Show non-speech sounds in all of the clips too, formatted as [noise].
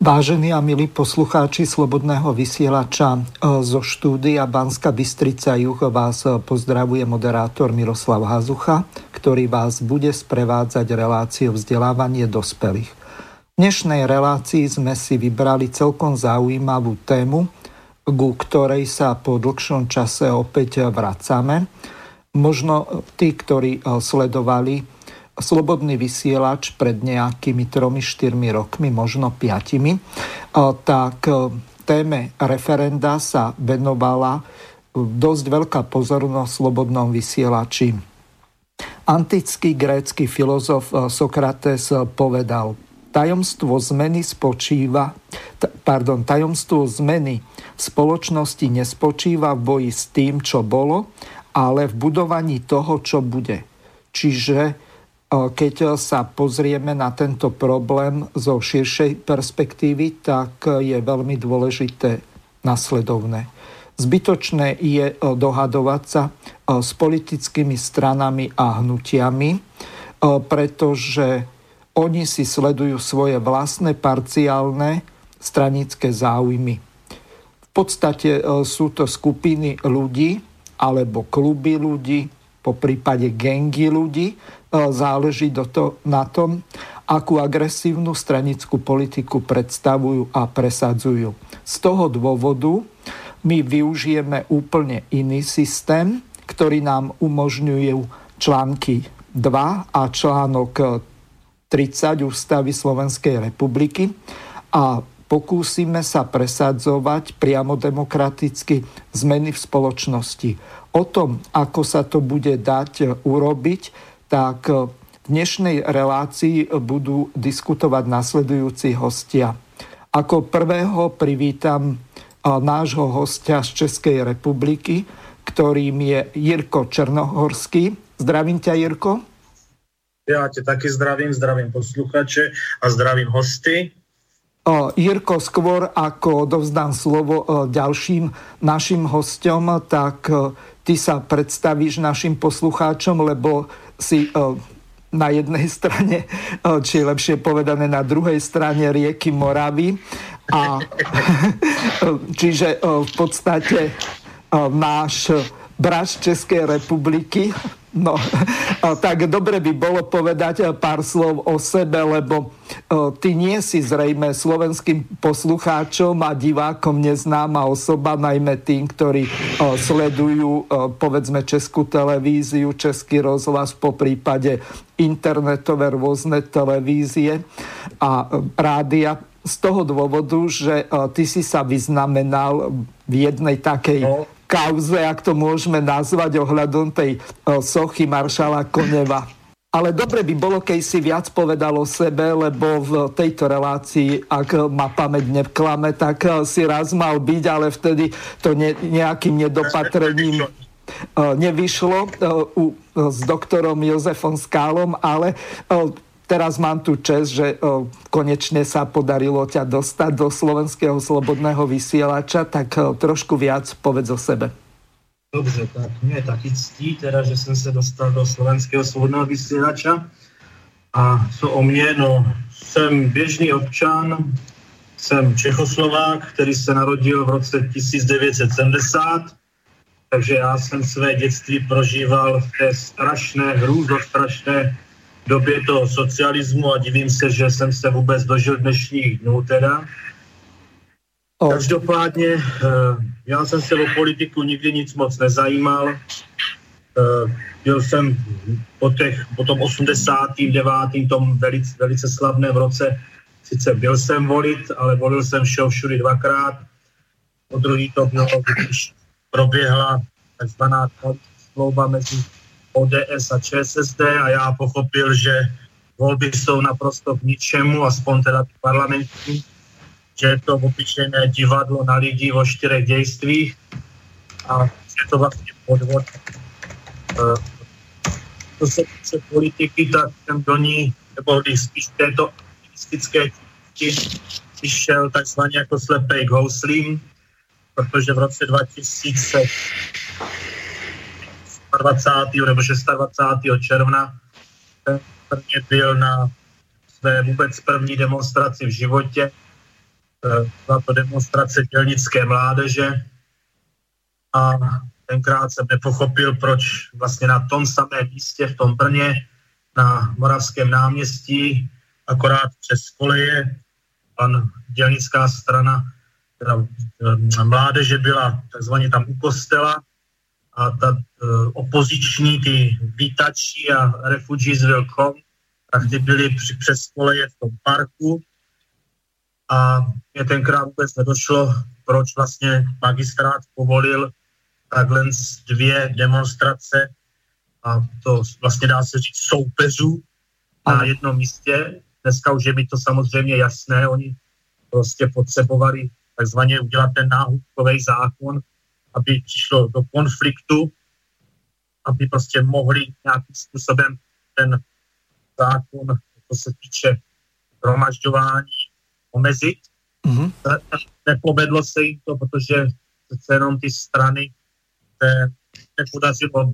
Vážení a milí poslucháči Slobodného vysielača e, zo štúdia Banska Bystrica Juh vás e, pozdravuje moderátor Miroslav Hazucha, ktorý vás bude sprevádzať reláciou vzdelávanie dospelých. V dnešnej relácii sme si vybrali celkom zaujímavú tému, ku ktorej sa po dlhšom čase opäť vracame. Možno tí, ktorí e, sledovali slobodný vysielač pred nejakými 3-4 rokmi, možno 5, tak e, téme referenda sa venovala e, dosť veľká pozornosť slobodnom vysielači. Antický grécky filozof e, Sokrates povedal, tajomstvo zmeny spočíva, pardon, tajomstvo zmeny spoločnosti nespočíva v boji s tým, čo bolo, ale v budovaní toho, čo bude. Čiže keď sa pozrieme na tento problém zo širšej perspektívy, tak je veľmi dôležité nasledovné. Zbytočné je dohadovať sa s politickými stranami a hnutiami, pretože oni si sledujú svoje vlastné parciálne stranické záujmy. V podstate sú to skupiny ľudí alebo kluby ľudí, po prípade gengy ľudí, E, záleží do to, na tom, akú agresívnu stranickú politiku predstavujú a presadzujú. Z toho dôvodu my využijeme úplne iný systém, ktorý nám umožňujú články 2 a článok 30 Ústavy Slovenskej republiky a pokúsime sa presadzovať priamo demokraticky zmeny v spoločnosti. O tom, ako sa to bude dať urobiť, tak v dnešnej relácii budú diskutovať nasledujúci hostia. Ako prvého privítam nášho hostia z Českej republiky, ktorým je Jirko Černohorský. Zdravím ťa, Jirko. Ja ťa taky zdravím, zdravím posluchače a zdravím hosty. Jirko, skôr ako dovzdám slovo ďalším našim hostom, tak ty sa predstavíš našim poslucháčom, lebo si e, na jednej [laughs] strane, e, či lepšie povedané na druhej strane rieky Moravy. A, [laughs] čiže e, v podstate náš brat Českej republiky. No, tak dobre by bolo povedať pár slov o sebe, lebo ty nie si zrejme slovenským poslucháčom a divákom neznáma osoba, najmä tým, ktorí sledujú povedzme Českú televíziu, Český rozhlas, po prípade internetové rôzne televízie a rádia. Z toho dôvodu, že ty si sa vyznamenal v jednej takej no kauze, ak to môžeme nazvať, ohľadom tej sochy maršala Koneva. Ale dobre by bolo, keď si viac povedal o sebe, lebo v tejto relácii, ak ma pamäť nevklame, tak si raz mal byť, ale vtedy to ne, nejakým nedopatrením nevyšlo s doktorom Jozefom Skálom, ale teraz mám tu čest, že o, konečne sa podarilo ťa dostať do slovenského slobodného vysielača, tak o, trošku viac povedz o sebe. Dobře, tak mě je taky ctí, teda, že jsem se dostal do slovenského svobodného vysílača. A co o mě, no, jsem běžný občan, jsem Čechoslovák, který se narodil v roce 1970, takže já jsem své dětství prožíval v té strašné, hrůzo strašné době toho socialismu a divím se, že jsem se vůbec dožil dnešních dnů teda. Každopádně eh, já jsem se o politiku nikdy nic moc nezajímal. Eh, byl jsem po, těch, po tom 89. tom velice, velice slavném roce, sice byl jsem volit, ale volil jsem všeho všudy dvakrát. Po druhý to bylo, když proběhla takzvaná smlouva mezi ODS a ČSSD a já pochopil, že voľby sú naprosto k ničemu, aspoň teda parlamentní, že je to obyčejné divadlo na lidi vo štyrech dejstvích a je to vlastne podvod. Co se týče politiky, tak jsem do ní, nebo spíš této aktivistické činnosti přišel takzvaně jako slepej k houslím, protože v roce 2000 20. nebo 26. června prvně byl na své vůbec první demonstraci v životě. Eh, byla to demonstrace dělnické mládeže a tenkrát jsem nepochopil, proč vlastně na tom samém místě v tom Brně na Moravském náměstí akorát přes koleje pan dělnická strana teda, eh, mládeže byla takzvaně tam u kostela a ta uh, opoziční, ty vítači a refugees will come, tak ty byli při, přes koleje v tom parku a mě tenkrát vůbec nedošlo, proč vlastně magistrát povolil takhle dvě demonstrace a to vlastně dá se říct soupeřů na jednom místě. Dneska už je mi to samozřejmě jasné, oni prostě potřebovali takzvaně udělat ten náhubkový zákon, aby přišlo do konfliktu, aby prostě mohli nějakým způsobem ten zákon, co se týče hromažďování, omezit. Mm-hmm. Nepovedlo se jim to, protože přece jenom ty strany se nepodařilo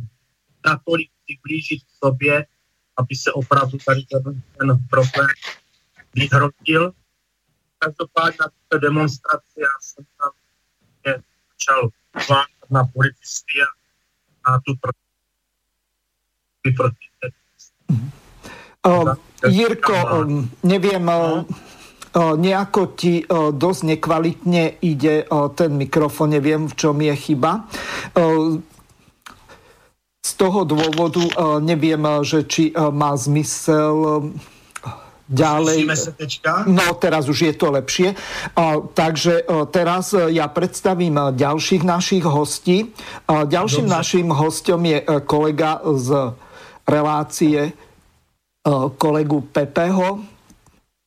natolik přiblížit k sobě, aby se opravdu tady ten, ten problém vyhrotil. Každopádně na té demonstraci já jsem tam začal na policisty a, a tu proti, uh, Jirko, um, neviem, uh, nejako ti dosť nekvalitne ide ten mikrofon, neviem, v čom je chyba. Z toho dôvodu neviem, že či má zmysel Ďalej. No, teraz už je to lepšie. Takže teraz e, ja predstavím e, ďalších našich hostí. Ďalším Dobře. našim hostom je e, kolega z relácie kolegu Pepeho,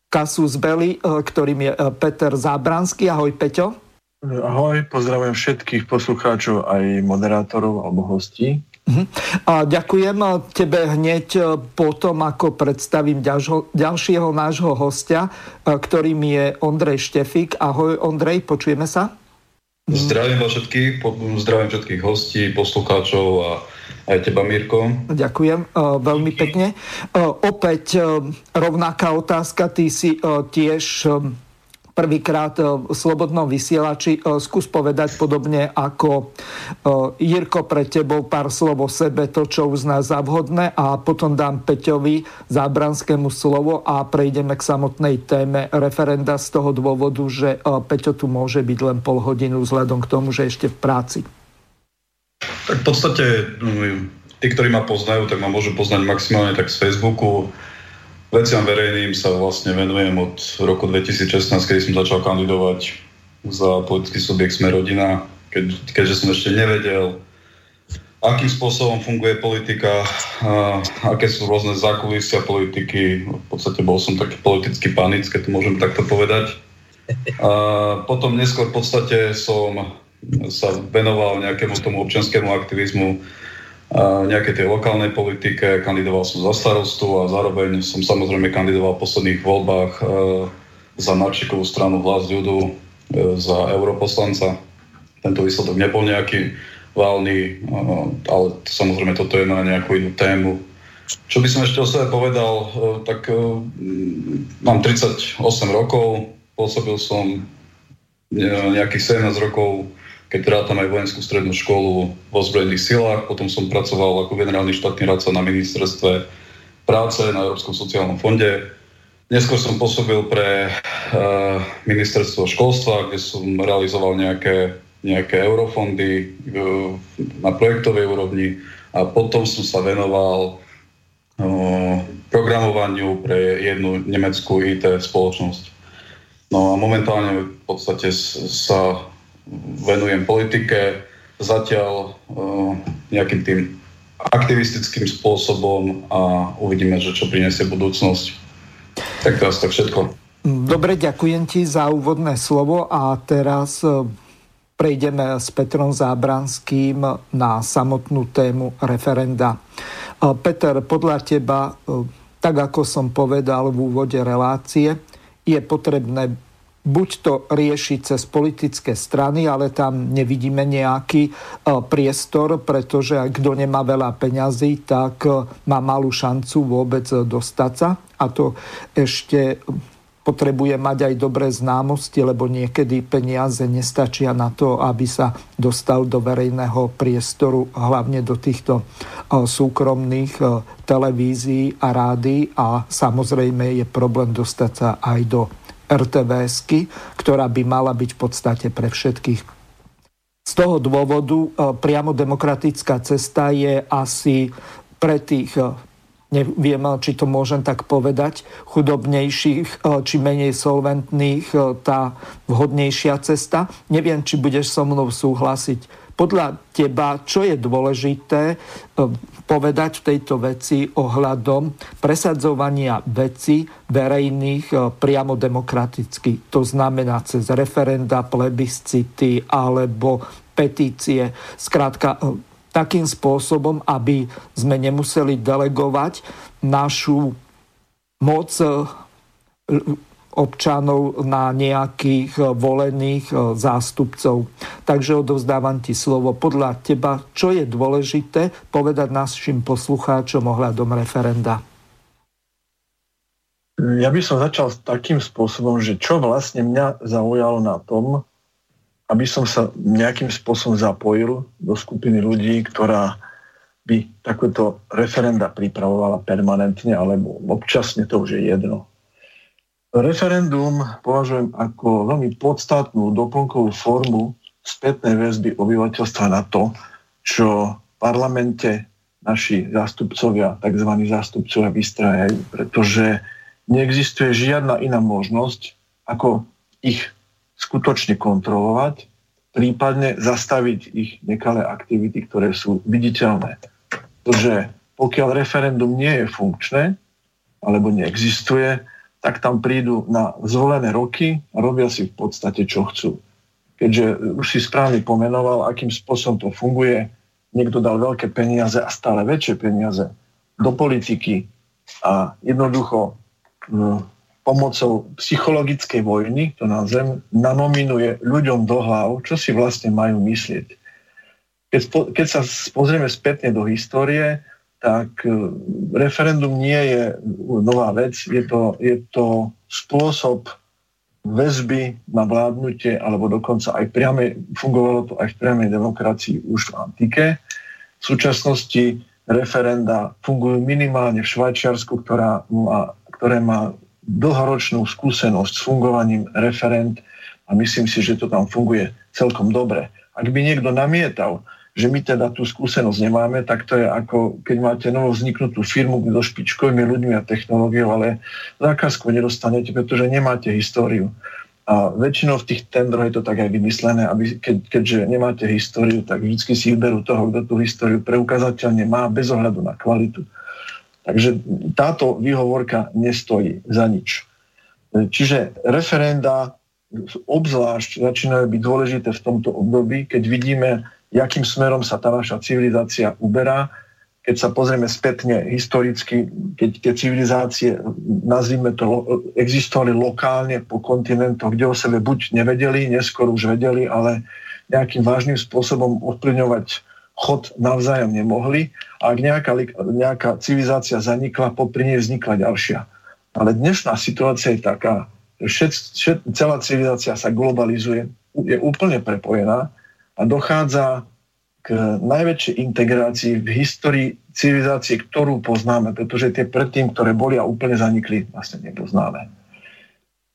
Kasus Belli, ktorým je Peter Zábranský. Ahoj, Peťo. Ahoj, pozdravujem všetkých poslucháčov aj moderátorov alebo hostí. Mhm. A ďakujem tebe hneď e, po tom, ako predstavím ďalšieho, ďalšieho nášho hostia, e, ktorým je Ondrej Štefik. Ahoj Ondrej, počujeme sa? Zdravím vás všetkých, zdravím všetkých hostí, poslucháčov a aj teba, Mirko. Ďakujem veľmi pekne. Opäť rovnaká otázka, ty si tiež prvýkrát e, v Slobodnom vysielači. E, skús povedať podobne ako e, Jirko pre tebou pár slov o sebe, to, čo uzná za vhodné a potom dám Peťovi Zábranskému slovo a prejdeme k samotnej téme referenda z toho dôvodu, že Peťo tu môže byť len pol hodinu vzhľadom k tomu, že ešte v práci. Tak v podstate tí, ktorí ma poznajú, tak ma môžu poznať maximálne tak z Facebooku, Veciam verejným sa vlastne venujem od roku 2016, kedy som začal kandidovať za politický subjekt Sme rodina, keď, keďže som ešte nevedel, akým spôsobom funguje politika, a aké sú rôzne zákulisia politiky. V podstate bol som taký politický panic, keď to môžem takto povedať. A potom neskôr v podstate som sa venoval nejakému tomu občianskému aktivizmu, nejakej tej lokálnej politike, kandidoval som za starostu a zároveň som samozrejme kandidoval v posledných voľbách e, za Marčikovú stranu Hlas ľudu e, za europoslanca. Tento výsledok nebol nejaký válny, e, ale samozrejme toto je na nejakú inú tému. Čo by som ešte o sebe povedal, tak mám 38 rokov, pôsobil som nejakých 17 rokov keď rátam aj vojenskú strednú školu v ozbrojených silách, potom som pracoval ako generálny štátny radca na ministerstve práce na Európskom sociálnom fonde. Neskôr som pôsobil pre uh, ministerstvo školstva, kde som realizoval nejaké, nejaké eurofondy uh, na projektovej úrovni a potom som sa venoval uh, programovaniu pre jednu nemeckú IT spoločnosť. No a momentálne v podstate sa venujem politike, zatiaľ uh, nejakým tým aktivistickým spôsobom a uvidíme, že čo prinesie budúcnosť. Tak teraz tak všetko. Dobre, ďakujem ti za úvodné slovo a teraz e, prejdeme s Petrom Zábranským na samotnú tému referenda. E, Peter, podľa teba, tak ako som povedal v úvode relácie, je potrebné buď to riešiť cez politické strany, ale tam nevidíme nejaký e, priestor, pretože kto nemá veľa peňazí, tak e, má malú šancu vôbec dostať sa. A to ešte potrebuje mať aj dobré známosti, lebo niekedy peniaze nestačia na to, aby sa dostal do verejného priestoru, hlavne do týchto e, súkromných televízií a rády a samozrejme je problém dostať sa aj do rtvs ktorá by mala byť v podstate pre všetkých. Z toho dôvodu e, priamo demokratická cesta je asi pre tých e, neviem, či to môžem tak povedať, chudobnejších e, či menej solventných tá vhodnejšia cesta. Neviem, či budeš so mnou súhlasiť. Podľa teba, čo je dôležité povedať v tejto veci ohľadom presadzovania veci verejných e, priamo demokraticky. To znamená cez referenda, plebiscity alebo petície. Skrátka, e, takým spôsobom, aby sme nemuseli delegovať našu moc e, občanov na nejakých eh, volených eh, zástupcov. Takže odovzdávam ti slovo. Podľa teba, čo je dôležité povedať našim poslucháčom ohľadom referenda? Ja by som začal takým spôsobom, že čo vlastne mňa zaujalo na tom, aby som sa nejakým spôsobom zapojil do skupiny ľudí, ktorá by takéto referenda pripravovala permanentne, alebo občasne to už je jedno. Referendum považujem ako veľmi podstatnú doplnkovú formu spätnej väzby obyvateľstva na to, čo v parlamente naši zástupcovia, tzv. zástupcovia vystrajajú, pretože neexistuje žiadna iná možnosť, ako ich skutočne kontrolovať, prípadne zastaviť ich nekalé aktivity, ktoré sú viditeľné. Pretože pokiaľ referendum nie je funkčné, alebo neexistuje, tak tam prídu na zvolené roky a robia si v podstate, čo chcú. Keďže už si správne pomenoval, akým spôsobom to funguje, niekto dal veľké peniaze a stále väčšie peniaze do politiky a jednoducho no, pomocou psychologickej vojny, to na zem, nanominuje ľuďom do hlav, čo si vlastne majú myslieť. Keď, keď sa pozrieme spätne do histórie, tak e, referendum nie je nová vec, je to, je to spôsob väzby na vládnutie, alebo dokonca aj priame, fungovalo to aj v priamej demokracii už v antike. V súčasnosti referenda fungujú minimálne v Švajčiarsku, ktorá má, ktoré má dlhoročnú skúsenosť s fungovaním referend a myslím si, že to tam funguje celkom dobre. Ak by niekto namietal, že my teda tú skúsenosť nemáme, tak to je ako keď máte novo vzniknutú firmu so špičkovými ľuďmi a technológiou, ale zákazku nedostanete, pretože nemáte históriu. A väčšinou v tých tendroch je to tak aj vymyslené, aby keď, keďže nemáte históriu, tak vždy si vyberú toho, kto tú históriu preukazateľne má bez ohľadu na kvalitu. Takže táto výhovorka nestojí za nič. Čiže referenda obzvlášť začínajú byť dôležité v tomto období, keď vidíme jakým smerom sa tá naša civilizácia uberá. Keď sa pozrieme spätne historicky, keď tie civilizácie, nazvime to, existovali lokálne po kontinentoch, kde o sebe buď nevedeli, neskôr už vedeli, ale nejakým vážnym spôsobom ovplyvňovať chod navzájom nemohli a ak nejaká, nejaká civilizácia zanikla, popri nej vznikla ďalšia. Ale dnešná situácia je taká, že všet, všet, celá civilizácia sa globalizuje, je úplne prepojená a dochádza k najväčšej integrácii v histórii civilizácie, ktorú poznáme, pretože tie predtým, ktoré boli a úplne zanikli, vlastne nepoznáme.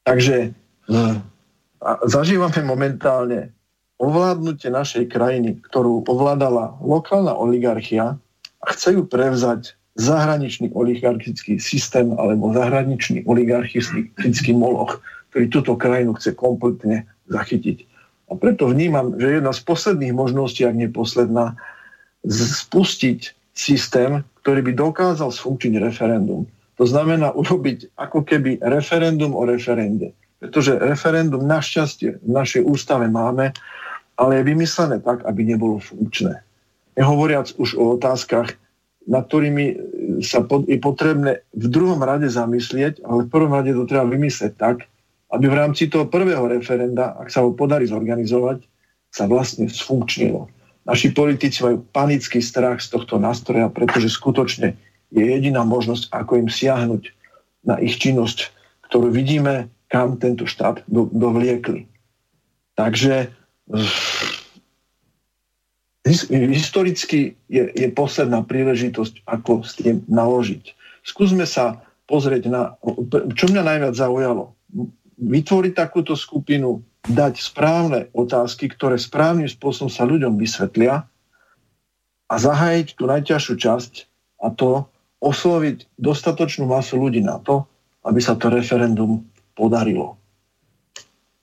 Takže e, zažívame momentálne ovládnutie našej krajiny, ktorú ovládala lokálna oligarchia a chce ju prevzať zahraničný oligarchický systém alebo zahraničný oligarchický moloch, ktorý túto krajinu chce kompletne zachytiť. A preto vnímam, že jedna z posledných možností, ak nie posledná, spustiť systém, ktorý by dokázal sfunkčiť referendum. To znamená urobiť ako keby referendum o referende. Pretože referendum našťastie v našej ústave máme, ale je vymyslené tak, aby nebolo funkčné. Nehovoriac už o otázkach, nad ktorými sa je potrebné v druhom rade zamyslieť, ale v prvom rade to treba vymyslieť tak, aby v rámci toho prvého referenda, ak sa ho podarí zorganizovať, sa vlastne sfunkčnilo. Naši politici majú panický strach z tohto nástroja, pretože skutočne je jediná možnosť, ako im siahnuť na ich činnosť, ktorú vidíme, kam tento štát do, dovliekli. Takže historicky je, je posledná príležitosť, ako s tým naložiť. Skúsme sa pozrieť na, čo mňa najviac zaujalo vytvoriť takúto skupinu, dať správne otázky, ktoré správnym spôsobom sa ľuďom vysvetlia a zahájiť tú najťažšiu časť a to osloviť dostatočnú masu ľudí na to, aby sa to referendum podarilo.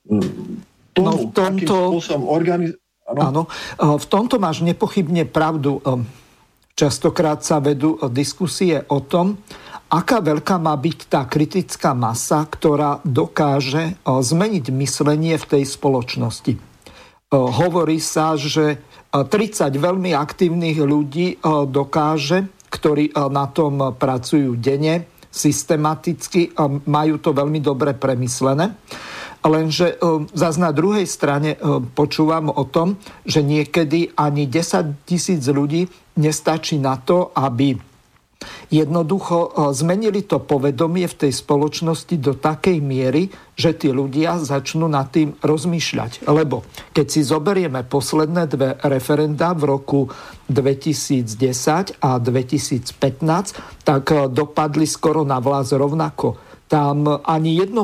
Tomu, no v tomto... Organiz... Áno, v tomto máš nepochybne pravdu. Častokrát sa vedú diskusie o tom, aká veľká má byť tá kritická masa, ktorá dokáže eh, zmeniť myslenie v tej spoločnosti. Eh, hovorí sa, že 30 eh, veľmi aktívnych ľudí dokáže, ktorí na tom pracujú denne, systematicky, majú to veľmi dobre premyslené. Lenže zase na druhej strane počúvam o tom, že niekedy ani 10 tisíc ľudí nestačí na to, aby Jednoducho e, zmenili to povedomie v tej spoločnosti do takej miery, že tí ľudia začnú nad tým rozmýšľať. Lebo keď si zoberieme posledné dve referenda v roku 2010 a 2015, tak e, dopadli skoro na vlast rovnako tam ani 1%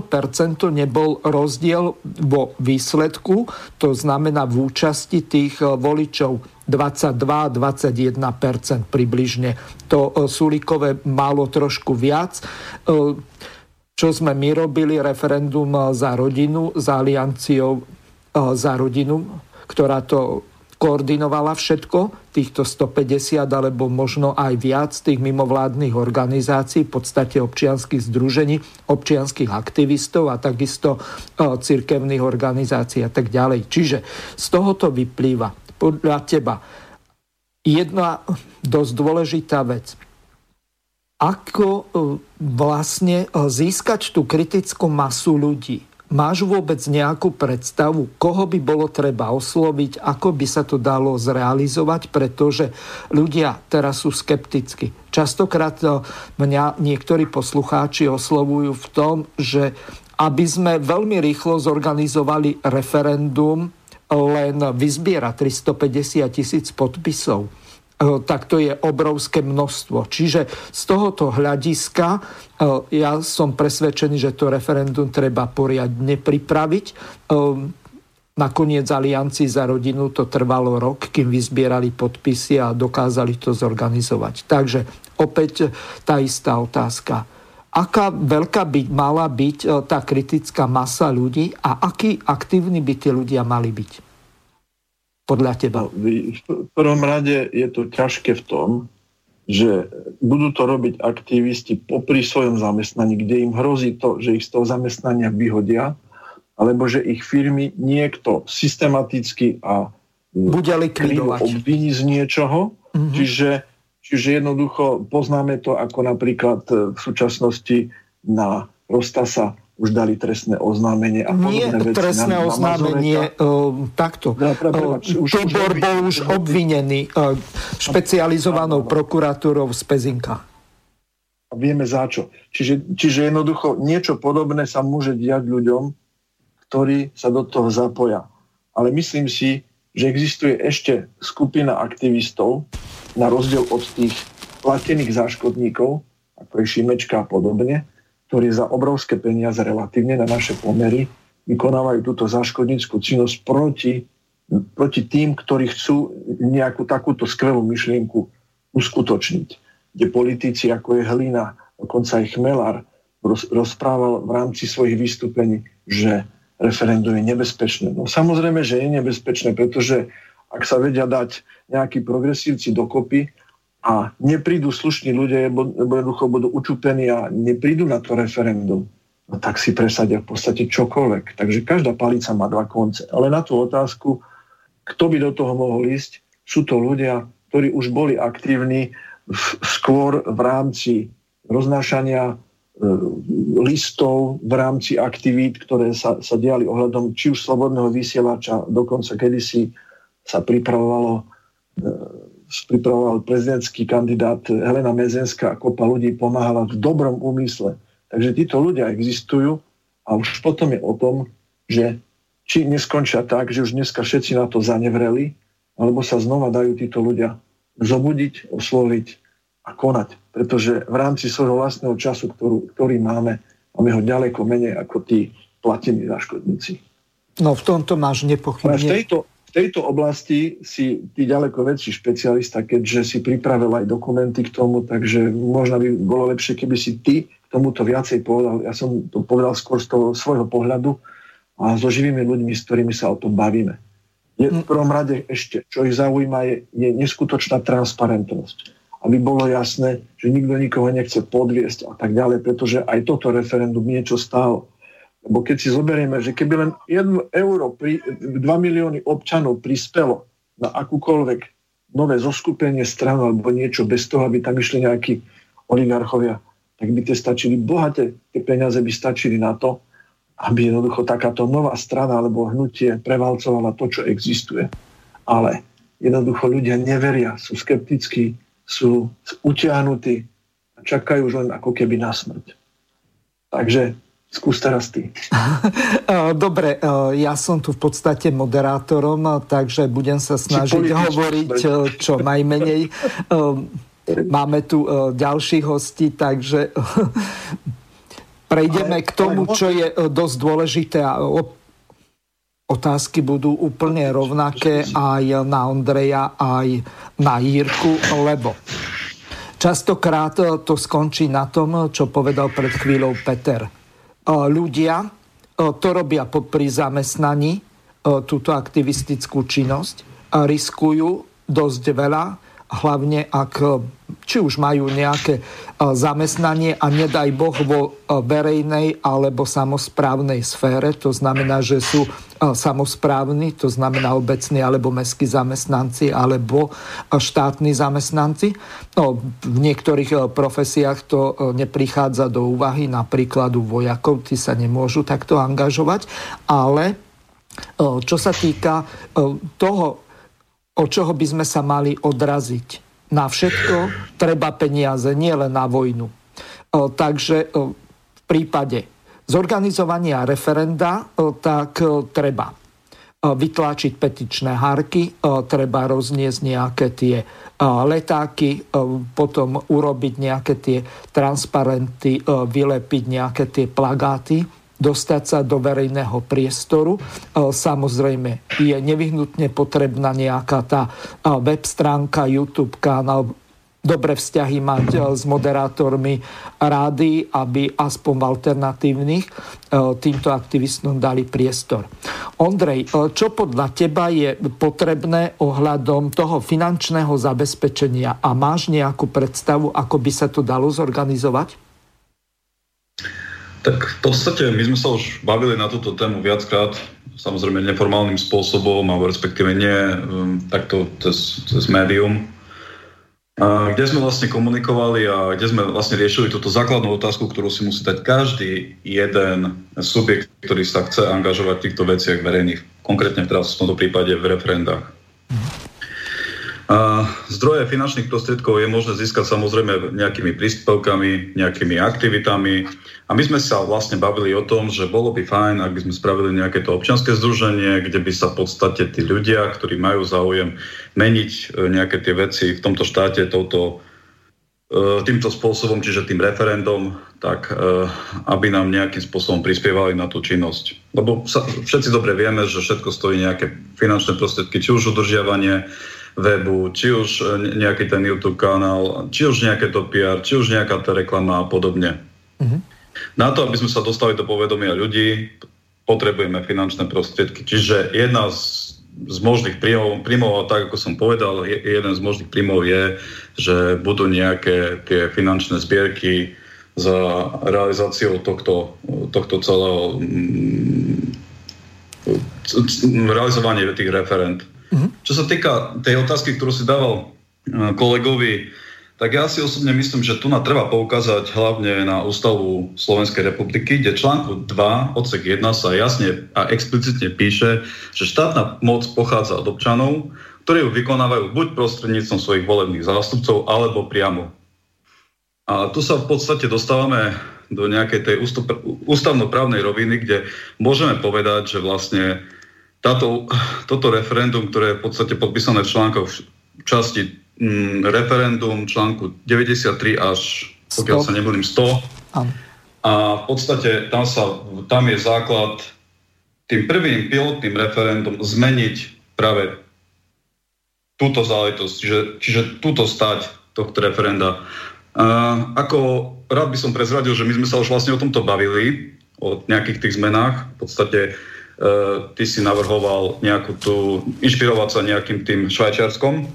nebol rozdiel vo výsledku, to znamená v účasti tých e, voličov 22-21% približne. To e, Sulíkové málo trošku viac. E, čo sme my robili, referendum za rodinu, za alianciou za rodinu, ktorá to koordinovala všetko, týchto 150 alebo možno aj viac tých mimovládnych organizácií, v podstate občianských združení, občianských aktivistov a takisto cirkevných organizácií a tak ďalej. Čiže z tohoto vyplýva podľa teba jedna dosť dôležitá vec. Ako vlastne získať tú kritickú masu ľudí? Máš vôbec nejakú predstavu, koho by bolo treba osloviť, ako by sa to dalo zrealizovať, pretože ľudia teraz sú skepticky. Častokrát mňa niektorí poslucháči oslovujú v tom, že aby sme veľmi rýchlo zorganizovali referendum, len vyzbiera 350 tisíc podpisov tak to je obrovské množstvo. Čiže z tohoto hľadiska eh, ja som presvedčený, že to referendum treba poriadne pripraviť. Eh, nakoniec Aliancii za rodinu to trvalo rok, kým vyzbierali podpisy a dokázali to zorganizovať. Takže opäť tá istá otázka. Aká veľká by mala byť tá kritická masa ľudí a akí aktívni by tí ľudia mali byť? Podľa teba? V prvom rade je to ťažké v tom, že budú to robiť aktivisti popri svojom zamestnaní, kde im hrozí to, že ich z toho zamestnania vyhodia, alebo že ich firmy niekto systematicky a bude likvidovať. obviní z niečoho. Mm-hmm. Čiže, čiže jednoducho poznáme to ako napríklad v súčasnosti na Rostasa už dali trestné oznámenie a Nie veci. trestné na, oznámenie, uh, takto. Ja, uh, už, Tibor už, bol už obvinený uh, špecializovanou prokuratúrou z Pezinka. A vieme za čo. Čiže, čiže jednoducho niečo podobné sa môže diať ľuďom, ktorí sa do toho zapoja. Ale myslím si, že existuje ešte skupina aktivistov, na rozdiel od tých platených záškodníkov, ako je Šimečka a podobne, ktorí za obrovské peniaze relatívne na naše pomery vykonávajú túto záškodníckú činnosť proti, proti tým, ktorí chcú nejakú takúto skvelú myšlienku uskutočniť. Kde politici, ako je Hlina, dokonca aj Chmelár, rozprával v rámci svojich vystúpení, že referendum je nebezpečné. No samozrejme, že je nebezpečné, pretože ak sa vedia dať nejakí progresívci dokopy a neprídu slušní ľudia, lebo jednoducho budú učupení a neprídu na to referendum, no tak si presadia v podstate čokoľvek. Takže každá palica má dva konce. Ale na tú otázku, kto by do toho mohol ísť, sú to ľudia, ktorí už boli aktívni v, skôr v rámci roznášania e, listov v rámci aktivít, ktoré sa, sa diali ohľadom či už slobodného vysielača, dokonca kedysi sa pripravovalo e, pripravoval prezidentský kandidát Helena Mezenská a kopa ľudí pomáhala v dobrom úmysle. Takže títo ľudia existujú a už potom je o tom, že či neskončia tak, že už dneska všetci na to zanevreli, alebo sa znova dajú títo ľudia zobudiť, osloviť a konať. Pretože v rámci svojho vlastného času, ktorú, ktorý máme, máme ho ďaleko menej ako tí platení záškodníci. No v tomto máš nepochybne... v tejto, v tejto oblasti si ty ďaleko väčší špecialista, keďže si pripravil aj dokumenty k tomu, takže možno by bolo lepšie, keby si ty k tomuto viacej povedal. Ja som to povedal skôr z toho svojho pohľadu, a so živými ľuďmi, s ktorými sa o tom bavíme. Je v prvom rade ešte, čo ich zaujíma, je, je neskutočná transparentnosť. Aby bolo jasné, že nikto nikoho nechce podviesť a tak ďalej, pretože aj toto referendum niečo stálo. Lebo keď si zoberieme, že keby len 1 euro, pri, 2 milióny občanov prispelo na akúkoľvek nové zoskupenie stran alebo niečo bez toho, aby tam išli nejakí oligarchovia, tak by tie stačili, bohaté tie peniaze by stačili na to, aby jednoducho takáto nová strana alebo hnutie prevalcovala to, čo existuje. Ale jednoducho ľudia neveria, sú skeptickí, sú utiahnutí a čakajú už len ako keby na smrť. Takže skús teraz ty. Dobre, ja som tu v podstate moderátorom, takže budem sa snažiť hovoriť čo najmenej. [laughs] Máme tu ďalších hostí, takže [laughs] Prejdeme k tomu, čo je dosť dôležité a otázky budú úplne rovnaké aj na Ondreja, aj na Jírku, lebo častokrát to skončí na tom, čo povedal pred chvíľou Peter. E, ľudia to robia pri zamestnaní, túto aktivistickú činnosť, riskujú dosť veľa, hlavne ak či už majú nejaké e, zamestnanie a nedaj Boh vo e, verejnej alebo samozprávnej sfére, to znamená, že sú e, samozprávni, to znamená obecní alebo mestskí zamestnanci alebo štátni zamestnanci. No, v niektorých profesiách to neprichádza do úvahy, napríklad u vojakov, tí sa nemôžu takto angažovať, ale čo sa týka toho, od čoho by sme sa mali odraziť na všetko treba peniaze, nie len na vojnu. Takže v prípade zorganizovania referenda, tak treba vytlačiť petičné hárky, treba rozniesť nejaké tie letáky, potom urobiť nejaké tie transparenty, vylepiť nejaké tie plagáty, dostať sa do verejného priestoru. E, samozrejme je nevyhnutne potrebná nejaká tá e, web stránka, YouTube kanál, dobré vzťahy mať e, s moderátormi rády, aby aspoň v alternatívnych týmto aktivistom dali priestor. Ondrej, čo podľa teba je potrebné ohľadom toho finančného zabezpečenia a máš nejakú predstavu, ako by sa to dalo zorganizovať? Tak v podstate my sme sa už bavili na túto tému viackrát, samozrejme neformálnym spôsobom, alebo respektíve nie um, takto cez, cez médium, kde sme vlastne komunikovali a kde sme vlastne riešili túto základnú otázku, ktorú si musí dať každý jeden subjekt, ktorý sa chce angažovať v týchto veciach verejných, konkrétne teraz v tomto prípade v referendách. A zdroje finančných prostriedkov je možné získať samozrejme nejakými príspevkami, nejakými aktivitami. A my sme sa vlastne bavili o tom, že bolo by fajn, ak by sme spravili nejaké to občianske združenie, kde by sa v podstate tí ľudia, ktorí majú záujem meniť e, nejaké tie veci v tomto štáte touto, e, týmto spôsobom, čiže tým referendum, tak e, aby nám nejakým spôsobom prispievali na tú činnosť. Lebo sa, všetci dobre vieme, že všetko stojí nejaké finančné prostriedky, či už udržiavanie webu, či už e, nejaký ten YouTube kanál, či už nejaké to PR, či už nejaká tá reklama a podobne. Mm-hmm. Na to, aby sme sa dostali do povedomia ľudí, potrebujeme finančné prostriedky. Čiže jedna z z možných príjmov, príjmov, tak ako som povedal, jeden z možných príjmov je, že budú nejaké tie finančné zbierky za realizáciou tohto, tohto celého mm, realizovanie tých referent. Mm-hmm. Čo sa týka tej otázky, ktorú si dával eh, kolegovi tak ja si osobne myslím, že tu na treba poukázať hlavne na Ústavu Slovenskej republiky, kde článku 2 odsek 1 sa jasne a explicitne píše, že štátna moc pochádza od občanov, ktorí ju vykonávajú buď prostredníctvom svojich volebných zástupcov, alebo priamo. A tu sa v podstate dostávame do nejakej tej ústavnoprávnej roviny, kde môžeme povedať, že vlastne táto, toto referendum, ktoré je v podstate podpísané v článkoch v časti mm, referendum článku 93 až, pokiaľ 100. sa nebudem 100. Am. A v podstate tam, sa, tam je základ tým prvým pilotným referendum zmeniť práve túto záležitosť, čiže, čiže túto stať tohto referenda. Uh, ako rád by som prezradil, že my sme sa už vlastne o tomto bavili, o nejakých tých zmenách. V podstate uh, ty si navrhoval nejakú tú, inšpirovať sa nejakým tým švajčiarskom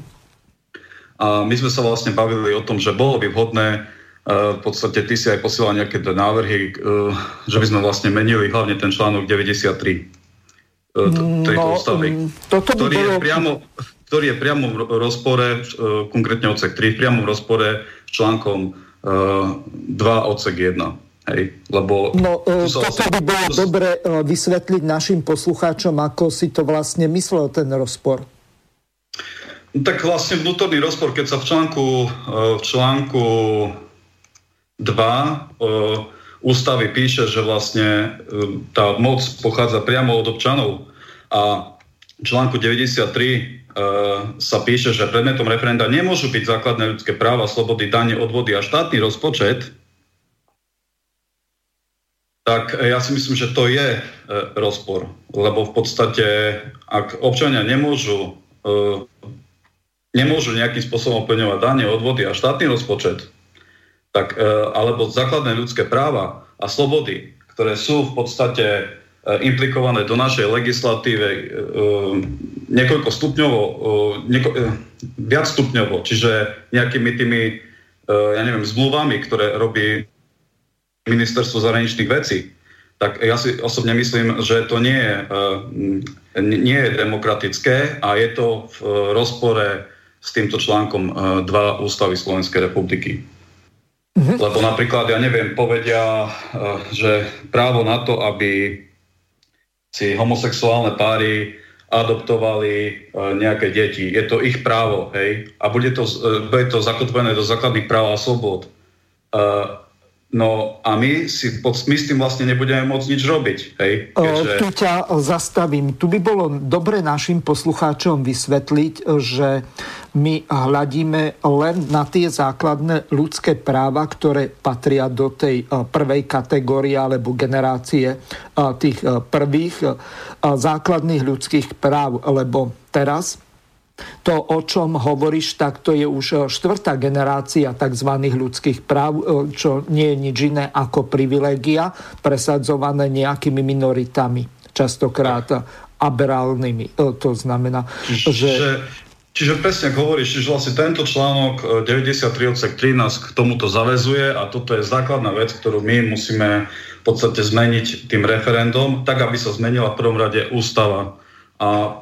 a my sme sa vlastne bavili o tom, že bolo by vhodné, e, v podstate ty si aj posielal nejaké návrhy, e, že by sme vlastne menili hlavne ten článok 93 e, tejto no, ústavy, mm, ktorý, bolo... je priamo, ktorý je priamo v rozpore, konkrétne odsek 3, v priamom rozpore s článkom 2 odsek 1. Hej, lebo no, toto vlastne, by bolo to... dobre vysvetliť našim poslucháčom, ako si to vlastne myslel ten rozpor. No, tak vlastne vnútorný rozpor, keď sa v článku, e, v článku 2 e, ústavy píše, že vlastne e, tá moc pochádza priamo od občanov a v článku 93 sa píše, že predmetom referenda nemôžu byť základné ľudské práva, slobody, dane, odvody a štátny rozpočet, tak ja si myslím, že to je rozpor. Lebo v podstate, ak občania nemôžu nemôžu nejakým spôsobom plňovať dane, odvody a štátny rozpočet, tak, e, alebo základné ľudské práva a slobody, ktoré sú v podstate e, implikované do našej legislatíve e, niekoľko stupňovo, nieko, viac stupňovo, čiže nejakými tými, ja neviem, zmluvami, ktoré robí ministerstvo zahraničných vecí, tak ja si osobne myslím, že to nie je, nie je demokratické a je to v rozpore s týmto článkom 2 e, Ústavy Slovenskej republiky. Mm-hmm. Lebo napríklad, ja neviem, povedia, že právo na to, aby si homosexuálne páry adoptovali nejaké deti. Je to ich právo, hej? A bude to, bude to zakotvené do základných práv a slobod. No a my, si, my s tým vlastne nebudeme môcť nič robiť. Hej? Keďže... Tu ťa zastavím. Tu by bolo dobre našim poslucháčom vysvetliť, že my hľadíme len na tie základné ľudské práva, ktoré patria do tej prvej kategórie alebo generácie tých prvých základných ľudských práv. Lebo teraz to, o čom hovoríš, tak to je už e, štvrtá generácia tzv. ľudských práv, e, čo nie je nič iné ako privilégia presadzované nejakými minoritami, častokrát aberálnymi. E, to znamená, čiže, že... Čiže presne ako hovoríš, že vlastne tento článok 93 odsek 13 k tomuto zavezuje a toto je základná vec, ktorú my musíme v podstate zmeniť tým referendum, tak aby sa zmenila v prvom rade ústava a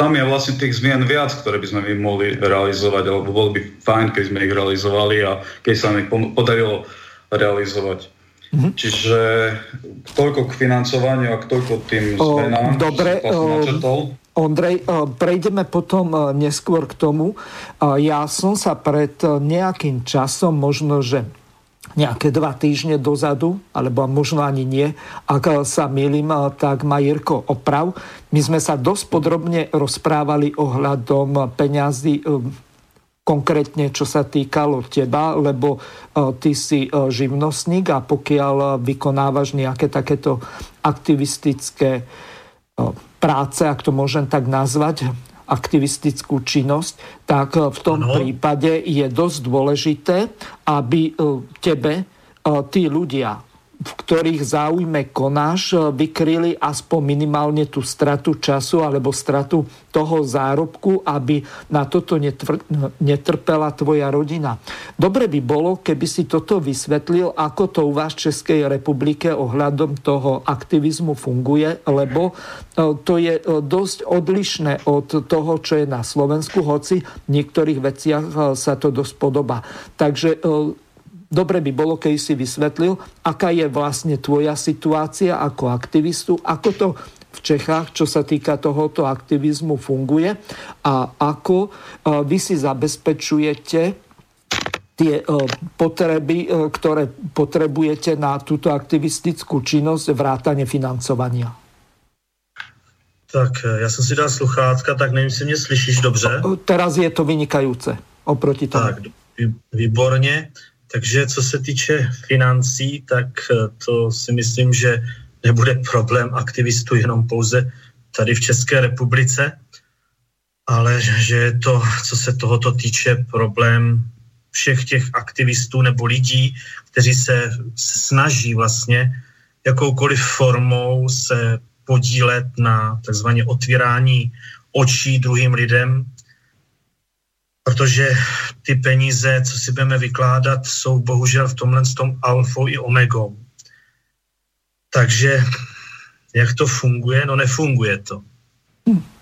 tam je vlastne tých zmien viac, ktoré by sme my mohli realizovať, alebo bolo by fajn, keď sme ich realizovali a keď sa nám ich podarilo realizovať. Mm-hmm. Čiže toľko k financovaniu a toľko tým zmenám. Dobre, Ondrej, prejdeme potom neskôr k tomu. Ja som sa pred nejakým časom, možno, že nejaké dva týždne dozadu, alebo možno ani nie, ak sa milím, tak ma Jirko oprav. My sme sa dosť podrobne rozprávali ohľadom peňazí, um, konkrétne čo sa týkalo teba, lebo ty si živnostník a pokiaľ vykonávaš nejaké takéto aktivistické práce, ak to môžem tak nazvať, aktivistickú činnosť, tak e, v tom ano. prípade je dosť dôležité, aby e, tebe e, tí ľudia v ktorých záujme konáš, vykryli aspoň minimálne tú stratu času alebo stratu toho zárobku, aby na toto netr- netrpela tvoja rodina. Dobre by bolo, keby si toto vysvetlil, ako to u vás v Českej republike ohľadom toho aktivizmu funguje, lebo e, to je e, dosť odlišné od toho, čo je na Slovensku, hoci v niektorých veciach e, sa to dosť podobá. Takže dobre by bolo, keď si vysvetlil, aká je vlastne tvoja situácia ako aktivistu, ako to v Čechách, čo sa týka tohoto aktivizmu funguje a ako e, vy si zabezpečujete tie e, potreby, e, ktoré potrebujete na túto aktivistickú činnosť vrátane financovania. Tak, já jsem si dal sluchátka, tak nevím, jestli mě slyšíš dobře. Teraz je to vynikajúce oproti tomu. Tak, výborně. Takže co se týče financí, tak to si myslím, že nebude problém aktivistů jenom pouze tady v České republice, ale že je to, co se tohoto týče, problém všech těch aktivistů nebo lidí, kteří se snaží vlastně jakoukoliv formou se podílet na takzvaně otvírání očí druhým lidem, protože ty peníze, co si budeme vykládat, jsou bohužel v tomhle tom alfou i omegou. Takže jak to funguje? No nefunguje to.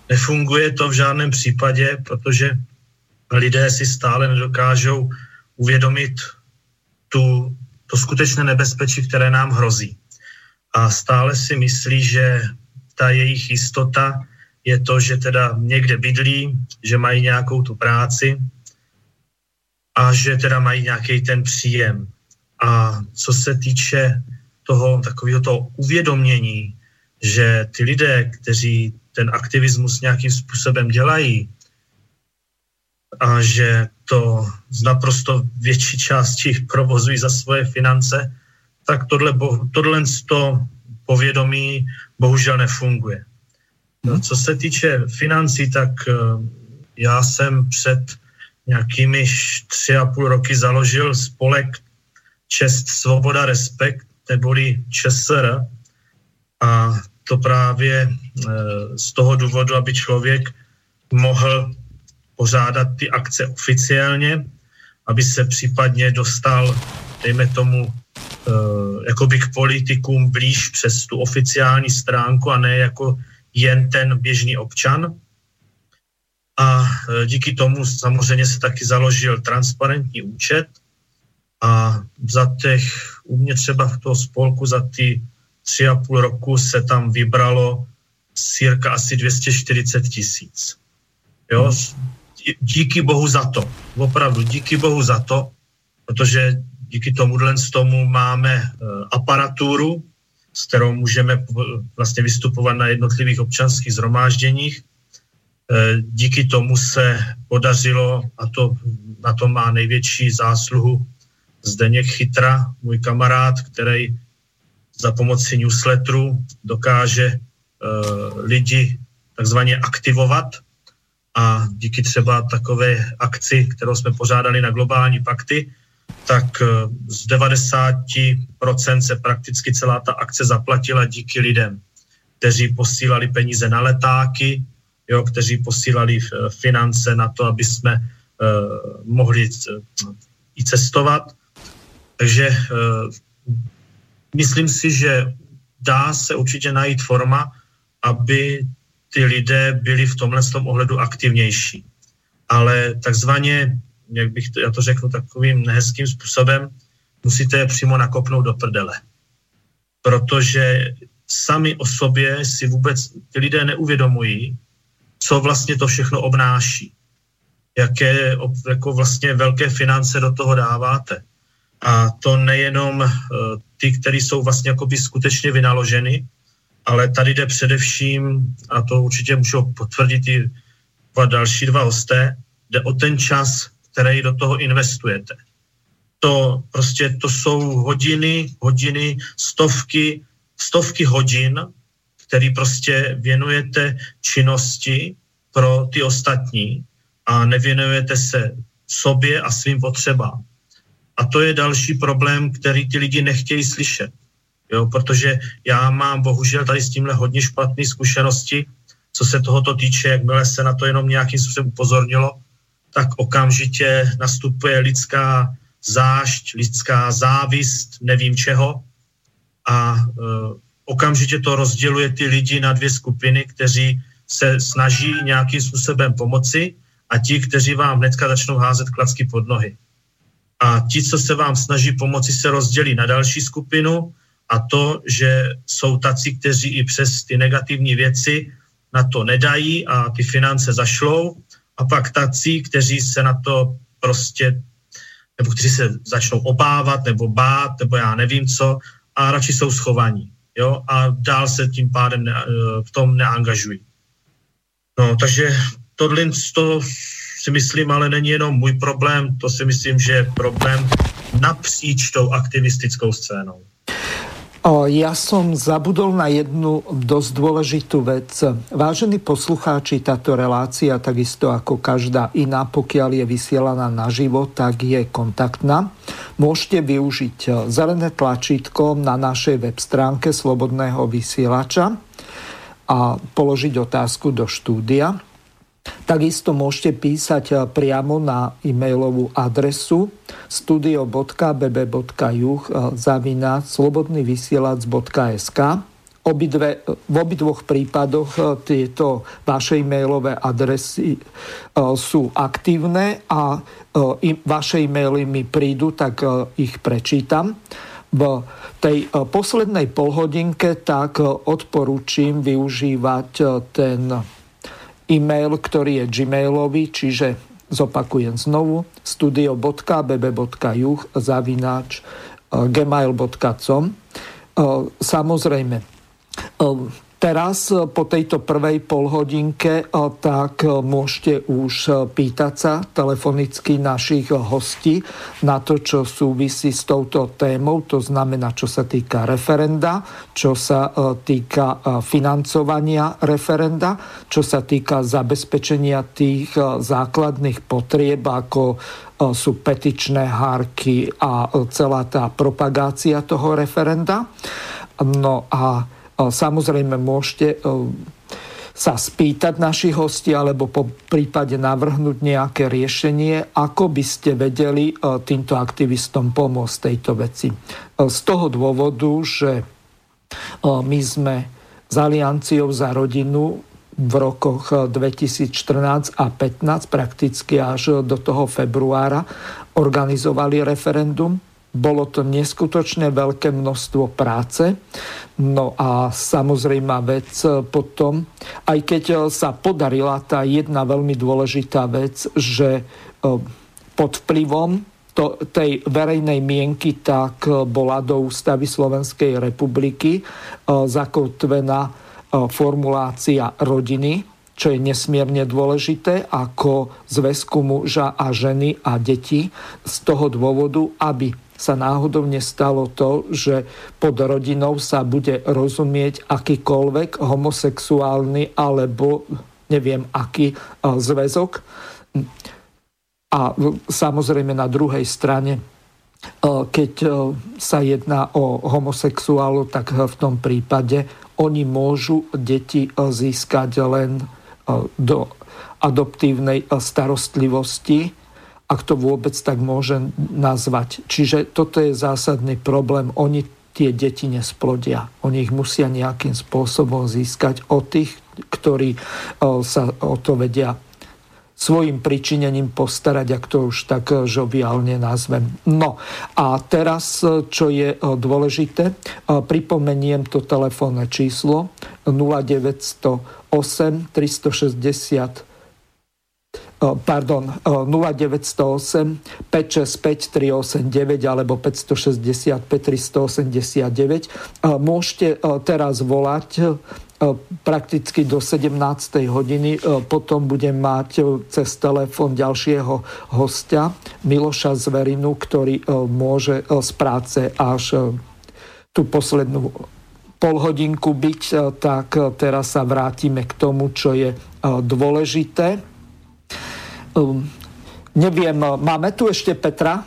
Nefunguje to v žádném případě, protože lidé si stále nedokážou uvědomit tu, to skutečné nebezpečí, které nám hrozí. A stále si myslí, že ta jejich jistota je to, že teda někde bydlí, že mají nějakou tu práci a že teda mají nějaký ten příjem. A co se týče toho takového toho uvědomění, že ty lidé, kteří ten aktivismus nějakým způsobem dělají a že to z naprosto větší části [laughs] provozují za svoje finance, tak tohle, tohle to povědomí bohužel nefunguje. No, co se týče financí, tak eh, já jsem před nějakými tři a půl roky založil spolek Čest, Svoboda, Respekt, neboli ČSR. A to právě e, z toho důvodu, aby člověk mohl pořádat ty akce oficiálně, aby se případně dostal, dejme tomu, e, jakoby k politikům blíž přes tu oficiální stránku a ne jako jen ten běžný občan. A e, díky tomu samozřejmě se taky založil transparentní účet a za těch u mě třeba v toho spolku za ty tři a půl roku se tam vybralo cirka asi 240 tisíc. Jo? Díky bohu za to. Opravdu díky bohu za to, protože díky tomu z tomu máme e, aparaturu, s kterou můžeme vlastně vystupovat na jednotlivých občanských zhromážděních. E, díky tomu se podařilo, a to na to má největší zásluhu Zdeněk Chytra, můj kamarád, který za pomoci newsletteru dokáže uh, lidi takzvaně aktivovat a díky třeba takové akci, kterou jsme pořádali na globální pakty, tak uh, z 90% se prakticky celá ta akce zaplatila díky lidem, kteří posílali peníze na letáky, jo, kteří posílali uh, finance na to, aby jsme uh, mohli uh, i cestovat takže uh, myslím si, že dá se určitě najít forma, aby ty lidé byli v tomhle tom ohledu aktivnější. Ale takzvaně, jak bych to, já to řeknu takovým nehezkým způsobem, musíte je přímo nakopnout do prdele. Protože sami o sobě si vůbec ty lidé neuvědomují, co vlastně to všechno obnáší. Jaké jako vlastně velké finance do toho dáváte. A to nejenom eh, ty, které jsou vlastně skutečně vynaloženy, ale tady jde především, a to určitě můžou potvrdit i dva další dva hosté, jde o ten čas, který do toho investujete. To prostě to jsou hodiny, hodiny, stovky, stovky hodin, který prostě věnujete činnosti pro ty ostatní a nevěnujete se sobě a svým potřebám. A to je další problém, který ty lidi nechtějí slyšet. Jo, protože já mám bohužel tady s tímhle hodně špatné zkušenosti, co se tohoto týče, jakmile se na to jenom nějakým způsobem upozornilo, tak okamžitě nastupuje lidská zášť, lidská závist, nevím čeho. A e, okamžitě to rozděluje ty lidi na dvě skupiny, kteří se snaží nějakým způsobem pomoci a ti, kteří vám hnedka začnou házet klacky pod nohy. A ti, co se vám snaží pomoci, se rozdělí na další skupinu a to, že jsou taci, kteří i přes ty negativní věci na to nedají a ty finance zašlou a pak taci, kteří se na to prostě, nebo kteří se začnou obávat nebo bát, nebo já nevím co, a radši jsou schovaní. Jo? A dál se tím pádem ne, v tom neangažují. No, takže tohle to si myslím, ale není jenom můj problém, to si myslím, že je problém napříč tou aktivistickou scénou. Ja som zabudol na jednu dosť dôležitú vec. Vážení poslucháči, táto relácia, takisto ako každá iná, pokiaľ je vysielaná naživo, tak je kontaktná. Môžete využiť zelené tlačítko na našej web stránke Slobodného vysielača a položiť otázku do štúdia. Takisto môžete písať eh, priamo na e-mailovú adresu studio.bb.juh eh, zavina slobodnyvysielac.sk Obidve, v obidvoch prípadoch eh, tieto vaše e-mailové adresy sú aktívne a vaše e-maily mi prídu, tak ich prečítam. V tej poslednej polhodinke tak odporúčim využívať ten e-mail, ktorý je gmailový, čiže zopakujem znovu studio.bb.juh zavináč e, gmail.com e, Samozrejme, e, Teraz eh, po tejto prvej polhodinke eh, tak eh, môžete už pýtať sa telefonicky našich hostí na to, čo súvisí s touto témou, to znamená, čo sa týka referenda, čo sa týka financovania referenda, čo sa týka zabezpečenia tých základných potrieb, ako sú petičné hárky a celá tá propagácia toho referenda. No a Samozrejme môžete sa spýtať našich hostí alebo po prípade navrhnúť nejaké riešenie, ako by ste vedeli týmto aktivistom pomôcť tejto veci. Z toho dôvodu, že my sme s Alianciou za rodinu v rokoch 2014 a 15 prakticky až do toho februára organizovali referendum bolo to neskutočne veľké množstvo práce. No a samozrejme vec potom, aj keď sa podarila tá jedna veľmi dôležitá vec, že e, pod vplyvom to, tej verejnej mienky tak bola do ústavy Slovenskej republiky e, zakotvená e, formulácia rodiny, čo je nesmierne dôležité, ako zväzku muža a ženy a deti z toho dôvodu, aby sa náhodou nestalo to, že pod rodinou sa bude rozumieť akýkoľvek homosexuálny alebo neviem aký e, zväzok. A samozrejme na druhej strane, e, keď e, sa jedná o homosexuálu, tak v tom prípade oni môžu deti získať len do adoptívnej starostlivosti ak to vôbec tak môže nazvať. Čiže toto je zásadný problém. Oni tie deti nesplodia. Oni ich musia nejakým spôsobom získať od tých, ktorí sa o to vedia svojim pričinením postarať, ak to už tak žoviálne nazvem. No a teraz, čo je dôležité, pripomeniem to telefónne číslo 0908 360 pardon, 0908 565 389 alebo 565 389. Môžete teraz volať prakticky do 17. hodiny. Potom budem mať cez telefón ďalšieho hostia Miloša Zverinu, ktorý môže z práce až tú poslednú pol hodinku byť, tak teraz sa vrátime k tomu, čo je dôležité Um, neviem, máme tu ešte Petra?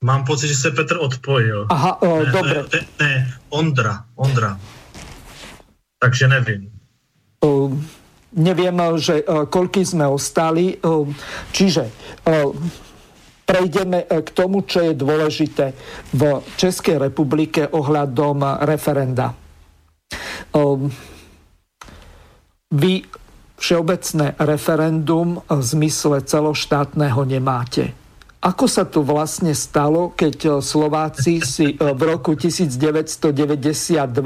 Mám pocit, že se Petr odpojil. Aha, o, ne, dobre. Ne, ne, Ondra, Ondra. Takže nevím. O, neviem, že koľky sme ostali. Čiže prejdeme k tomu, čo je dôležité v Českej republike ohľadom referenda. Vy všeobecné referendum v zmysle celoštátneho nemáte. Ako sa to vlastne stalo, keď e, Slováci si e, v roku 1992, 1.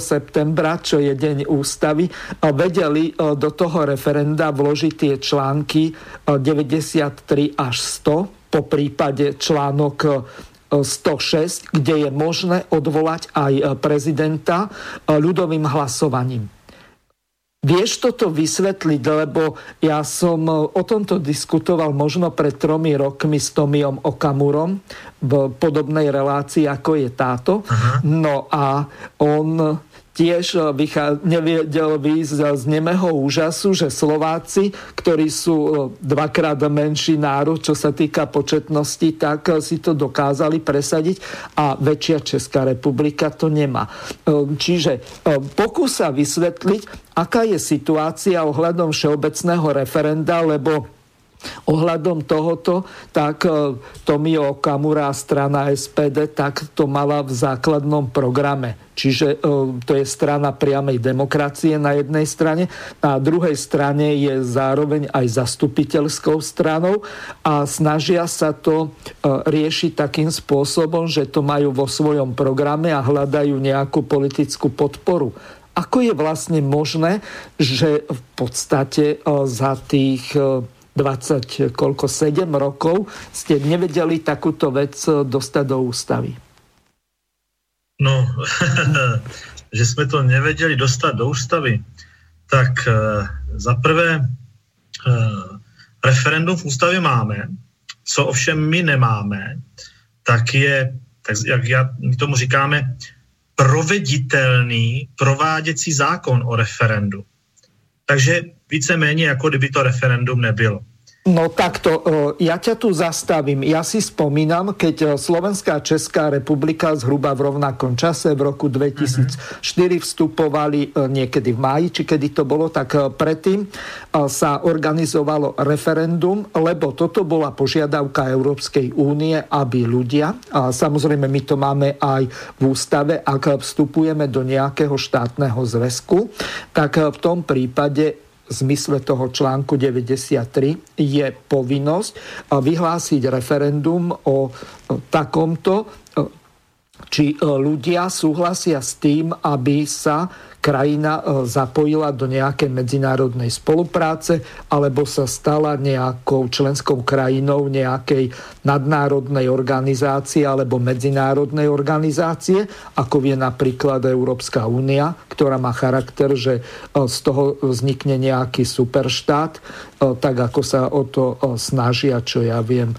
septembra, čo je deň ústavy, e, vedeli do toho referenda vložiť tie články 93 až 100, po prípade článok 106, kde je možné odvolať aj prezidenta ľudovým hlasovaním. Vieš toto vysvetliť, lebo ja som e, o tomto diskutoval možno pred tromi rokmi s Tomiom Okamurom v podobnej relácii, ako je táto. Aha. No a on tiež eh, nevedel výjsť z nemého úžasu, že Slováci, ktorí sú eh, dvakrát menší národ, čo sa týka početnosti, tak eh, si to dokázali presadiť a väčšia Česká republika to nemá. Čiže pokúsa sa vysvetliť, aká je situácia ohľadom všeobecného referenda, lebo Ohľadom tohoto, tak e, Tomio Okamura strana SPD tak to mala v základnom programe. Čiže e, to je strana priamej demokracie na jednej strane, na druhej strane je zároveň aj zastupiteľskou stranou a snažia sa to e, riešiť takým spôsobom, že to majú vo svojom programe a hľadajú nejakú politickú podporu. Ako je vlastne možné, že v podstate za tých 20, koľko, 7 rokov ste nevedeli takúto vec dostať do ústavy? No, [laughs] že jsme to nevedeli dostat do ústavy, tak e, za prvé e, referendum v ústavě máme, co ovšem my nemáme, tak je, tak jak já, my tomu říkáme, proveditelný prováděcí zákon o referendu. Takže víceméně jako kdyby to referendum nebylo. No takto, ja ťa tu zastavím. Ja si spomínam, keď Slovenská a Česká republika zhruba v rovnakom čase v roku 2004 vstupovali niekedy v máji, či kedy to bolo, tak predtým sa organizovalo referendum, lebo toto bola požiadavka Európskej únie, aby ľudia, a samozrejme my to máme aj v ústave, ak vstupujeme do nejakého štátneho zväzku, tak v tom prípade zmysle toho článku 93 je povinnosť vyhlásiť referendum o takomto, či ľudia súhlasia s tým, aby sa krajina e, zapojila do nejakej medzinárodnej spolupráce alebo sa stala nejakou členskou krajinou nejakej nadnárodnej organizácie alebo medzinárodnej organizácie, ako je napríklad Európska únia, ktorá má charakter, že e, z toho vznikne nejaký superštát, e, tak ako sa o to snažia, čo ja viem,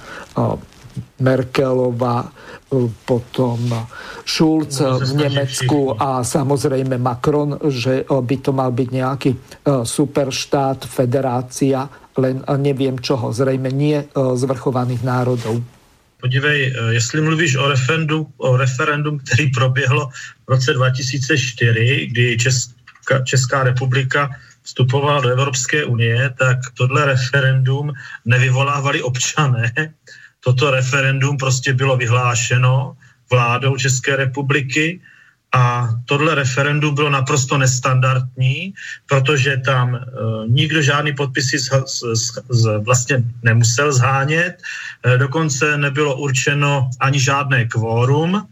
Merkelová, e, potom Schulz v Nemecku a samozrejme Macron, že e, by to mal byť nejaký e, superštát, federácia, len neviem čoho, zrejme nie zvrchovaných národov. Podívej, jestli mluvíš o referendum, o referendum, který proběhlo v roce 2004, kdy Česká, Česká republika vstupovala do Evropské unie, tak tohle referendum nevyvolávali občané, toto referendum prostě bylo vyhlášeno vládou České republiky a tohle referendum bylo naprosto nestandardní, protože tam e, nikdo žádný podpisy z, z, z, vlastně nemusel zhánět, e, dokonce nebylo určeno ani žádné kvórum,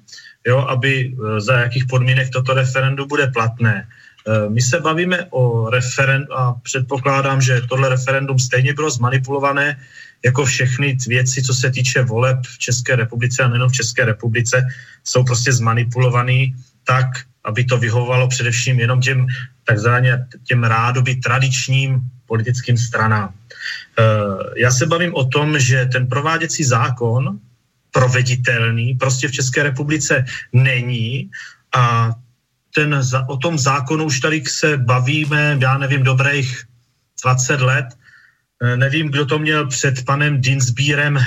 jo, aby e, za jakých podmínek toto referendum bude platné. E, my se bavíme o referendum a předpokládám, že tohle referendum stejně bylo zmanipulované jako všechny věci, co se týče voleb v České republice a nejen v České republice, jsou prostě zmanipulovaný tak, aby to vyhovovalo především jenom těm takzvaně těm rádoby tradičním politickým stranám. Eh, já se bavím o tom, že ten prováděcí zákon proveditelný prostě v České republice není a ten, o tom zákonu už tady se bavíme, já nevím, dobrých 20 let nevím, kdo to měl před panem Dinsbírem eh,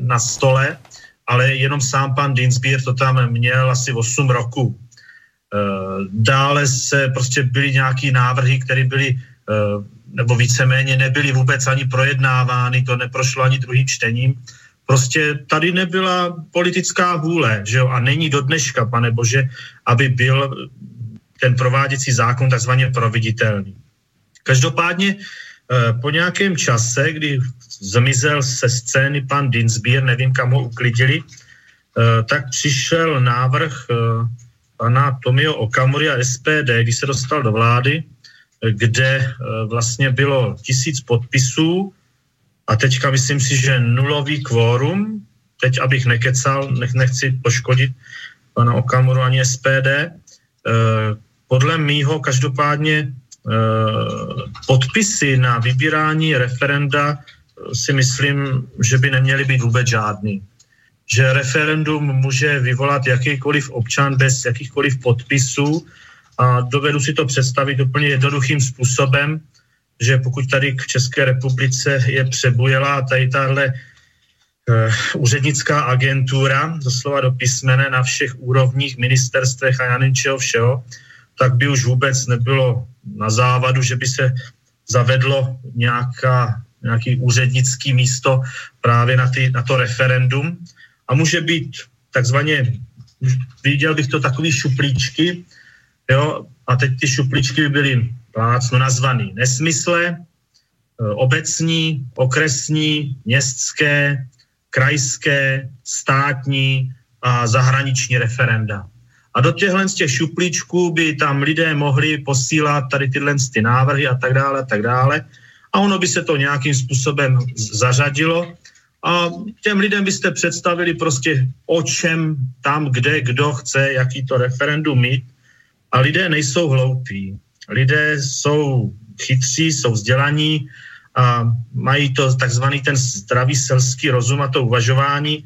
na stole, ale jenom sám pan Dinsbier to tam měl asi 8 roků. Dále se prostě byly nějaké návrhy, které byly nebo víceméně nebyly vůbec ani projednávány, to neprošlo ani druhým čtením. Prostě tady nebyla politická vůle, že jo, a není do dneška, pane Bože, aby byl ten prováděcí zákon takzvaně providitelný. Každopádně eh, po nějakém čase, kdy zmizel se scény pan Dinsbier, nevím, kam ho uklidili, eh, tak přišel návrh eh, pana Tomio Okamury a SPD, když se dostal do vlády, kde vlastně bylo tisíc podpisů. A teďka myslím si, že nulový kvórum, teď abych nekecal, nech, nechci poškodit pana Okamuru ani SPD, podle mýho každopádně podpisy na vybírání referenda si myslím, že by neměly být vůbec žádný. Že referendum může vyvolat jakýkoliv občan bez jakýchkoliv podpisů a dovedu si to představit úplně jednoduchým způsobem, že pokud tady k České republice je přebujela tady tahle uh, úřednická agentura, doslova do písmene na všech úrovních, ministerstvech a já nevím čeho všeho, tak by už vůbec nebylo na závadu, že by se zavedlo nějaká, nějaký úřednický místo právě na, ty, na to referendum. A může být takzvaně, viděl bych to takový šuplíčky, jo, a teď ty šuplíčky by byly plácno nazvaný nesmysle, e, obecní, okresní, městské, krajské, státní a zahraniční referenda. A do těchhle z těch šuplíčků by tam lidé mohli posílat tady tyhle ty návrhy a tak dále a tak dále. A ono by se to nějakým způsobem zařadilo a těm lidem byste představili prostě o čem tam, kde, kdo chce, jaký to referendum mít. A lidé nejsou hloupí. Lidé jsou chytří, jsou vzdělaní a mají to takzvaný ten zdravý selský rozum a to uvažování.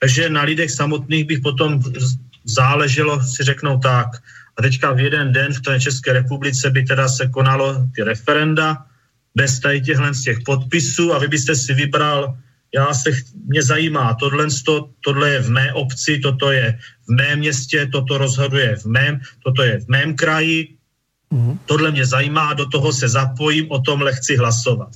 Takže na lidech samotných bych potom záleželo si řeknou tak, a teďka v jeden den v té České republice by teda se konalo ty referenda bez tady těchhle z těch podpisů a vy byste si vybral, já se, mě zajímá, tohle, tohle je v mé obci, toto je v mém městě, toto rozhoduje v mém, toto je v mém kraji, mm-hmm. tohle mě zajímá, do toho se zapojím, o tomhle chci hlasovat.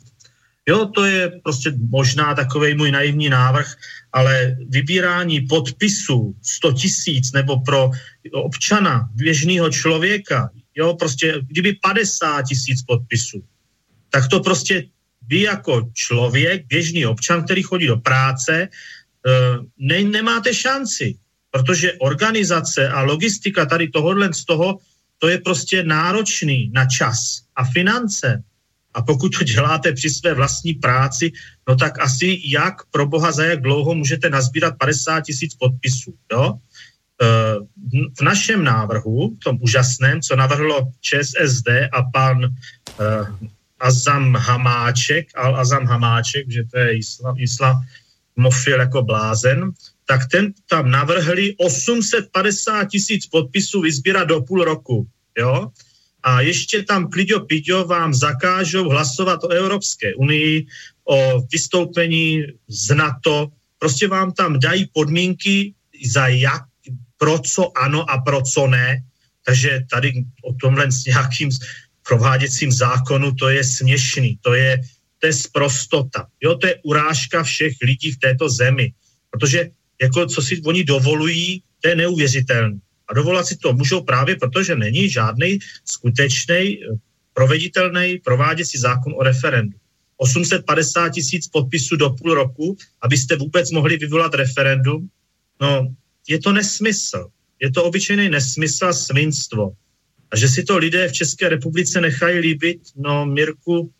Jo, to je prostě možná takový můj naivní návrh, ale vybírání podpisů 100 tisíc nebo pro občana, běžného člověka, jo, prostě kdyby 50 tisíc podpisů, tak to prostě vy jako člověk, běžný občan, který chodí do práce, eh, ne, nemáte šanci, protože organizace a logistika tady tohohle z toho, to je prostě náročný na čas a finance. A pokud to děláte při své vlastní práci, no tak asi jak pro boha za jak dlouho můžete nazbírat 50 tisíc podpisů. Jo? E, v našem návrhu, v tom úžasném, co navrhlo ČSSD a pan uh, Azam Hamáček, Al Azam Hamáček, že to je islam, islam mofil jako blázen, tak ten tam navrhli 850 tisíc podpisů vyzbírat do půl roku. Jo? A ještě tam kliďo piďo vám zakážou hlasovat o Evropské unii, o vystoupení z NATO, prostě vám tam dají podmínky za jak, pro co ano a pro co ne, takže tady o tomhle s nějakým prováděcím zákonu to je směšný, to je, to je sprostota. Jo, to je urážka všech lidí v této zemi, protože jako co si oni dovolují, to je neuvěřitelné. A dovolat si to můžou právě proto, že není žádný skutečný eh, proveditelný prováděcí zákon o referendu. 850 tisíc podpisů do půl roku, abyste vůbec mohli vyvolat referendum, no je to nesmysl. Je to obyčejný nesmysl a svinstvo. A že si to lidé v České republice nechají líbit, no Mirku,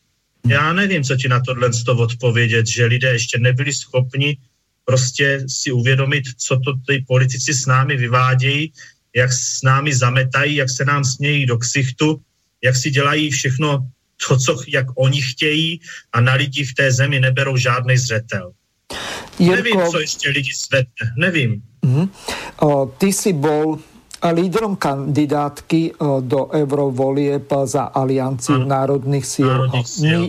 já nevím, co ti na tohle odpovědět, že lidé ještě nebyli schopni prostě si uvědomit, co to ty politici s námi vyvádějí, jak s námi zametají, jak se nám smějí do ksichtu, jak si dělají všechno to, co jak oni chtějí a na lidi v té zemi neberou žádný zřetel. Jirko, nevím, co ještě lidi svetne, nevím. Uh-huh. O, ty si bol lídrom kandidátky do eurovolieb za Alianciu ano. národných síl. Národných síl. My,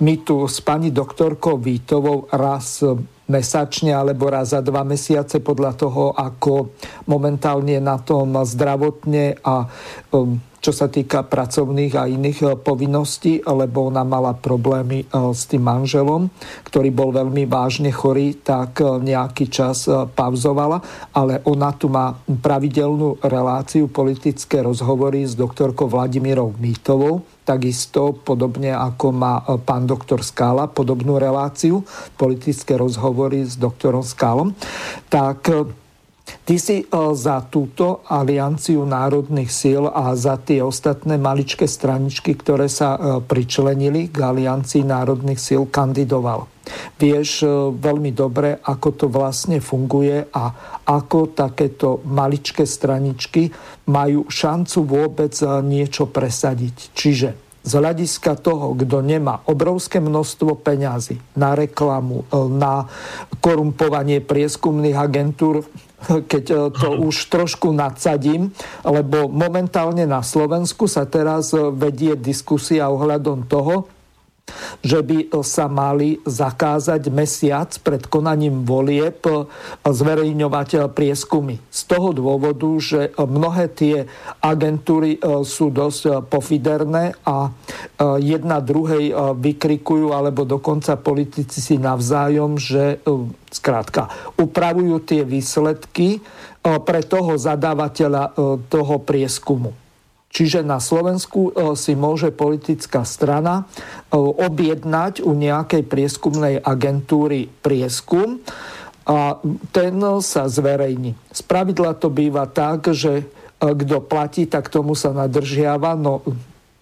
my tu s pani doktorkou Vítovou raz mesačne alebo raz za dva mesiace podľa toho, ako momentálne na tom zdravotne a um, čo sa týka pracovných a iných uh, povinností, lebo ona mala problémy uh, s tým manželom, ktorý bol veľmi vážne chorý, tak uh, nejaký čas pauzovala, ale ona tu má pravidelnú reláciu, politické rozhovory s doktorkou Vladimírou Mítovou, takisto podobne ako má e, pán doktor Skála podobnú reláciu, politické rozhovory s doktorom Skálom, tak e, Ty si e, za túto alianciu národných síl a za tie ostatné maličké straničky, ktoré sa pričlenili k aliancii národných síl, kandidoval. Vieš e, veľmi dobre, ako to vlastne funguje a ako takéto maličké straničky majú šancu vôbec niečo presadiť. Čiže z hľadiska toho, kto nemá obrovské množstvo peňazí na reklamu, na korumpovanie prieskumných agentúr, keď to [laughs] už trošku nadsadím, lebo momentálne na Slovensku sa teraz vedie diskusia ohľadom toho, že by sa mali zakázať mesiac pred konaním volieb zverejňovať prieskumy. Z toho dôvodu, že mnohé tie agentúry e, sú dosť pofiderné a e, jedna druhej e, vykrikujú, alebo dokonca politici si navzájom, že skrátka upravujú tie výsledky pre toho zadávateľa toho prieskumu. Čiže na Slovensku e, si môže politická strana e, objednať u nejakej prieskumnej agentúry prieskum a ten sa zverejní. Spravidla to býva tak, že e, kto platí, tak tomu sa nadržiava. No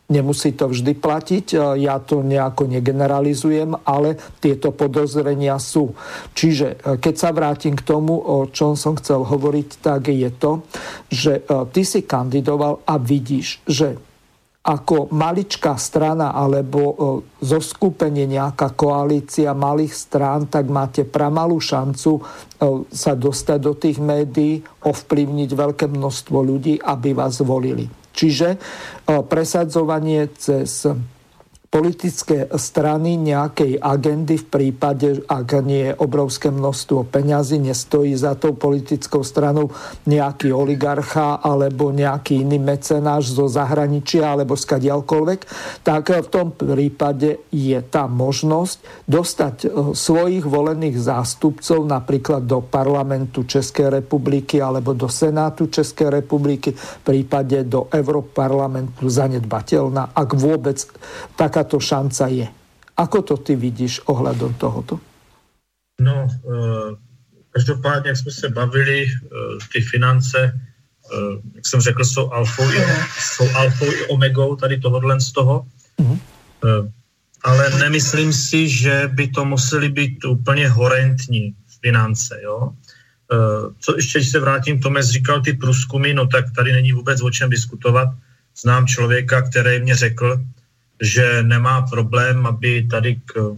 Nemusí to vždy platiť, e, ja to nejako negeneralizujem, ale tieto podozrenia sú. Čiže e, keď sa vrátim k tomu, o čom som chcel hovoriť, tak je to, že e, ty si kandidoval a vidíš, že ako maličká strana alebo zo skupenie nejaká koalícia malých strán, tak máte pramalú šancu sa dostať do tých médií, ovplyvniť veľké množstvo ľudí, aby vás volili. Čiže presadzovanie cez politické strany nejakej agendy v prípade, ak nie je obrovské množstvo peňazí, nestojí za tou politickou stranou nejaký oligarcha alebo nejaký iný mecenáš zo zahraničia alebo skadialkoľvek, tak v tom prípade je tá možnosť dostať e, svojich volených zástupcov napríklad do parlamentu Českej republiky alebo do Senátu Českej republiky, v prípade do Európarlamentu zanedbateľná, ak vôbec taká táto šanca je. Ako to ty vidíš ohľadom tohoto? No, e, každopádně, jak jsme se bavili, e, ty finance, e, jak jsem řekl, jsou alfou, i, jsou alfou i omegou tady tohohle z toho. Mm-hmm. Ale nemyslím si, že by to museli být úplně horentní finance, jo. Co ještě, když se vrátím k tomu, říkal ty průzkumy, no tak tady není vůbec o čem diskutovat. Znám člověka, který mě řekl, že nemá problém, aby tady k,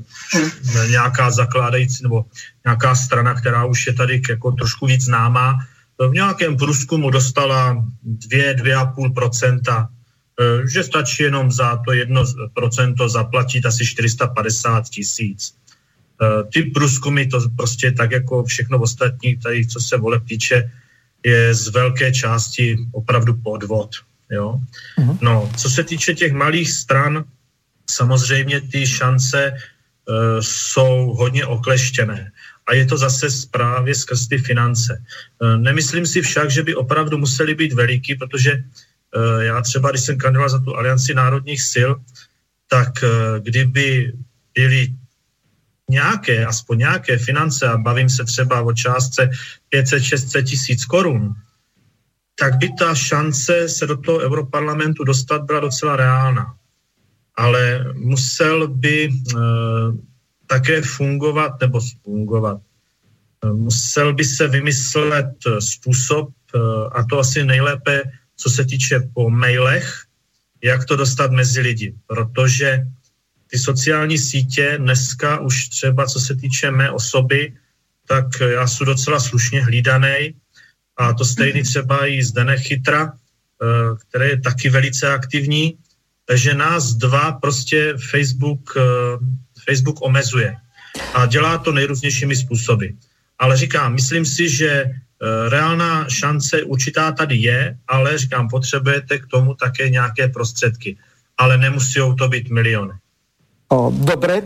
nějaká zakládající nebo nějaká strana, která už je tady jako trošku víc známá, v nějakém průzkumu dostala 2-2,5%, eh, že stačí jenom za to 1% zaplatit asi 450 tisíc. Eh, ty průzkumy, to prostě tak jako všechno ostatní, tady co se voleb týče, je z velké části opravdu podvod. Jo? Uh-huh. No, co se týče těch malých stran, samozřejmě ty šance uh, jsou hodně okleštěné. A je to zase právě skrz ty finance. Uh, nemyslím si však, že by opravdu museli být veliký, protože uh, já třeba, když jsem kandidoval za tu alianci národních sil, tak kdyby byly nějaké, aspoň nějaké finance, a bavím se třeba o částce 500-600 tisíc korun, tak by ta šance se do toho europarlamentu dostat byla docela reálná. Ale musel by e, také fungovat, nebo fungovat, e, musel by se vymyslet způsob, e, a to asi nejlépe, co se týče po mailech, jak to dostat mezi lidi. Protože ty sociální sítě dneska už třeba, co se týče mé osoby, tak já jsem docela slušně hlídaný a to stejný třeba i Zdenek Chytra, eh, který je taky velice aktivní, takže nás dva prostě Facebook, eh, Facebook omezuje a dělá to nejrůznějšími způsoby. Ale říkám, myslím si, že reálná šance určitá tady je, ale říkám, potřebujete k tomu také nějaké prostředky. Ale nemusí to být miliony. Dobre,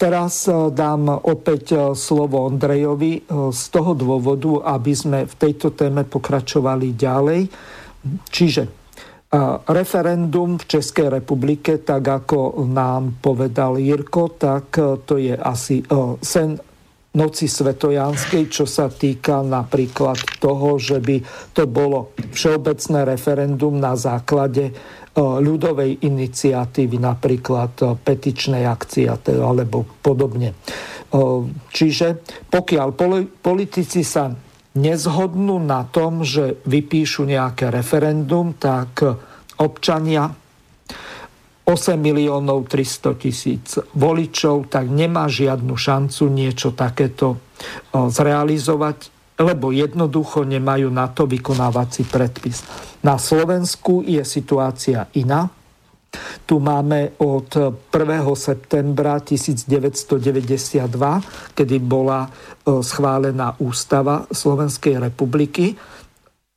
Teraz dám opäť slovo Ondrejovi z toho dôvodu, aby sme v tejto téme pokračovali ďalej. Čiže referendum v Českej republike, tak ako nám povedal Jirko, tak to je asi sen noci svetojanskej, čo sa týka napríklad toho, že by to bolo všeobecné referendum na základe ľudovej iniciatívy, napríklad petičnej akcie alebo podobne. Čiže pokiaľ politici sa nezhodnú na tom, že vypíšu nejaké referendum, tak občania 8 miliónov 300 tisíc voličov, tak nemá žiadnu šancu niečo takéto zrealizovať lebo jednoducho nemajú na to vykonávací predpis. Na Slovensku je situácia iná. Tu máme od 1. septembra 1992, kedy bola e, schválená ústava Slovenskej republiky,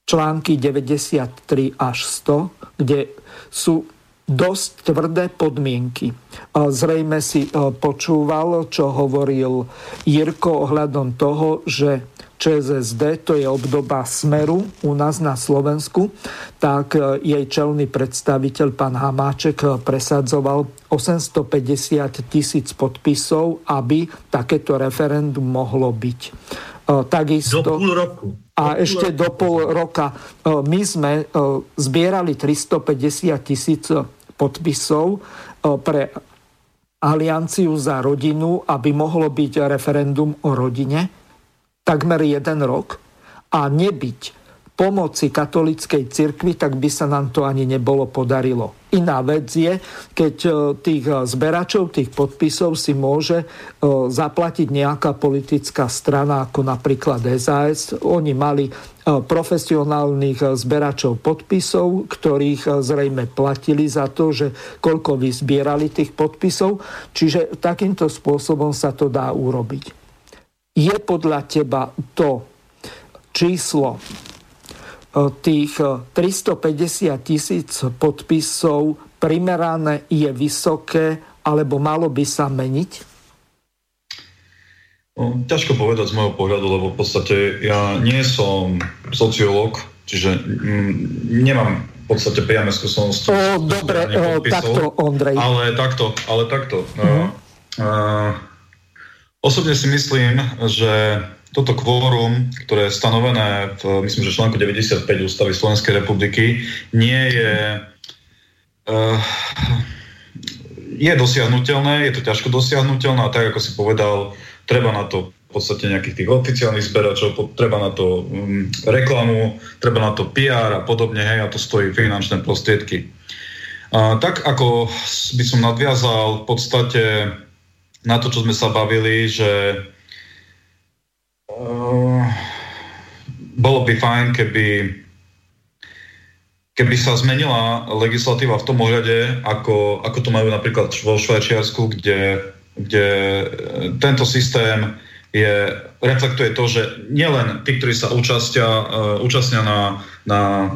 články 93 až 100, kde sú dosť tvrdé podmienky. Zrejme si e, počúval, čo hovoril Jirko ohľadom toho, že ČSSD, to je obdoba Smeru u nás na Slovensku, tak e, jej čelný predstaviteľ pán Hamáček e, presadzoval 850 tisíc podpisov, aby takéto referendum mohlo byť. E, takisto, do pol roku. A do ešte pol do pol roka. My sme zbierali 350 tisíc podpisov pre Alianciu za rodinu, aby mohlo byť referendum o rodine takmer jeden rok a nebyť pomoci katolickej cirkvi, tak by sa nám to ani nebolo podarilo. Iná vec je, keď e, tých e, zberačov, tých podpisov si môže e, zaplatiť nejaká politická strana, ako napríklad SAS. Oni mali profesionálnych zberačov podpisov, ktorých zrejme platili za to, že koľko vyzbierali tých podpisov. Čiže takýmto spôsobom sa to dá urobiť. Je podľa teba to číslo e, tých 350 e, tisíc podpisov primerané, je vysoké, alebo malo by sa meniť? No, ťažko povedať z môjho pohľadu, lebo v podstate ja nie som sociológ, čiže mm, nemám v podstate priame skúsenosti. O, dobre, o, takto, Ondrej. Ale takto, ale takto. Uh-huh. Uh, Osobne si myslím, že toto kvórum, ktoré je stanovené v, myslím, že článku 95 Ústavy Slovenskej republiky, nie je, uh, je dosiahnutelné, je to ťažko dosiahnutelné a tak, ako si povedal, treba na to v podstate nejakých tých oficiálnych zberačov, treba na to um, reklamu, treba na to PR a podobne, hej, a to stojí finančné prostriedky. Uh, tak ako by som nadviazal v podstate na to, čo sme sa bavili, že uh, bolo by fajn, keby, keby sa zmenila legislatíva v tom ohľade, ako, ako to majú napríklad vo Švajčiarsku, kde, kde tento systém je, reflektuje to, že nielen tí, ktorí sa účastia, uh, účastnia na, na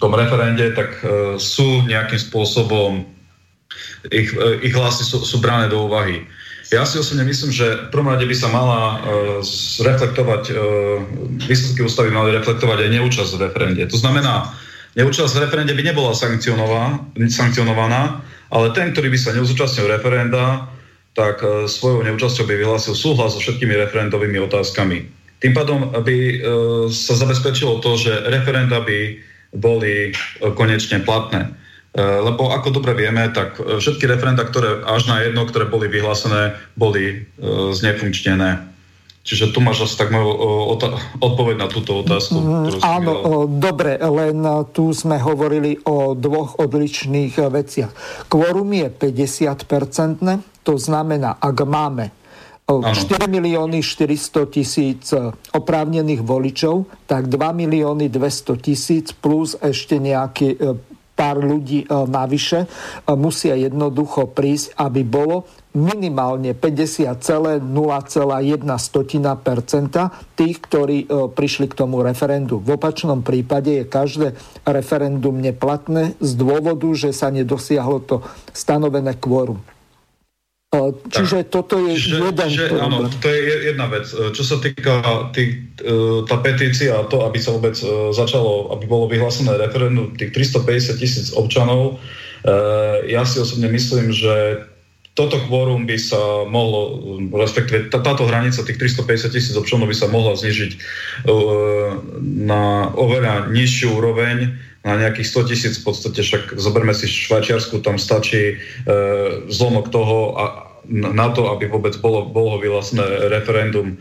tom referende, tak uh, sú nejakým spôsobom ich, uh, ich hlasy sú, sú brané do úvahy. Ja si osobne myslím, že v prvom rade by sa mala uh, reflektovať, uh, výsledky ústavy mali reflektovať aj neúčasť v referende. To znamená, neúčasť v referende by nebola sankcionovaná, ale ten, ktorý by sa neuzúčastnil referenda, tak uh, svojou neúčasťou by vyhlásil súhlas so všetkými referendovými otázkami. Tým pádom by uh, sa zabezpečilo to, že referenda by boli konečne platné. Eh, lebo ako dobre vieme, tak eh, všetky referenda, ktoré až na jedno, ktoré boli vyhlásené, boli eh, znefunkčnené. Čiže tu máš asi tak moju odpoveď na túto otázku. Mm, áno, dobre, len tu sme hovorili o dvoch odlišných veciach. Kvorum je 50-percentné, to znamená, ak máme 4 milióny 400 tisíc oprávnených voličov, tak 2 milióny 200 tisíc plus ešte nejaký pár ľudí navyše musia jednoducho prísť, aby bolo minimálne 50,01% tých, ktorí e, prišli k tomu referendu. V opačnom prípade je každé referendum neplatné z dôvodu, že sa nedosiahlo to stanovené kvórum. E, čiže tak, toto je čiže, jeden čiže, Áno, to je jedna vec. E, čo sa týka tý, tá petícia a to, aby sa vôbec začalo, aby bolo vyhlásené referendum tých 350 tisíc občanov, ja si osobne myslím, že toto kvórum by sa mohlo, respektíve táto hranica tých 350 tisíc občanov by sa mohla znižiť e, na oveľa nižšiu úroveň, na nejakých 100 tisíc, v podstate však zoberme si Švajčiarsku, tam stačí e, zlomok toho a na to, aby vôbec bolo, bolo vyhlásené referendum e,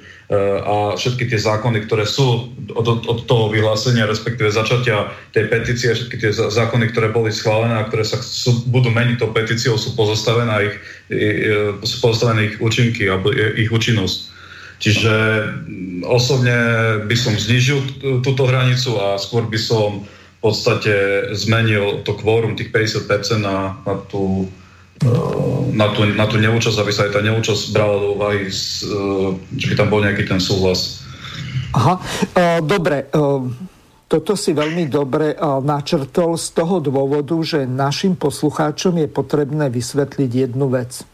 a všetky tie zákony, ktoré sú od, od toho vyhlásenia, respektíve začatia tej petície, všetky tie zákony, ktoré boli schválené a ktoré sa sú, budú meniť tou petíciou, sú pozastavené ich, sú pozastavené ich účinky alebo ich účinnosť. Čiže osobne by som znižil túto hranicu a skôr by som v podstate zmenil to kvórum tých 50% na, na tú na tú, na tú neúčasť, aby sa aj tá neúčasť brala do úvahy, e, že by tam bol nejaký ten súhlas. Aha, e, dobre. E, toto si veľmi dobre načrtol z toho dôvodu, že našim poslucháčom je potrebné vysvetliť jednu vec.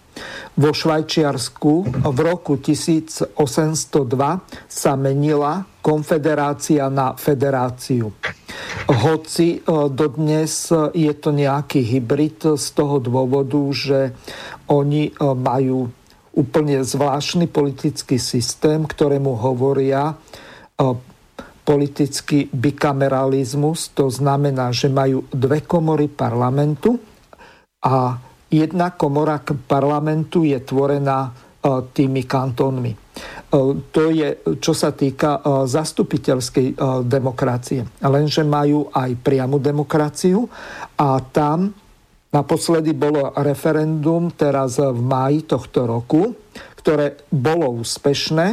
Vo Švajčiarsku v roku 1802 sa menila konfederácia na federáciu. Hoci e, dodnes je to nejaký hybrid z toho dôvodu, že oni e, majú úplne zvláštny politický systém, ktorému hovoria e, politický bikameralizmus. To znamená, že majú dve komory parlamentu a jedna komora parlamentu je tvorená tými kantónmi. To je, čo sa týka zastupiteľskej demokracie. Lenže majú aj priamu demokraciu a tam naposledy bolo referendum teraz v máji tohto roku, ktoré bolo úspešné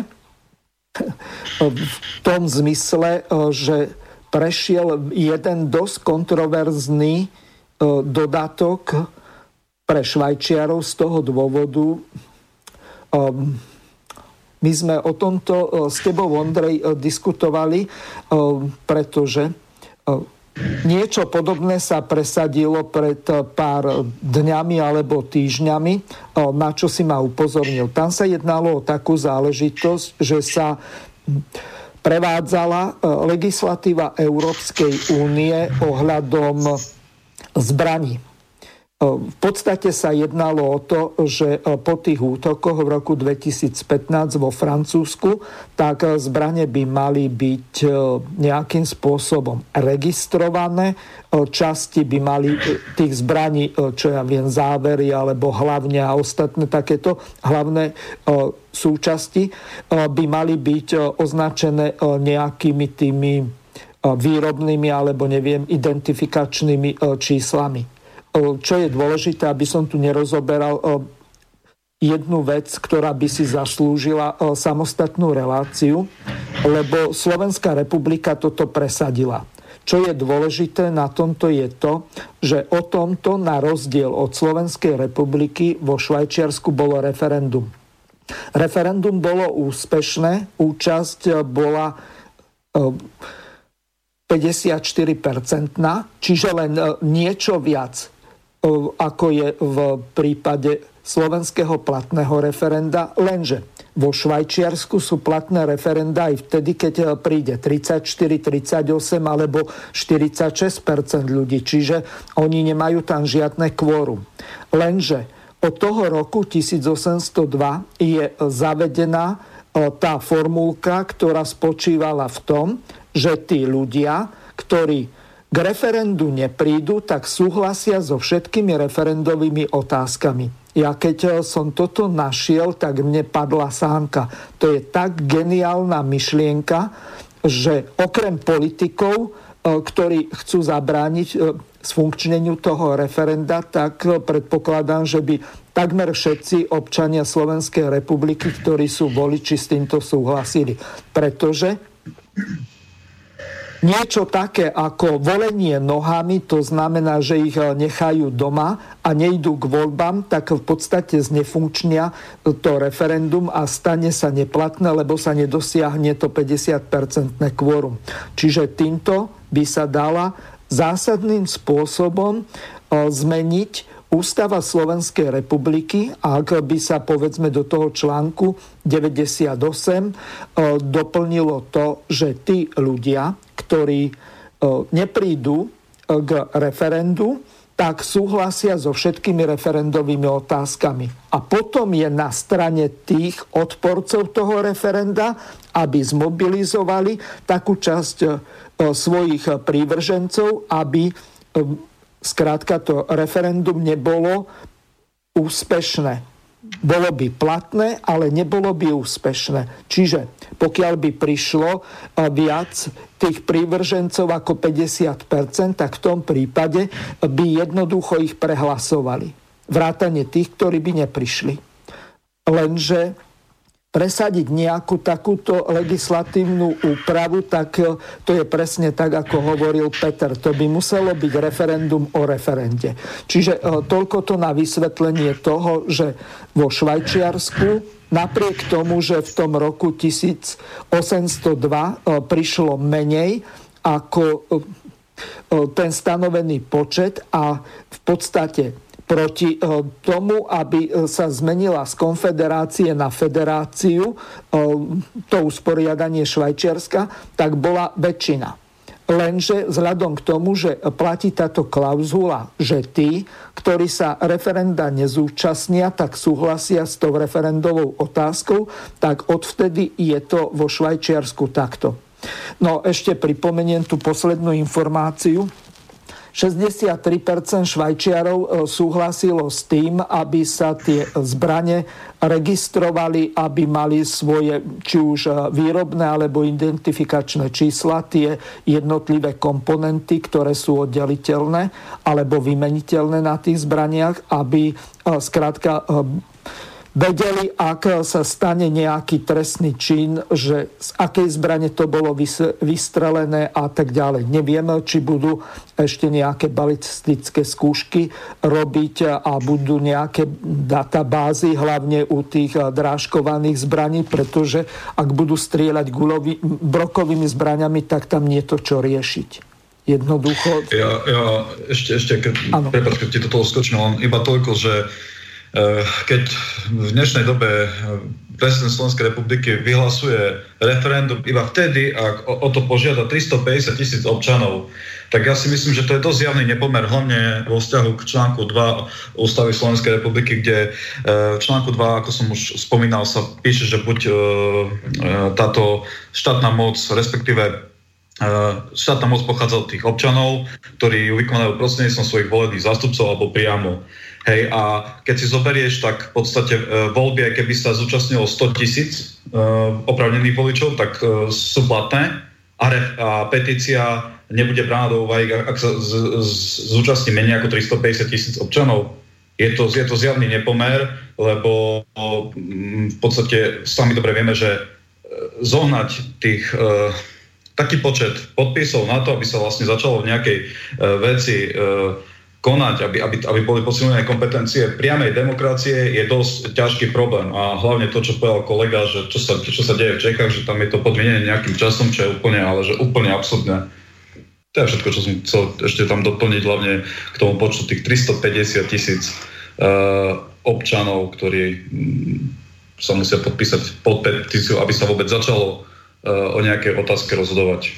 v tom zmysle, že prešiel jeden dosť kontroverzný dodatok pre Švajčiarov z toho dôvodu, um, my sme o tomto uh, s tebou, Ondrej, uh, diskutovali, um, pretože uh, niečo podobné sa presadilo pred pár dňami alebo týždňami, na čo si ma upozornil. Tam sa jednalo o takú záležitosť, že sa prevádzala legislatíva Európskej únie ohľadom zbraní v podstate sa jednalo o to, že e, po tých útokoch v roku 2015 vo Francúzsku, tak e, zbranie by mali byť e, nejakým spôsobom registrované. Časti by mali tých zbraní, čo ja viem, závery alebo hlavne a ostatné takéto hlavné súčasti by mali byť označené nejakými tými výrobnými alebo neviem, identifikačnými číslami čo je dôležité, aby som tu nerozoberal jednu vec, ktorá by si zaslúžila samostatnú reláciu, lebo Slovenská republika toto presadila. Čo je dôležité na tomto je to, že o tomto na rozdiel od Slovenskej republiky vo Švajčiarsku bolo referendum. Referendum bolo úspešné, účasť bola 54-percentná, čiže len niečo viac ako je v prípade slovenského platného referenda, lenže vo Švajčiarsku sú platné referenda aj vtedy, keď príde 34, 38 alebo 46% ľudí, čiže oni nemajú tam žiadne kvórum. Lenže od toho roku 1802 je zavedená e, tá formulka, ktorá spočívala v tom, že tí ľudia, ktorí k referendu neprídu, tak súhlasia so všetkými referendovými otázkami. Ja keď eh, som toto našiel, tak mne padla sánka. To je tak geniálna myšlienka, že okrem politikov ktorí chcú zabrániť sfunkčneniu toho referenda, tak predpokladám, že by takmer všetci občania Slovenskej republiky, ktorí sú voliči, s týmto súhlasili. Pretože niečo také ako volenie nohami, to znamená, že ich eh, nechajú doma a nejdú k voľbám, tak v podstate znefunkčnia to referendum a stane sa neplatné, lebo sa nedosiahne to 50-percentné kvórum. Čiže týmto by sa dala zásadným spôsobom eh, zmeniť Ústava Slovenskej republiky, ak by sa povedzme do toho článku 98 e, doplnilo to, že tí ľudia, ktorí e, neprídu e, k referendu, tak súhlasia so všetkými referendovými otázkami. A potom je na strane tých odporcov toho referenda, aby zmobilizovali takú časť svojich prívržencov, aby Skrátka to referendum nebolo úspešné. Bolo by platné, ale nebolo by úspešné. Čiže pokiaľ by prišlo viac tých prívržencov ako 50%, tak v tom prípade by jednoducho ich prehlasovali. Vrátane tých, ktorí by neprišli. Lenže presadiť nejakú takúto legislatívnu úpravu, tak e, to je presne tak, ako hovoril Peter. To by muselo byť referendum o referende. Čiže e, toľko to na vysvetlenie toho, že vo Švajčiarsku napriek tomu, že v tom roku 1802 e, prišlo menej ako ten stanovený počet a v podstate proti eh, tomu, aby eh, sa zmenila z konfederácie na federáciu, eh, to usporiadanie Švajčiarska, tak bola väčšina. Lenže vzhľadom k tomu, že platí táto klauzula, že tí, ktorí sa referenda nezúčastnia, tak súhlasia s tou referendovou otázkou, tak odvtedy je to vo Švajčiarsku takto. No ešte pripomeniem tú poslednú informáciu 63% Švajčiarov e, súhlasilo s tým, aby sa tie zbrane registrovali, aby mali svoje či už e, výrobné alebo identifikačné čísla, tie jednotlivé komponenty, ktoré sú oddeliteľné alebo vymeniteľné na tých zbraniach, aby skrátka e, vedeli, ak sa stane nejaký trestný čin, že z akej zbrane to bolo vystrelené a tak ďalej. Nevieme, či budú ešte nejaké balistické skúšky robiť a budú nejaké databázy, hlavne u tých drážkovaných zbraní, pretože ak budú strieľať gulový, brokovými zbraniami, tak tam nie je to čo riešiť jednoducho. Ja, ja ešte, ešte keď, prepáč, keď ti do toho skočím, iba toľko, že keď v dnešnej dobe eh, prezident Slovenskej republiky vyhlasuje referendum iba vtedy, ak o, to požiada 350 tisíc občanov, tak ja si myslím, že to je dosť javný nepomer, hlavne vo vzťahu k článku 2 Ústavy Slovenskej republiky, kde eh, v článku 2, ako som už spomínal, sa píše, že buď táto štátna moc, respektíve štátna moc pochádza od tých občanov, ktorí ju vykonajú prostredníctvom svojich volených zástupcov alebo priamo. Hej, a keď si zoberieš, tak v podstate e, voľby, keby sa zúčastnilo 100 tisíc e, opravnených voličov, tak e, sú platné a, re, a petícia nebude brána do úvahy, ak sa z, z, zúčastní menej ako 350 tisíc občanov. Je to, je to zjavný nepomer, lebo v podstate sami dobre vieme, že zohnať tých taký počet podpisov na to, aby sa vlastne začalo v nejakej veci konať, aby, aby, aby boli posilnené kompetencie priamej demokracie, je dosť ťažký problém. A hlavne to, čo povedal kolega, že čo sa, čo sa deje v Čechách, že tam je to podmienené nejakým časom, čo je úplne, ale že úplne absurdné. To je všetko, čo som chcel ešte tam doplniť, hlavne k tomu počtu tých 350 tisíc uh, občanov, ktorí um, sa musia podpísať pod petíciu, aby sa vôbec začalo uh, o nejakej otázke rozhodovať.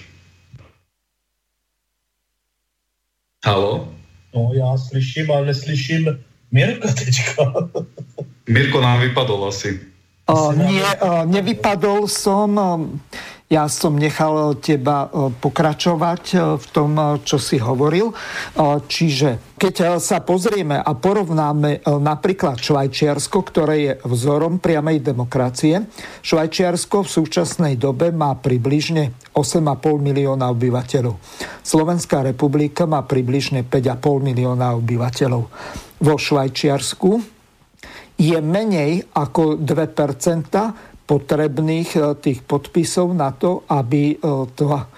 Halo? No, já slyším, ale neslyším Mirko teďka. Mirko nám vypadol asi. Uh, nie, uh, nevypadol som. Ja som nechal teba e, pokračovať e, v tom, čo si hovoril. Čiže keď sa pozrieme a porovnáme napríklad Švajčiarsko, ktoré je vzorom priamej demokracie, Švajčiarsko v súčasnej dobe má približne 8,5 milióna obyvateľov. Slovenská republika má približne 5,5 milióna obyvateľov. Vo Švajčiarsku je menej ako 2 potrebných e, tých podpisov na to, aby e, tá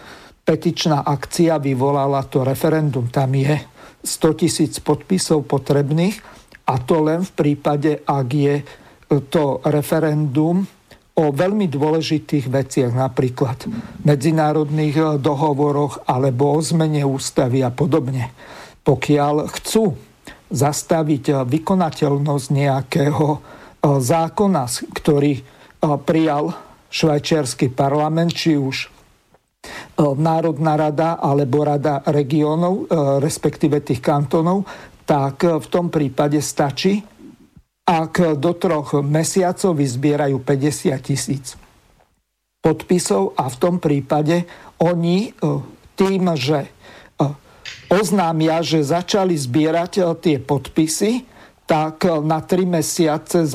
petičná akcia vyvolala to referendum. Tam je 100 tisíc podpisov potrebných a to len v prípade, ak je e, to referendum o veľmi dôležitých veciach, napríklad medzinárodných dohovoroch alebo o zmene ústavy a podobne. Pokiaľ chcú zastaviť vykonateľnosť nejakého zákona, ktorý prijal švajčiarsky parlament, či už e, Národná rada alebo Rada regiónov, e, respektíve tých kantonov, tak v tom prípade stačí, ak do troch mesiacov vyzbierajú 50 tisíc podpisov a v tom prípade oni e, tým, že oznámia, že začali zbierať tie podpisy, tak na tri mesiace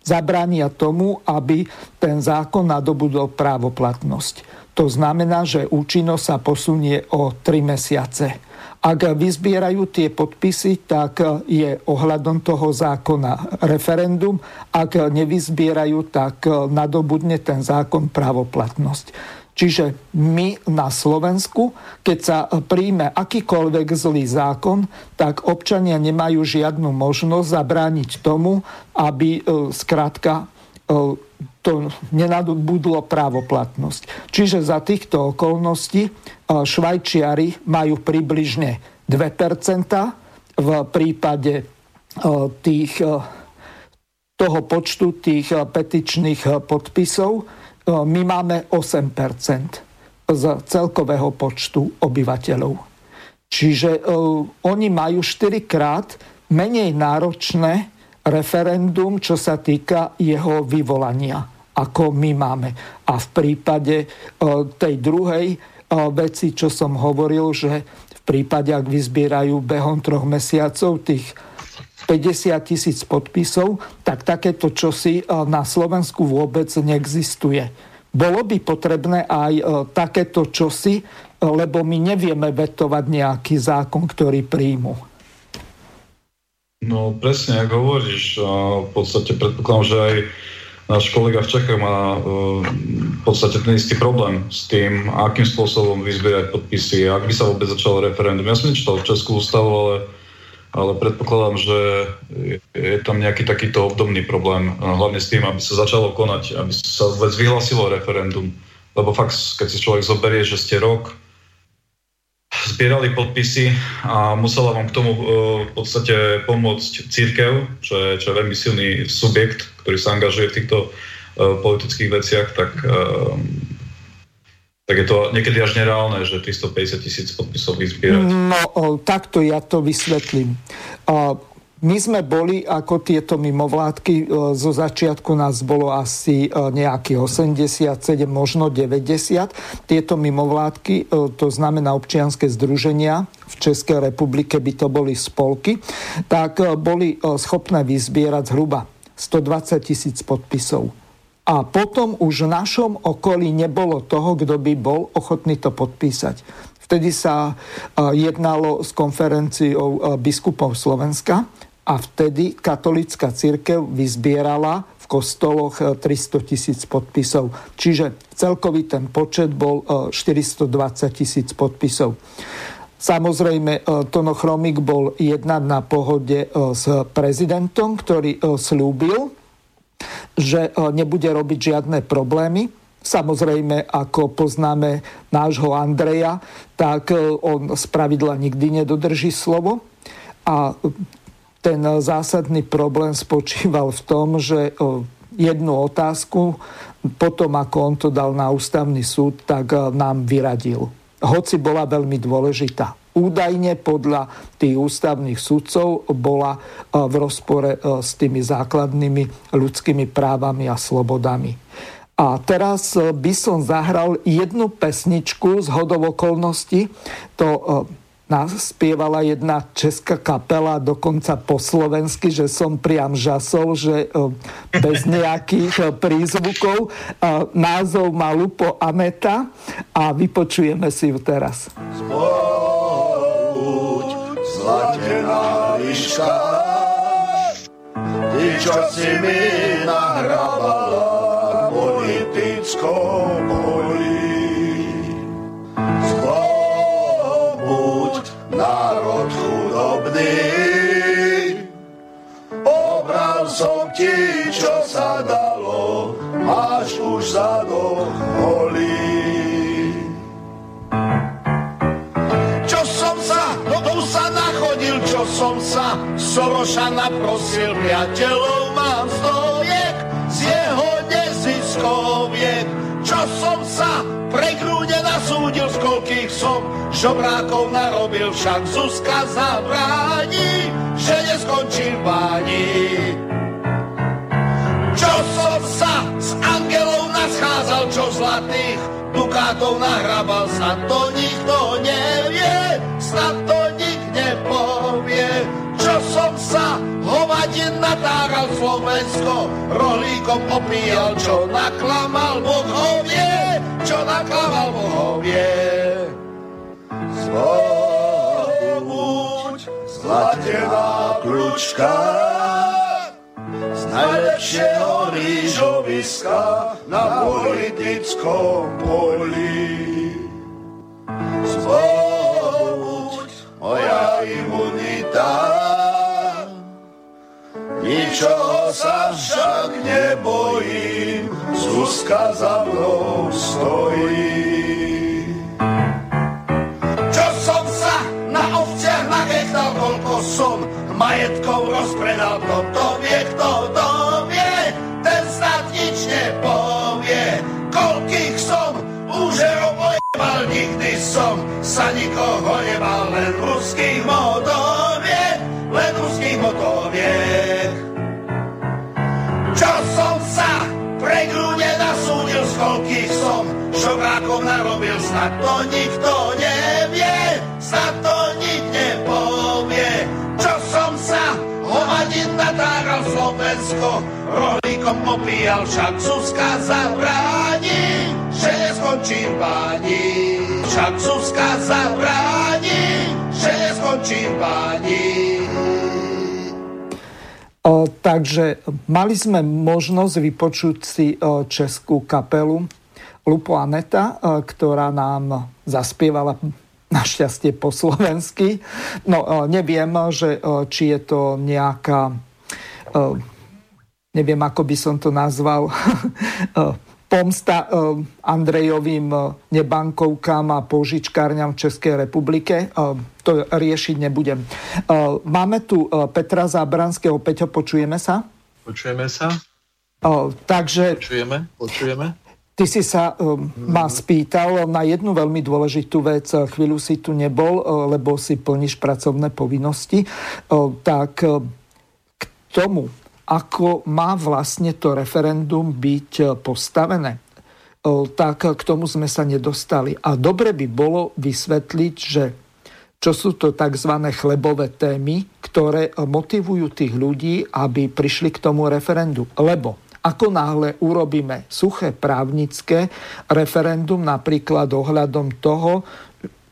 zabránia tomu, aby ten zákon nadobudol právoplatnosť. To znamená, že účinnosť sa posunie o 3 mesiace. Ak vyzbierajú tie podpisy, tak je ohľadom toho zákona referendum. Ak nevyzbierajú, tak nadobudne ten zákon právoplatnosť. Čiže my na Slovensku, keď sa príjme akýkoľvek zlý zákon, tak občania nemajú žiadnu možnosť zabrániť tomu, aby skrátka e, e, to nenadobudlo právoplatnosť. Čiže za týchto okolností e, Švajčiari majú približne 2% v prípade tých, toho počtu tých petičných podpisov my máme 8% z celkového počtu obyvateľov. Čiže uh, oni majú 4 krát menej náročné referendum, čo sa týka jeho vyvolania, ako my máme. A v prípade uh, tej druhej uh, veci, čo som hovoril, že v prípade, ak vyzbierajú behom troch mesiacov tých 50 tisíc podpisov, tak takéto čosi e, na Slovensku vôbec neexistuje. Bolo by potrebné aj e, takéto čosi, e, lebo my nevieme vetovať nejaký zákon, ktorý príjmu. No presne, ako hovoríš, v podstate predpokladám, že aj náš kolega v Čechách má v podstate ten istý problém s tým, akým spôsobom vyzbierať podpisy, ak by sa vôbec začalo referendum. Ja som nečítal Českú ústavu, ale ale predpokladám, že je tam nejaký takýto obdobný problém, hlavne s tým, aby sa začalo konať, aby sa vôbec vyhlasilo referendum. Lebo fakt, keď si človek zoberie, že ste rok zbierali podpisy a musela vám k tomu e, v podstate pomôcť církev, čo je, čo je veľmi silný subjekt, ktorý sa angažuje v týchto e, politických veciach, tak e, tak je to niekedy až nereálne, že 350 tisíc podpisov vyzbierať. No, takto ja to vysvetlím. My sme boli ako tieto mimovládky, e, zo začiatku nás bolo asi e, nejakých 87, možno 90. Tieto mimovládky, e, to znamená občianske združenia v Českej republike, by to boli spolky, tak boli schopné vyzbierať zhruba 120 tisíc podpisov a potom už v našom okolí nebolo toho, kto by bol ochotný to podpísať. Vtedy sa jednalo s konferenciou biskupov Slovenska a vtedy katolická církev vyzbierala v kostoloch 300 tisíc podpisov. Čiže celkový ten počet bol 420 tisíc podpisov. Samozrejme, Tono Chromik bol jednať na pohode s prezidentom, ktorý slúbil, že e, nebude robiť žiadne problémy. Samozrejme, ako poznáme nášho Andreja, tak e, on z pravidla nikdy nedodrží slovo. A ten zásadný problém spočíval v tom, že e, jednu otázku, potom ako on to dal na ústavný súd, tak nám vyradil. Hoci bola veľmi dôležitá údajne podľa tých ústavných sudcov bola e, v rozpore e, s tými základnými ľudskými právami a slobodami. A teraz by som zahral jednu pesničku z hodov okolností. To naspievala jedna česká kapela, dokonca po slovensky, že som priam žasol, že e, bez nejakých e, prízvukov. E, názov má Lupo Aneta a vypočujeme si ju teraz. Zbuď, zlatená liška, ty, čo si mi nahrabala politickou chudobný. Obral som ti, čo sa dalo, máš už zadok holý. Čo som sa, Soroša naprosil, priateľov mám stojek, z jeho neziskoviek. Čo som sa, pre grúde nasúdil, z koľkých som žobrákov narobil, však Zuzka zabráni, že neskončí v báni. Čo som sa s angelou naschádzal, čo zlatých dukátov nahrabal, sa to nikto nevie, snad hovadin natáral Slovensko, rohlíkom opíjal, čo naklamal bohovie čo naklamal bohovie. Zlobuď, zlatená kľúčka, z najlepšieho rýžoviska na politickom poli. Zlobuď, moja imunita, ničoho sa však nebojím, Zuzka za mnou stojí. Čo som sa na ovciach nachechtal, koľko som majetkov rozpredal, kto to vie, kto to vie, ten snad nič nepovie. Koľkých som úžerov ojebal, nikdy som sa nikoho nebal, len ruských motoviek, len ruských motoviek. Čo som sa pre grúne nasúdil, z koľkých som šobrákov narobil, snad to nikto nevie, snad to nik nepovie. Čo som sa hovadin natáral Slovensko, rohlíkom opíjal, však Zuzka zabráni, že neskončí v báni. Však Zuzka zabráni, že neskončí v báni. Takže mali sme možnosť vypočuť si českú kapelu Lupo Aneta, ktorá nám zaspievala našťastie po slovensky. No neviem, že, či je to nejaká neviem, ako by som to nazval, [laughs] pomsta Andrejovým nebankovkám a požičkárňam v Českej republike to riešiť nebudem. Máme tu Petra Zábranského. Peťo, počujeme sa? Počujeme sa. Takže... Počujeme, počujeme. Ty si sa um, ma spýtal na jednu veľmi dôležitú vec. Chvíľu si tu nebol, lebo si plníš pracovné povinnosti. Tak k tomu, ako má vlastne to referendum byť postavené, tak k tomu sme sa nedostali. A dobre by bolo vysvetliť, že čo sú to tzv. chlebové témy, ktoré motivujú tých ľudí, aby prišli k tomu referendu. Lebo ako náhle urobíme suché právnické referendum, napríklad ohľadom toho,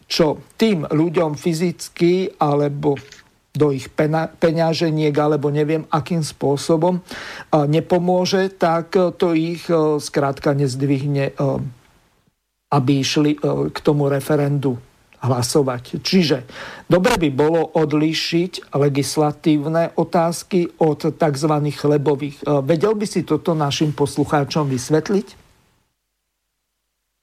čo tým ľuďom fyzicky alebo do ich peňaženiek alebo neviem akým spôsobom nepomôže, tak to ich skrátka nezdvihne, aby išli k tomu referendu hlasovať. Čiže dobre by bolo odlíšiť legislatívne otázky od tzv. chlebových. E, vedel by si toto našim poslucháčom vysvetliť?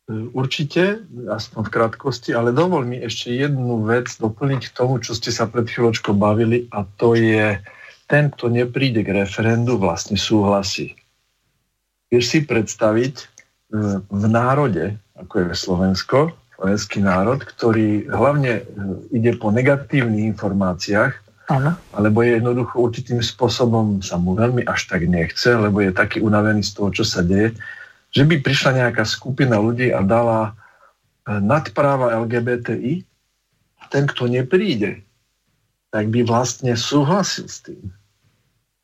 Určite, aspoň v krátkosti, ale dovol mi ešte jednu vec doplniť k tomu, čo ste sa pred chvíľočkou bavili a to je ten, kto nepríde k referendu, vlastne súhlasí. Vieš si predstaviť e, v národe, ako je Slovensko, slovenský národ, ktorý hlavne e, ide po negatívnych informáciách, Ano. alebo je jednoducho určitým spôsobom sa mu veľmi až tak nechce, lebo je taký unavený z toho, čo sa deje, že by prišla nejaká skupina ľudí a dala e, nadpráva LGBTI, ten, kto nepríde, tak by vlastne súhlasil s tým.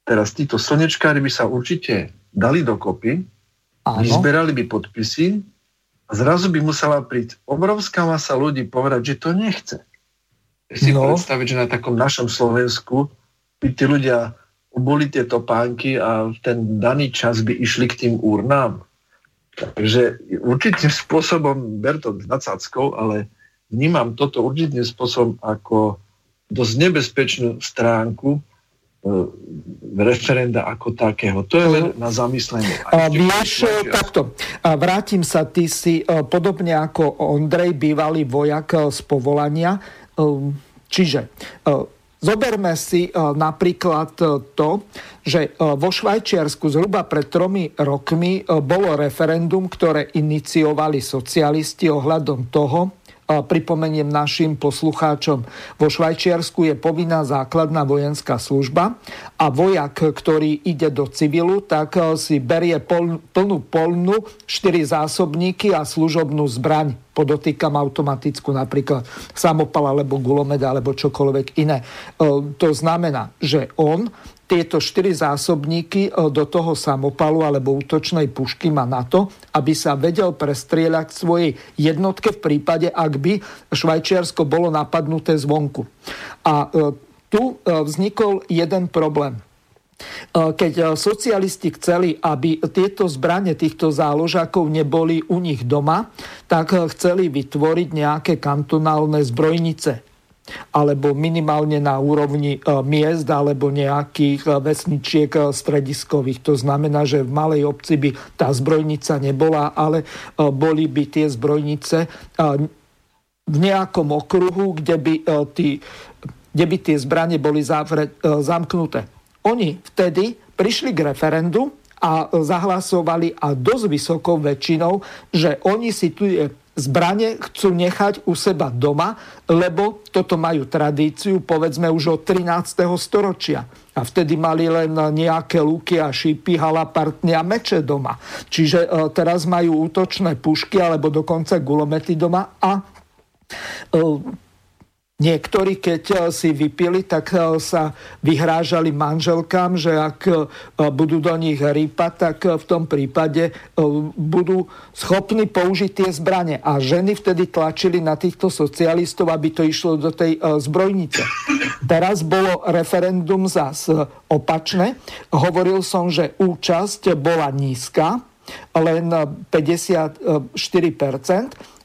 Teraz títo slnečkári by sa určite dali dokopy, Áno. vyzberali by podpisy a zrazu by musela prísť obrovská masa ľudí povedať, že to nechce. Si no. predstaviť, že na takom našom Slovensku by tí ľudia oboli tie topánky a v ten daný čas by išli k tým urnám. Takže určitým spôsobom, ber to nadsackou, ale vnímam toto určitým spôsobom ako dosť nebezpečnú stránku e, referenda ako takého. To je len na zamyslenie. A vieš, takto, a vrátim sa, ty si e, podobne ako Ondrej, bývalý vojak e, z povolania, čiže Zoberme si napríklad to, že vo Švajčiarsku zhruba pred tromi rokmi bolo referendum, ktoré iniciovali socialisti ohľadom toho, pripomeniem našim poslucháčom. Vo Švajčiarsku je povinná základná vojenská služba a vojak, ktorý ide do civilu, tak eh, si berie plnú polnu, štyri zásobníky a služobnú zbraň. Podotýkam automatickú napríklad samopal alebo gulomed alebo čokoľvek iné. Eh, to znamená, že on tieto štyri zásobníky e, do toho samopalu alebo útočnej pušky má na to, aby sa vedel prestrieľať svojej jednotke v prípade, ak by Švajčiarsko bolo napadnuté zvonku. A e, tu e, vznikol jeden problém. Keď socialisti chceli, aby tieto zbranie týchto záložákov neboli u nich doma, tak chceli vytvoriť nejaké kantonálne zbrojnice alebo minimálne na úrovni e, miest alebo nejakých e, vesničiek e, strediskových. To znamená, že v malej obci by tá zbrojnica nebola, ale boli by tie zbrojnice v nejakom okruhu, kde by, tí, kde by tie zbranie boli zavre, zamknuté. Oni vtedy prišli k referendu a zahlasovali a dosť vysokou väčšinou, že oni si tu zbranie chcú nechať u seba doma, lebo toto majú tradíciu, povedzme už od 13. storočia. A vtedy mali len nejaké lúky a šípy, halapartne a meče doma. Čiže e, teraz majú útočné pušky alebo dokonca gulomety doma a e, Niektorí, keď eh, si vypili, tak eh, sa vyhrážali manželkám, že ak eh, budú do nich rýpať, tak v tom prípade budú schopní použiť tie zbranie. A ženy vtedy tlačili na týchto socialistov, aby to išlo do tej zbrojnice. Teraz bolo referendum zas opačné. Hovoril som, že účasť bola nízka, len 54%,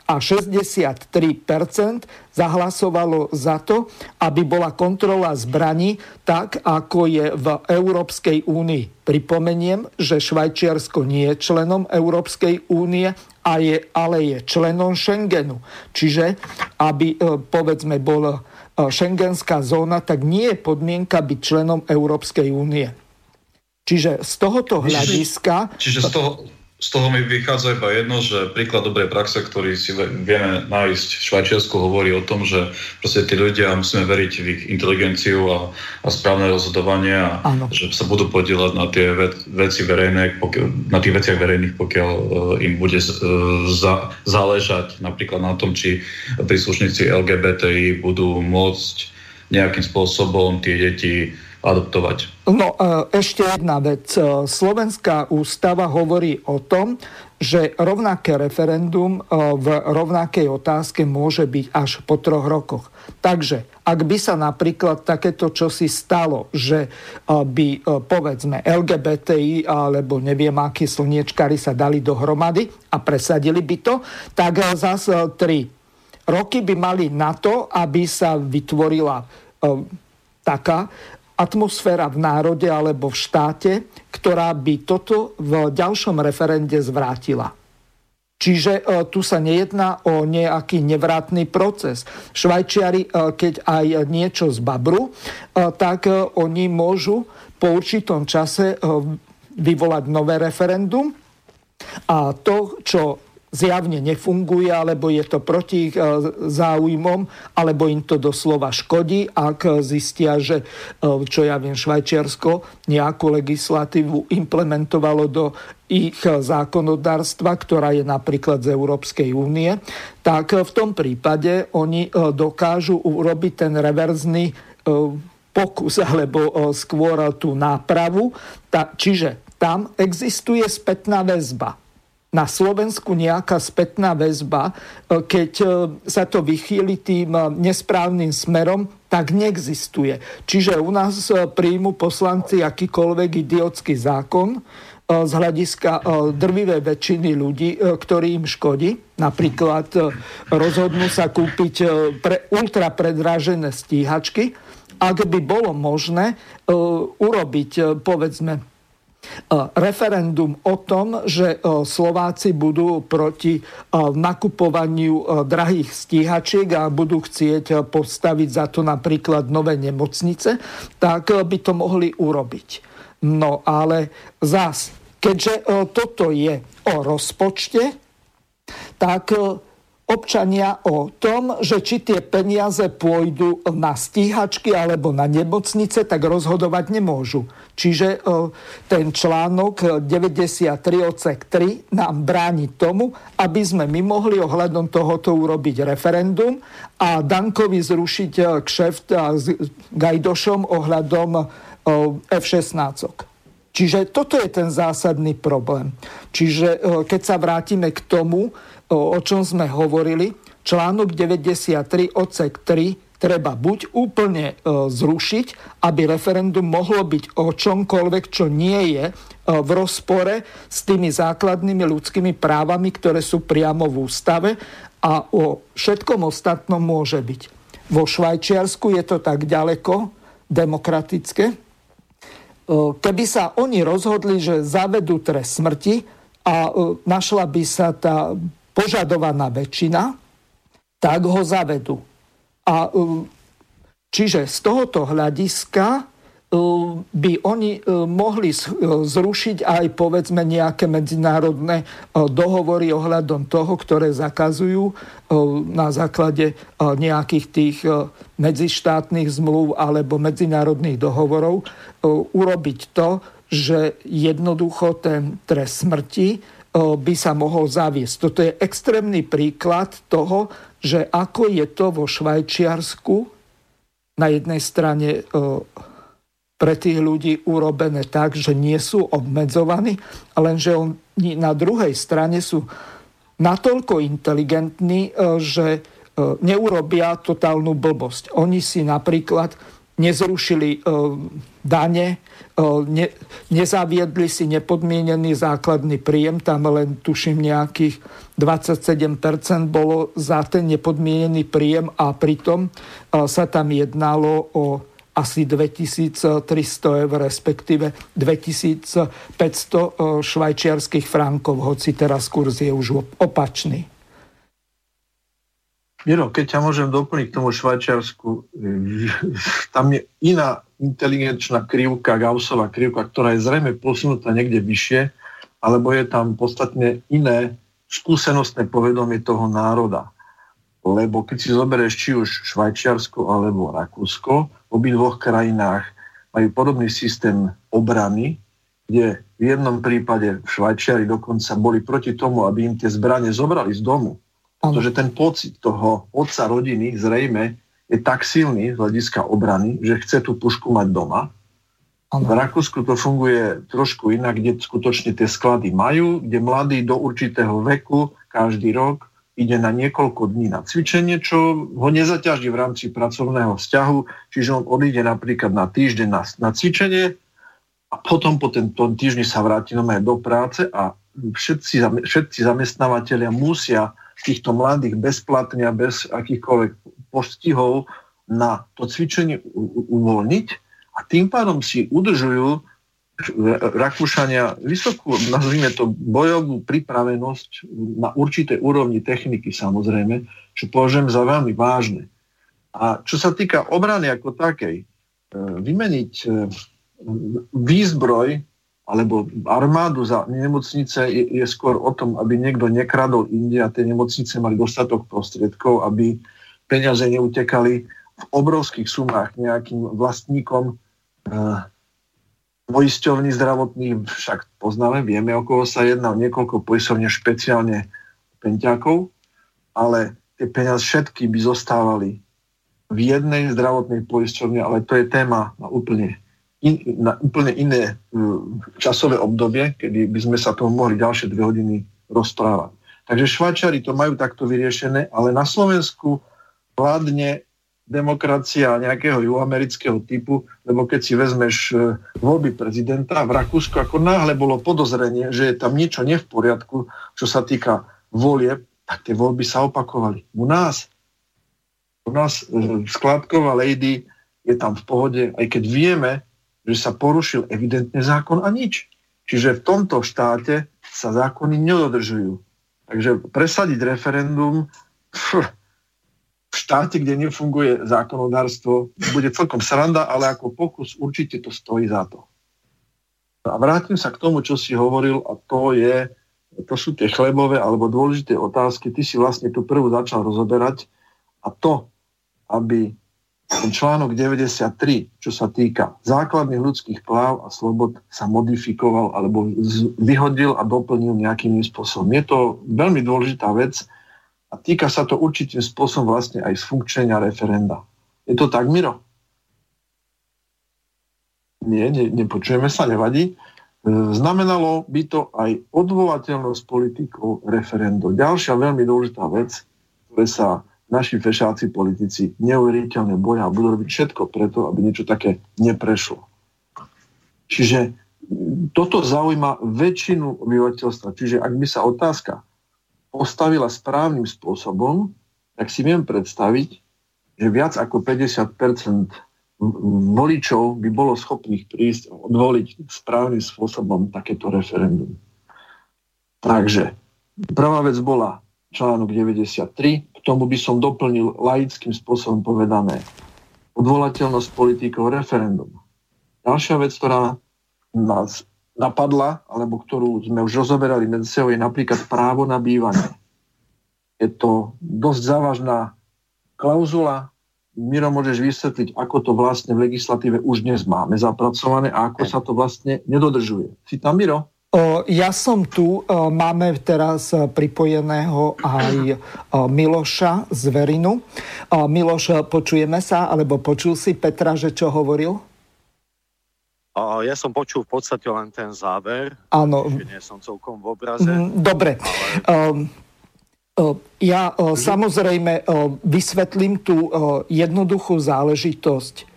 a 63% zahlasovalo za to, aby bola kontrola zbraní tak, ako je v Európskej únii. Pripomeniem, že Švajčiarsko nie je členom Európskej únie, a je, ale je členom Schengenu. Čiže, aby e, povedzme bola e, šengenská zóna, tak nie je podmienka byť členom Európskej únie. Čiže z tohoto hľadiska... Čiže z toho, z toho mi vychádza iba jedno, že príklad dobrej praxe, ktorý si vieme nájsť v Švajčiarsku, hovorí o tom, že proste tí ľudia musíme veriť v ich inteligenciu a, a správne rozhodovanie a ano. že sa budú podielať na tie ve, veci verejné, pokiaľ, na tých veciach verejných, pokiaľ uh, im bude uh, za, záležať napríklad na tom, či príslušníci LGBTI budú môcť nejakým spôsobom tie deti adoptovať. No e, ešte jedna vec. E, Slovenská ústava hovorí o tom, že rovnaké referendum e, v rovnakej otázke môže byť až po troch rokoch. Takže ak by sa napríklad takéto čosi stalo, že by povedzme LGBTI alebo neviem akí slniečkári sa dali dohromady a presadili by to, tak zase tri roky by mali na to, aby sa vytvorila taká atmosféra v národe alebo v štáte, ktorá by toto v ďalšom referende zvrátila. Čiže e, tu sa nejedná o nejaký nevratný proces. Švajčiari, e, keď aj niečo z babru, e, tak oni môžu po určitom čase vyvolať nové referendum a to, čo zjavne nefunguje, alebo je to proti ich záujmom, alebo im to doslova škodí, ak zistia, že čo ja viem, Švajčiarsko nejakú legislatívu implementovalo do ich zákonodárstva, ktorá je napríklad z Európskej únie, tak v tom prípade oni dokážu urobiť ten reverzný pokus [laughs] alebo skôr tú nápravu. Čiže tam existuje spätná väzba. Na Slovensku nejaká spätná väzba, keď sa to vychýli tým nesprávnym smerom, tak neexistuje. Čiže u nás príjmu poslanci akýkoľvek idiotský zákon, z hľadiska drvivej väčšiny ľudí, ktorí im škodí. Napríklad rozhodnú sa kúpiť pre ultrapredrážené stíhačky, ak by bolo možné e, urobiť, e, povedzme, e, referendum o tom, že Slováci budú proti nakupovaniu drahých stíhačiek a budú chcieť postaviť za to napríklad nové nemocnice, tak by to mohli urobiť. No ale zás, keďže toto je o rozpočte, tak občania o tom, že či tie peniaze pôjdu na stíhačky alebo na nemocnice, tak rozhodovať nemôžu. Čiže e, ten článok 93 odsek 3 nám bráni tomu, aby sme my mohli ohľadom tohoto urobiť referendum a Dankovi zrušiť e, kšeft s Gajdošom ohľadom e, F-16. Čiže toto je ten zásadný problém. Čiže keď sa vrátime k tomu, o čom sme hovorili, článok 93 odsek 3 treba buď úplne e, zrušiť, aby referendum mohlo byť o čomkoľvek, čo nie je e, v rozpore s tými základnými ľudskými právami, ktoré sú priamo v ústave a o všetkom ostatnom môže byť. Vo Švajčiarsku je to tak ďaleko demokratické. E, keby sa oni rozhodli, že zavedú trest smrti a našla by sa tá požadovaná väčšina, tak ho zavedú. A um, čiže z tohoto hľadiska um, by oni um, mohli zrušiť aj povedzme nejaké medzinárodné uh, dohovory ohľadom toho, ktoré zakazujú na základe uh, nejakých tých uh, medzištátnych zmluv alebo medzinárodných dohovorov urobiť to, že jednoducho ten trest smrti by sa mohol zaviesť. Toto je extrémny príklad toho, že ako je to vo Švajčiarsku na jednej strane pre tých ľudí urobené tak, že nie sú obmedzovaní, lenže oni na druhej strane sú natoľko inteligentní, že neurobia totálnu blbosť. Oni si napríklad nezrušili dane, ne, nezaviedli si nepodmienený základný príjem, tam len tuším nejakých 27% bolo za ten nepodmienený príjem a pritom sa tam jednalo o asi 2300 eur, respektíve 2500 švajčiarských frankov, hoci teraz kurz je už opačný. Miro, keď ťa môžem doplniť k tomu Švajčiarsku, tam je iná inteligenčná krivka, Gaussová krivka, ktorá je zrejme posunutá niekde vyššie, alebo je tam podstatne iné skúsenostné povedomie toho národa. Lebo keď si zoberieš či už Švajčiarsko alebo Rakúsko, v obidvoch krajinách majú podobný systém obrany, kde v jednom prípade v Švajčiari dokonca boli proti tomu, aby im tie zbranie zobrali z domu. Pretože ten pocit toho otca rodiny zrejme je tak silný z hľadiska obrany, že chce tú pušku mať doma. Ano. V Rakúsku to funguje trošku inak, kde skutočne tie sklady majú, kde mladý do určitého veku každý rok ide na niekoľko dní na cvičenie, čo ho nezaťaží v rámci pracovného vzťahu, čiže on odíde napríklad na týždeň na, na cvičenie a potom po tom týždni sa vráti do práce a všetci, všetci zamestnávateľia musia týchto mladých bezplatne a bez akýchkoľvek postihov na to cvičenie uvoľniť a tým pádom si udržujú Rakúšania vysokú, nazvime to, bojovú pripravenosť na určité úrovni techniky samozrejme, čo považujem za veľmi vážne. A čo sa týka obrany ako takej, e, vymeniť e, výzbroj alebo armádu za nemocnice je, je skôr o tom, aby niekto nekradol inde a tie nemocnice mali dostatok prostriedkov, aby peniaze neutekali v obrovských sumách nejakým vlastníkom uh, poisťovní zdravotných, však poznáme, vieme, o koho sa jedná, niekoľko poisťovní špeciálne penťákov, ale tie peniaze všetky by zostávali v jednej zdravotnej poisťovne, ale to je téma na úplne in, na úplne iné uh, časové obdobie, kedy by sme sa tomu mohli ďalšie dve hodiny rozprávať. Takže Švajčari to majú takto vyriešené, ale na Slovensku vládne demokracia nejakého juhoamerického typu, lebo keď si vezmeš uh, voľby prezidenta v Rakúsku, ako náhle bolo podozrenie, že je tam niečo nie v poriadku, čo sa týka volieb, tak tie voľby sa opakovali. U nás, u nás uh, skladková lady je tam v pohode, aj keď vieme, že sa porušil evidentne zákon a nič. Čiže v tomto štáte sa zákony nedodržujú. Takže presadiť referendum v štáte, kde nefunguje zákonodárstvo, bude celkom sranda, ale ako pokus určite to stojí za to. A vrátim sa k tomu, čo si hovoril, a to je, to sú tie chlebové alebo dôležité otázky. Ty si vlastne tú prvú začal rozoberať a to, aby článok 93, čo sa týka základných ľudských práv a slobod, sa modifikoval alebo vyhodil a doplnil nejakým spôsobom. Je to veľmi dôležitá vec a týka sa to určitým spôsobom vlastne aj zfunkčenia referenda. Je to tak, Miro? Nie, ne, nepočujeme sa, nevadí. E, znamenalo by to aj odvolateľnosť politikov referendum. Ďalšia veľmi dôležitá vec, ktoré sa naši fešáci politici neuveriteľne boja a budú robiť všetko preto, aby niečo také neprešlo. Čiže toto zaujíma väčšinu obyvateľstva. Čiže ak by sa otázka postavila správnym spôsobom, tak si viem predstaviť, že viac ako 50% voličov by bolo schopných prísť a odvoliť správnym spôsobom takéto referendum. Takže prvá vec bola článok 93, tomu by som doplnil laickým spôsobom povedané odvolateľnosť politikov referendum. Ďalšia vec, ktorá nás napadla, alebo ktorú sme už rozoberali medzi sebou, je napríklad právo na bývanie. Je to dosť závažná klauzula. Miro, môžeš vysvetliť, ako to vlastne v legislatíve už dnes máme zapracované a ako sa to vlastne nedodržuje. Si tam, Miro? Ja som tu, máme teraz pripojeného aj Miloša z Verinu. Miloš, počujeme sa, alebo počul si Petra, že čo hovoril? Ja som počul v podstate len ten záver. Áno. Nie som celkom v obraze. Mm, dobre. Ale... Ja samozrejme vysvetlím tú jednoduchú záležitosť.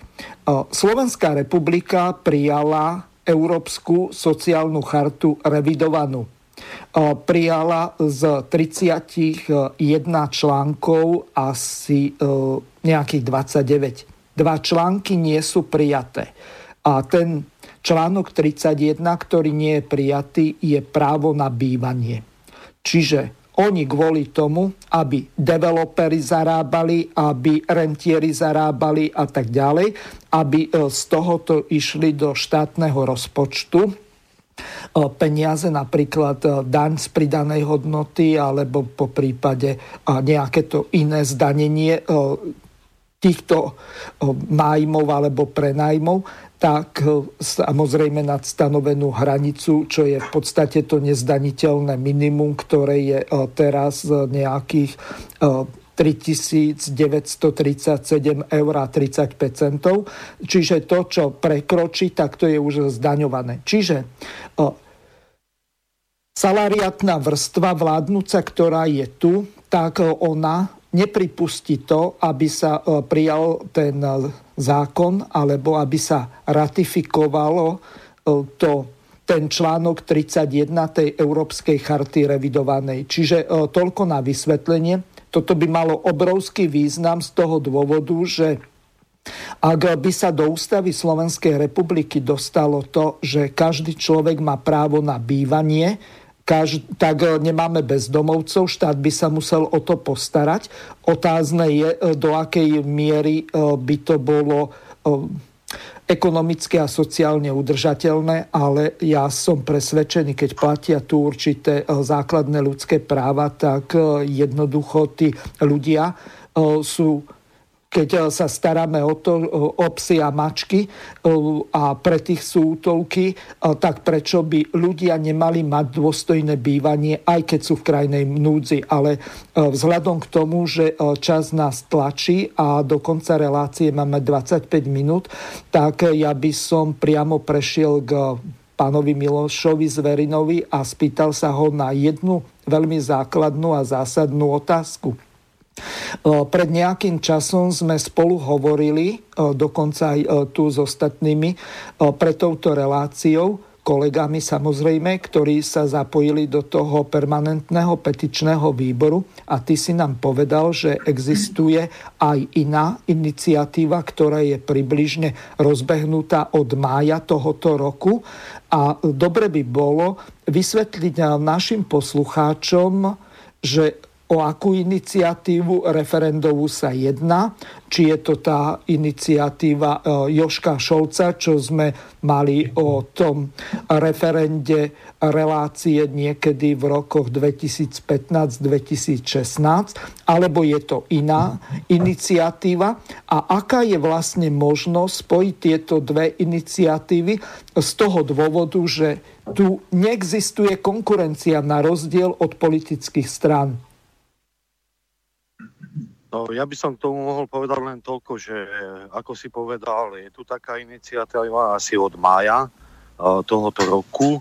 Slovenská republika prijala Európsku sociálnu chartu revidovanú. Prijala z 31 článkov asi e, nejakých 29. Dva články nie sú prijaté. A ten článok 31, ktorý nie je prijatý, je právo na bývanie. Čiže oni kvôli tomu, aby developeri zarábali, aby rentieri zarábali a tak ďalej, aby e, z tohoto išli do štátneho rozpočtu. E, peniaze, napríklad e, daň z pridanej hodnoty alebo po prípade nejaké to iné zdanenie týchto nájmov alebo prenajmov, tak e, samozrejme nad stanovenú hranicu, čo je v podstate to nezdaniteľné minimum, ktoré je e, teraz nejakých 3937 e, eur a 35 centov. Čiže to, čo prekročí, tak to je už zdaňované. Čiže salariatná vrstva vládnúca, ktorá je tu, tak ona nepripustí to, aby sa prijal ten zákon, alebo aby sa ratifikovalo e, to, ten článok 31 tej Európskej charty revidovanej. Čiže e, toľko na vysvetlenie. Toto by malo obrovský význam z toho dôvodu, že ak by sa do ústavy Slovenskej republiky dostalo to, že každý človek má právo na bývanie, kaž, tak e, nemáme bezdomovcov, štát by sa musel o to postarať. Otázne je, e, do akej miery e, by to bolo ekonomicky a sociálne udržateľné, ale ja som presvedčený, keď platia tu určité základné ľudské práva, tak jednoducho tí ľudia sú keď eh, sa staráme o, to, o psy a mačky eh, a pre tých sú útolky, eh, tak prečo by ľudia nemali mať dôstojné bývanie, aj keď sú v krajnej núdzi. Ale vzhľadom k tomu, že čas nás tlačí a do konca relácie máme 25 minút, tak ja by som priamo prešiel k pánovi Milošovi Zverinovi a spýtal sa ho na jednu veľmi základnú a zásadnú otázku pred nejakým časom sme spolu hovorili, dokonca aj tu s ostatnými, pre touto reláciou, kolegami samozrejme, ktorí sa zapojili do toho permanentného petičného výboru. A ty si nám povedal, že existuje aj iná iniciatíva, ktorá je približne rozbehnutá od mája tohoto roku. A dobre by bolo vysvetliť našim poslucháčom, že o akú iniciatívu referendovú sa jedná, či je to tá iniciatíva e, Joška Šolca, čo sme mali o tom referende relácie niekedy v rokoch 2015-2016, alebo je to iná iniciatíva? A aká je vlastne možnosť spojiť tieto dve iniciatívy z toho dôvodu, že tu neexistuje konkurencia na rozdiel od politických strán. No, ja by som k tomu mohol povedať len toľko, že ako si povedal, je tu taká iniciatíva asi od mája uh, tohoto roku,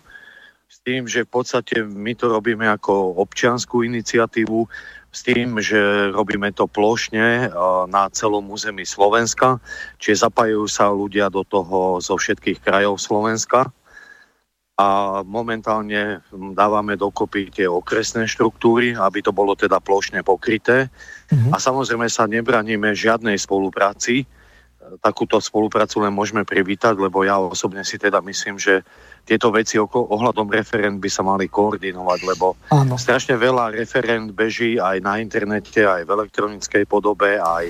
s tým, že v podstate my to robíme ako občianskú iniciatívu, s tým, že robíme to plošne uh, na celom území Slovenska, čiže zapájajú sa ľudia do toho zo všetkých krajov Slovenska a momentálne dávame dokopy tie okresné štruktúry, aby to bolo teda plošne pokryté. Uh-huh. A samozrejme sa nebraníme žiadnej spolupráci. Takúto spoluprácu len môžeme privítať, lebo ja osobne si teda myslím, že tieto veci ohľadom referent by sa mali koordinovať, lebo Áno. strašne veľa referent beží aj na internete, aj v elektronickej podobe, aj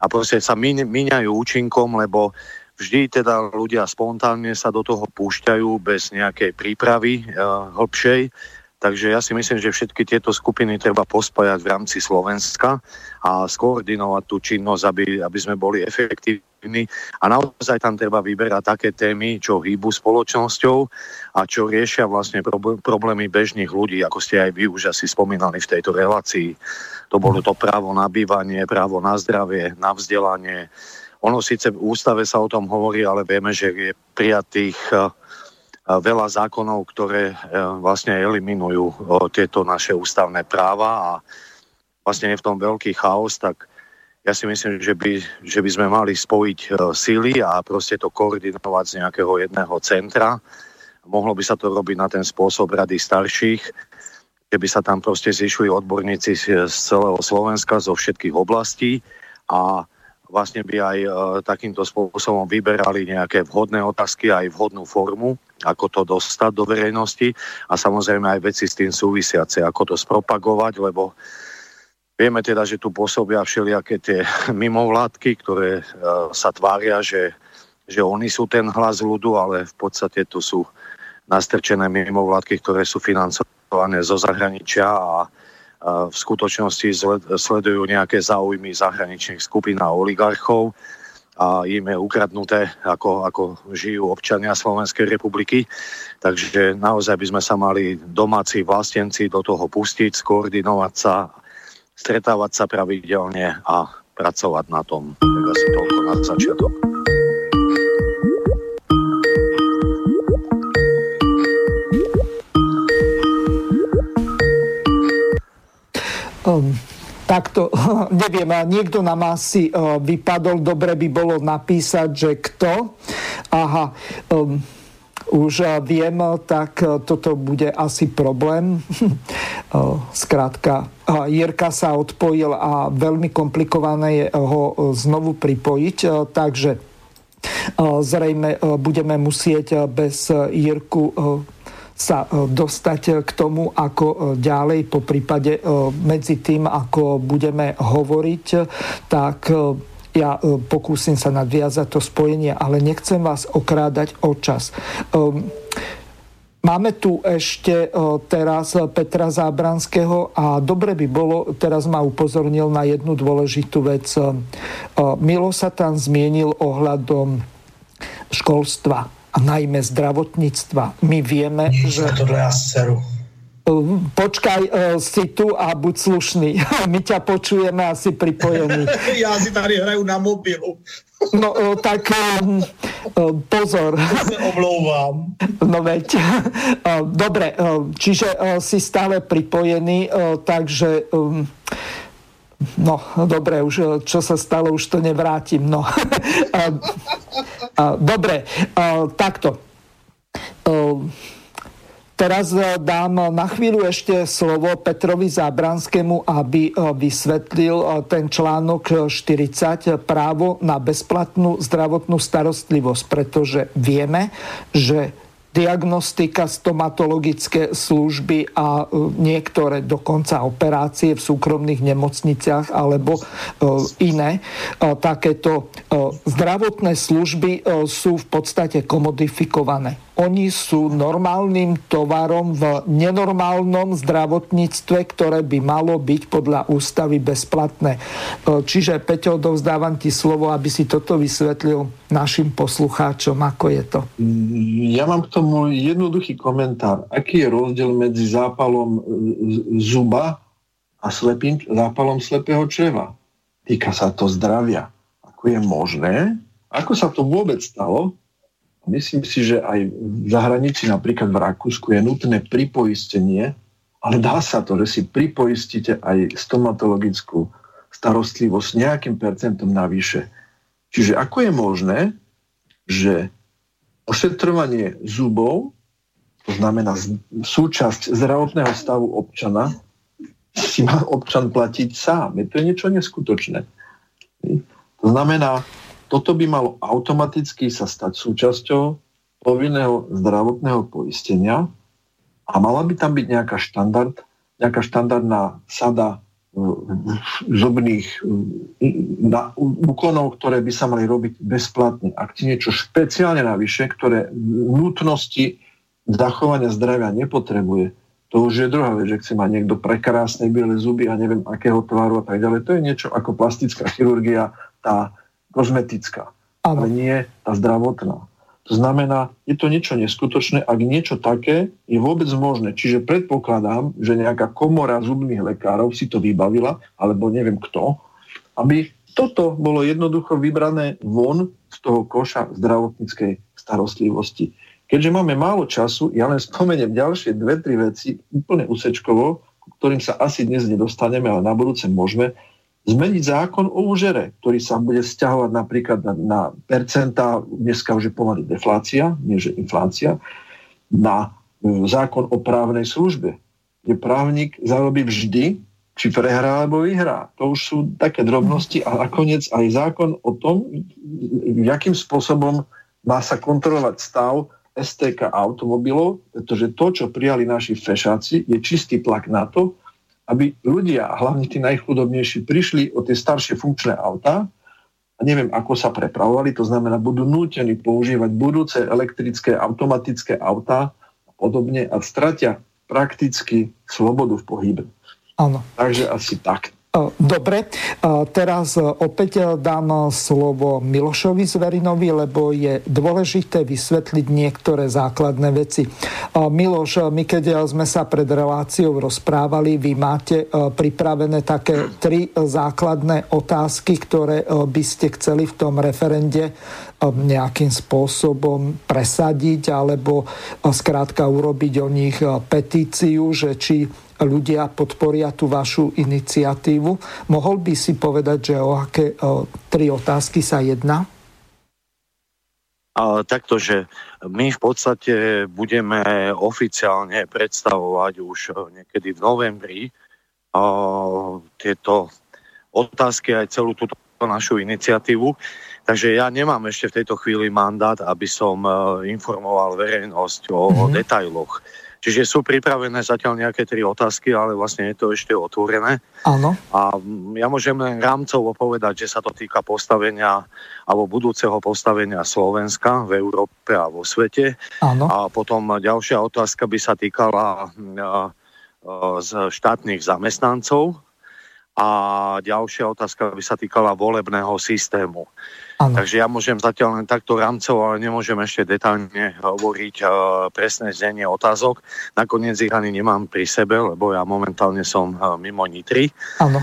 a proste sa míňajú účinkom, lebo vždy teda ľudia spontánne sa do toho púšťajú bez nejakej prípravy uh, hĺbšej. Takže ja si myslím, že všetky tieto skupiny treba pospájať v rámci Slovenska a skoordinovať tú činnosť, aby, aby sme boli efektívni. A naozaj tam treba vyberať také témy, čo hýbu spoločnosťou a čo riešia vlastne problémy bežných ľudí, ako ste aj vy už asi spomínali v tejto relácii. To bolo to právo na bývanie, právo na zdravie, na vzdelanie, ono síce v ústave sa o tom hovorí, ale vieme, že je prijatých eh, veľa zákonov, ktoré eh, vlastne eliminujú tieto naše ústavné práva a vlastne je v tom veľký chaos, tak ja si myslím, že by, že by sme mali spojiť síly a proste to koordinovať z nejakého jedného centra. Mohlo by sa to robiť na ten spôsob rady starších, keby sa tam proste zišli odborníci z celého Slovenska, zo všetkých oblastí a vlastne by aj e, takýmto spôsobom vyberali nejaké vhodné otázky, aj vhodnú formu, ako to dostať do verejnosti. A samozrejme aj veci s tým súvisiace, ako to spropagovať, lebo vieme teda, že tu pôsobia všelijaké tie [laughs] mimovládky, ktoré e, sa tvária, že, že oni sú ten hlas ľudu, ale v podstate tu sú nastrčené mimovládky, ktoré sú financované zo zahraničia a v skutočnosti sledujú nejaké záujmy zahraničných skupín a oligarchov a im je ukradnuté, ako, ako žijú občania Slovenskej republiky. Takže naozaj by sme sa mali domáci vlastenci do toho pustiť, skoordinovať sa, stretávať sa pravidelne a pracovať na tom. Tak asi toľko na začiatok. Um, takto, [laughs] neviem, niekto nám asi uh, vypadol, dobre by bolo napísať, že kto. Aha, um, už uh, viem, tak uh, toto bude asi problém. [laughs] Skrátka, Jirka sa odpojil a veľmi komplikované je ho znovu pripojiť, takže zrejme budeme musieť bez Jirku sa e, dostať e, k tomu, ako e, ďalej, po prípade medzi tým, ako budeme hovoriť, tak ja pokúsim sa nadviazať to spojenie, ale nechcem vás okrádať o čas. Máme tu ešte teraz Petra Zábranského a dobre by bolo, teraz ma upozornil na jednu dôležitú vec. Milo sa tam zmienil ohľadom školstva a najmä zdravotníctva. My vieme, Nie, že... Tohle ja seru počkaj e, si tu a buď slušný. [laughs] My ťa počujeme asi pripojený. [laughs] Ja si tady hraju na mobilu. No e, tak e, pozor. Omlouvám. No veď. Dobre, čiže si stále pripojený, takže No, dobre, už čo sa stalo, už to nevrátim. No. [laughs] Dobre, takto Teraz e, dám na chvíľu ešte slovo Petrovi Zábranskému, aby e, vysvetlil ten článok 40 právo na bezplatnú zdravotnú starostlivosť, pretože vieme, že diagnostika, stomatologické služby a niektoré dokonca operácie v súkromných nemocniciach alebo iné. Takéto zdravotné služby sú v podstate komodifikované oni sú normálnym tovarom v nenormálnom zdravotníctve, ktoré by malo byť podľa ústavy bezplatné. E, čiže, Peťo, dovzdávam ti slovo, aby si toto vysvetlil našim poslucháčom, ako je to. Ja mám k tomu jednoduchý komentár. Aký je rozdiel medzi zápalom e, zuba a slepým, zápalom slepého čreva? Týka sa to zdravia. Ako je možné? Ako sa to vôbec stalo, Myslím si, že aj v zahraničí, napríklad v Rakúsku, je nutné pripoistenie, ale dá sa to, že si pripoistíte aj stomatologickú starostlivosť nejakým percentom navyše. Čiže ako je možné, že ošetrovanie zubov, to znamená súčasť zdravotného stavu občana, si má občan platiť sám. Je to niečo neskutočné. To znamená, toto by malo automaticky sa stať súčasťou povinného zdravotného poistenia a mala by tam byť nejaká štandard, nejaká štandardná sada e, zubných e, na, úkonov, ktoré by sa mali robiť bezplatne. Ak ti niečo špeciálne navyše, ktoré nutnosti zachovania zdravia nepotrebuje, to už je druhá vec, že chce mať niekto prekrásne biele zuby a neviem akého tvaru a tak ďalej. To je niečo ako plastická chirurgia, tá kozmetická, ano. ale nie tá zdravotná. To znamená, je to niečo neskutočné, ak niečo také je vôbec možné. Čiže predpokladám, že nejaká komora zubných lekárov si to vybavila, alebo neviem kto, aby toto bolo jednoducho vybrané von z toho koša zdravotníckej starostlivosti. Keďže máme málo času, ja len spomeniem ďalšie dve, tri veci úplne úsečkovo, ktorým sa asi dnes nedostaneme, ale na budúce môžeme zmeniť zákon o úžere, ktorý sa bude vzťahovať napríklad na, na percentá, dneska už je pomaly deflácia, nie že inflácia, na e, zákon o právnej službe, kde právnik zarobí vždy, či prehrá alebo vyhrá. To už sú také drobnosti a nakoniec aj zákon o tom, akým spôsobom má sa kontrolovať stav STK automobilov, pretože to, čo prijali naši fešáci, je čistý tlak na to, aby ľudia, hlavne tí najchudobnejší, prišli o tie staršie funkčné autá a neviem, ako sa prepravovali, to znamená, budú nútení používať budúce elektrické, automatické autá a podobne a stratia prakticky slobodu v pohybe. Áno. Takže asi tak. Dobre, teraz opäť dám slovo Milošovi Zverinovi, lebo je dôležité vysvetliť niektoré základné veci. Miloš, my keď sme sa pred reláciou rozprávali, vy máte pripravené také tri základné otázky, ktoré by ste chceli v tom referende nejakým spôsobom presadiť alebo skrátka urobiť o nich petíciu, že či ľudia podporia tú vašu iniciatívu. Mohol by si povedať, že o aké o, tri otázky sa jedná? A, takto, že my v podstate budeme oficiálne predstavovať už niekedy v novembri a, tieto otázky aj celú túto našu iniciatívu. Takže ja nemám ešte v tejto chvíli mandát, aby som informoval verejnosť o mm-hmm. detailoch Čiže sú pripravené zatiaľ nejaké tri otázky, ale vlastne je to ešte otvorené. Áno. A ja môžem len rámcovo povedať, že sa to týka postavenia alebo budúceho postavenia Slovenska v Európe a vo svete. Áno. A potom ďalšia otázka by sa týkala z štátnych zamestnancov a ďalšia otázka by sa týkala volebného systému. Ano. Takže ja môžem zatiaľ len takto rámcov, ale nemôžem ešte detálne hovoriť uh, presné znenie otázok. Nakoniec ich ani nemám pri sebe, lebo ja momentálne som uh, mimo Nitry. Áno.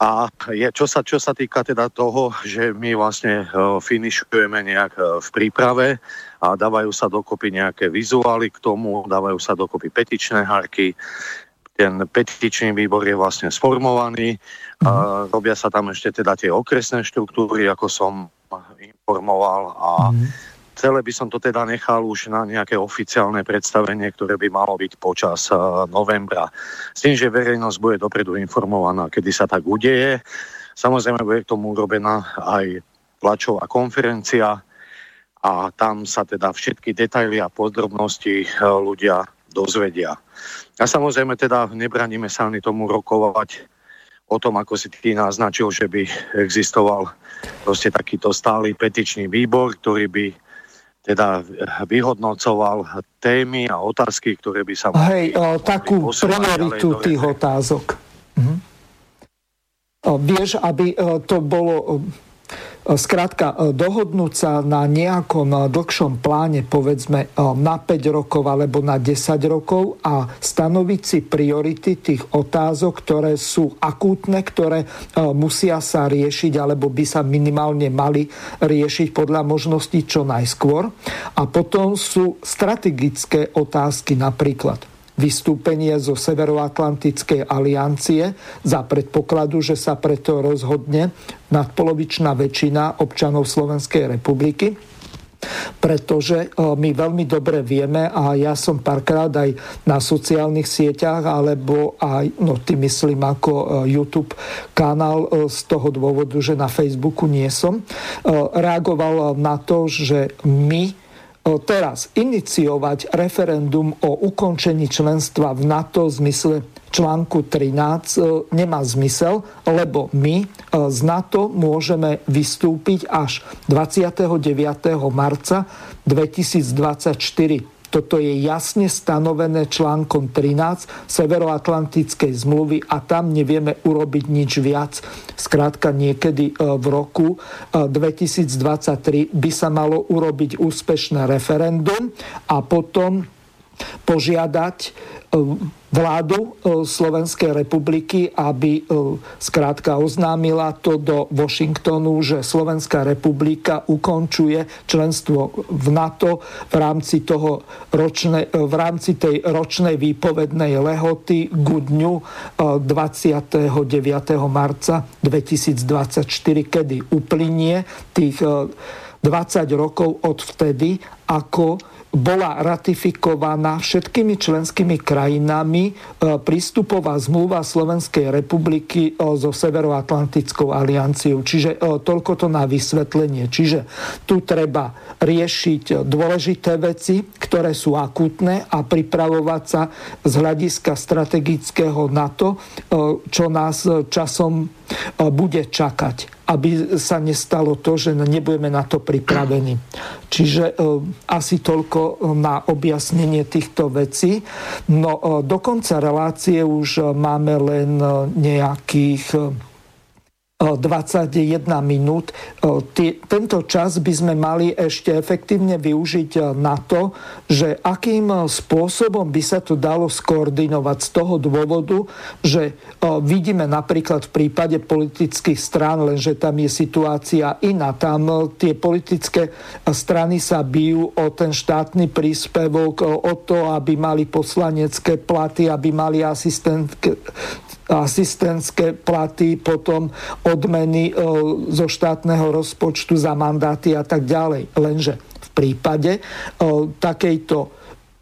A je, čo, sa, čo sa týka teda toho, že my vlastne uh, finišujeme nejak uh, v príprave a dávajú sa dokopy nejaké vizuály k tomu, dávajú sa dokopy petičné harky, ten petičný výbor je vlastne sformovaný, mm. uh, robia sa tam ešte teda tie okresné štruktúry, ako som informoval a mm. celé by som to teda nechal už na nejaké oficiálne predstavenie, ktoré by malo byť počas uh, novembra. S tým, že verejnosť bude dopredu informovaná, kedy sa tak udeje. Samozrejme bude k tomu urobená aj tlačová konferencia a tam sa teda všetky detaily a podrobnosti uh, ľudia dozvedia. A samozrejme teda nebraníme sa ani tomu rokovať o tom, ako si ty naznačil, že by existoval proste takýto stály petičný výbor, ktorý by teda vyhodnocoval témy a otázky, ktoré by sa... Hej, o, takú prioritu tých otázok. Mhm. O, vieš, aby to bolo Skrátka, e, dohodnúť sa na nejakom e, dlhšom pláne, povedzme e, na 5 rokov alebo na 10 rokov a stanoviť si priority tých otázok, ktoré sú akútne, ktoré musia sa riešiť alebo by sa minimálne mali riešiť podľa možností čo najskôr. A potom sú strategické otázky napríklad vystúpenie zo Severoatlantickej aliancie za predpokladu, že sa preto rozhodne nadpolovičná väčšina občanov Slovenskej republiky. Pretože e, my veľmi dobre vieme a ja som párkrát aj na sociálnych sieťach alebo aj, no ty myslím ako e, YouTube kanál e, z toho dôvodu, že na Facebooku nie som, reagoval na to, že my teraz iniciovať referendum o ukončení členstva v NATO v zmysle článku 13 e, nemá zmysel, lebo my e, z NATO môžeme vystúpiť až 29. marca 2024 toto je jasne stanovené článkom 13 Severoatlantickej zmluvy a tam nevieme urobiť nič viac. Skrátka niekedy e, v roku 2023 e, by sa malo urobiť úspešné referendum a potom požiadať e, vládu e, Slovenskej republiky, aby e, skrátka oznámila to do Washingtonu, že Slovenská republika ukončuje členstvo v NATO v rámci, toho ročne, v rámci tej ročnej výpovednej lehoty k dňu 29. marca 2024, kedy uplynie tých 20 rokov od vtedy, ako bola ratifikovaná všetkými členskými krajinami e, prístupová zmluva Slovenskej republiky e, so Severoatlantickou alianciou. Čiže e, toľko to na vysvetlenie. Čiže tu treba riešiť dôležité veci, ktoré sú akútne a pripravovať sa z hľadiska strategického na to, čo nás časom bude čakať aby sa nestalo to, že nebudeme na to pripravení. Čiže e, asi toľko na objasnenie týchto vecí. No e, do konca relácie už máme len e, nejakých 21 minút. Tento čas by sme mali ešte efektívne využiť na to, že akým spôsobom by sa to dalo skoordinovať z toho dôvodu, že vidíme napríklad v prípade politických strán, lenže tam je situácia iná. Tam tie politické strany sa bijú o ten štátny príspevok, o to, aby mali poslanecké platy, aby mali asistentské asistentské platy, potom odmeny e, zo štátneho rozpočtu za mandáty a tak ďalej. Lenže v prípade e, takejto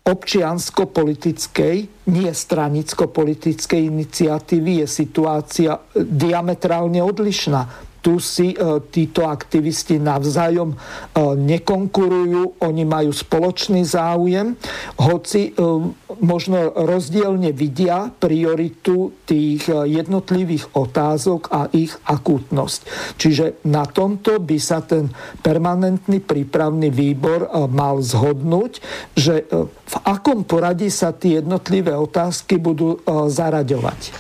občiansko-politickej, nie stranicko-politickej iniciatívy je situácia diametrálne odlišná. Tu si títo aktivisti navzájom nekonkurujú, oni majú spoločný záujem, hoci možno rozdielne vidia prioritu tých jednotlivých otázok a ich akútnosť. Čiže na tomto by sa ten permanentný prípravný výbor mal zhodnúť, že v akom poradí sa tie jednotlivé otázky budú zaraďovať.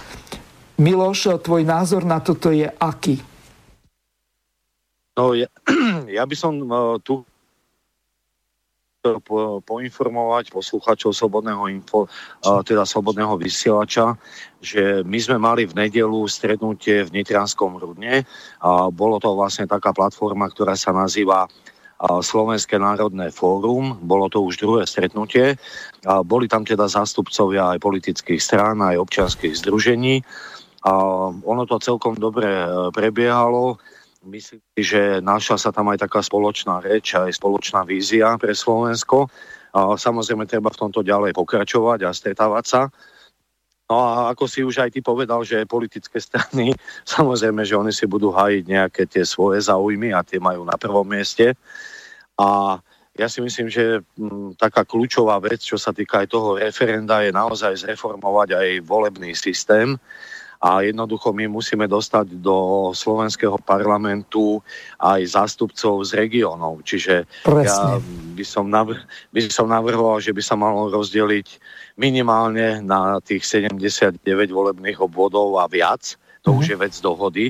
Miloš, tvoj názor na toto je aký? No, ja, [clears throat] ja by som uh, tu po, poinformovať posluchačov Slobodného, info, uh, teda Slobodného vysielača, že my sme mali v nedelu stretnutie v Nitrianskom Rudne a bolo to vlastne taká platforma, ktorá sa nazýva Slovenské národné fórum, bolo to už druhé stretnutie. A boli tam teda zástupcovia aj politických strán, aj občianských združení. A ono to celkom dobre prebiehalo. Myslím že našla sa tam aj taká spoločná reč, aj spoločná vízia pre Slovensko. A samozrejme treba v tomto ďalej pokračovať a stretávať sa. No a ako si už aj ty povedal, že politické strany, [laughs] samozrejme, že oni si budú hájiť nejaké tie svoje záujmy a tie majú na prvom mieste. A ja si myslím, že m, mm, taká kľúčová vec, čo sa týka aj toho referenda, je naozaj zreformovať aj volebný systém. A jednoducho my musíme dostať do slovenského parlamentu aj zástupcov z regiónov. Čiže Presne. ja by som, navr- by som navrhoval, že by sa malo rozdeliť minimálne na tých 79 volebných obvodov a viac. To mm. už mhm. je vec dohody.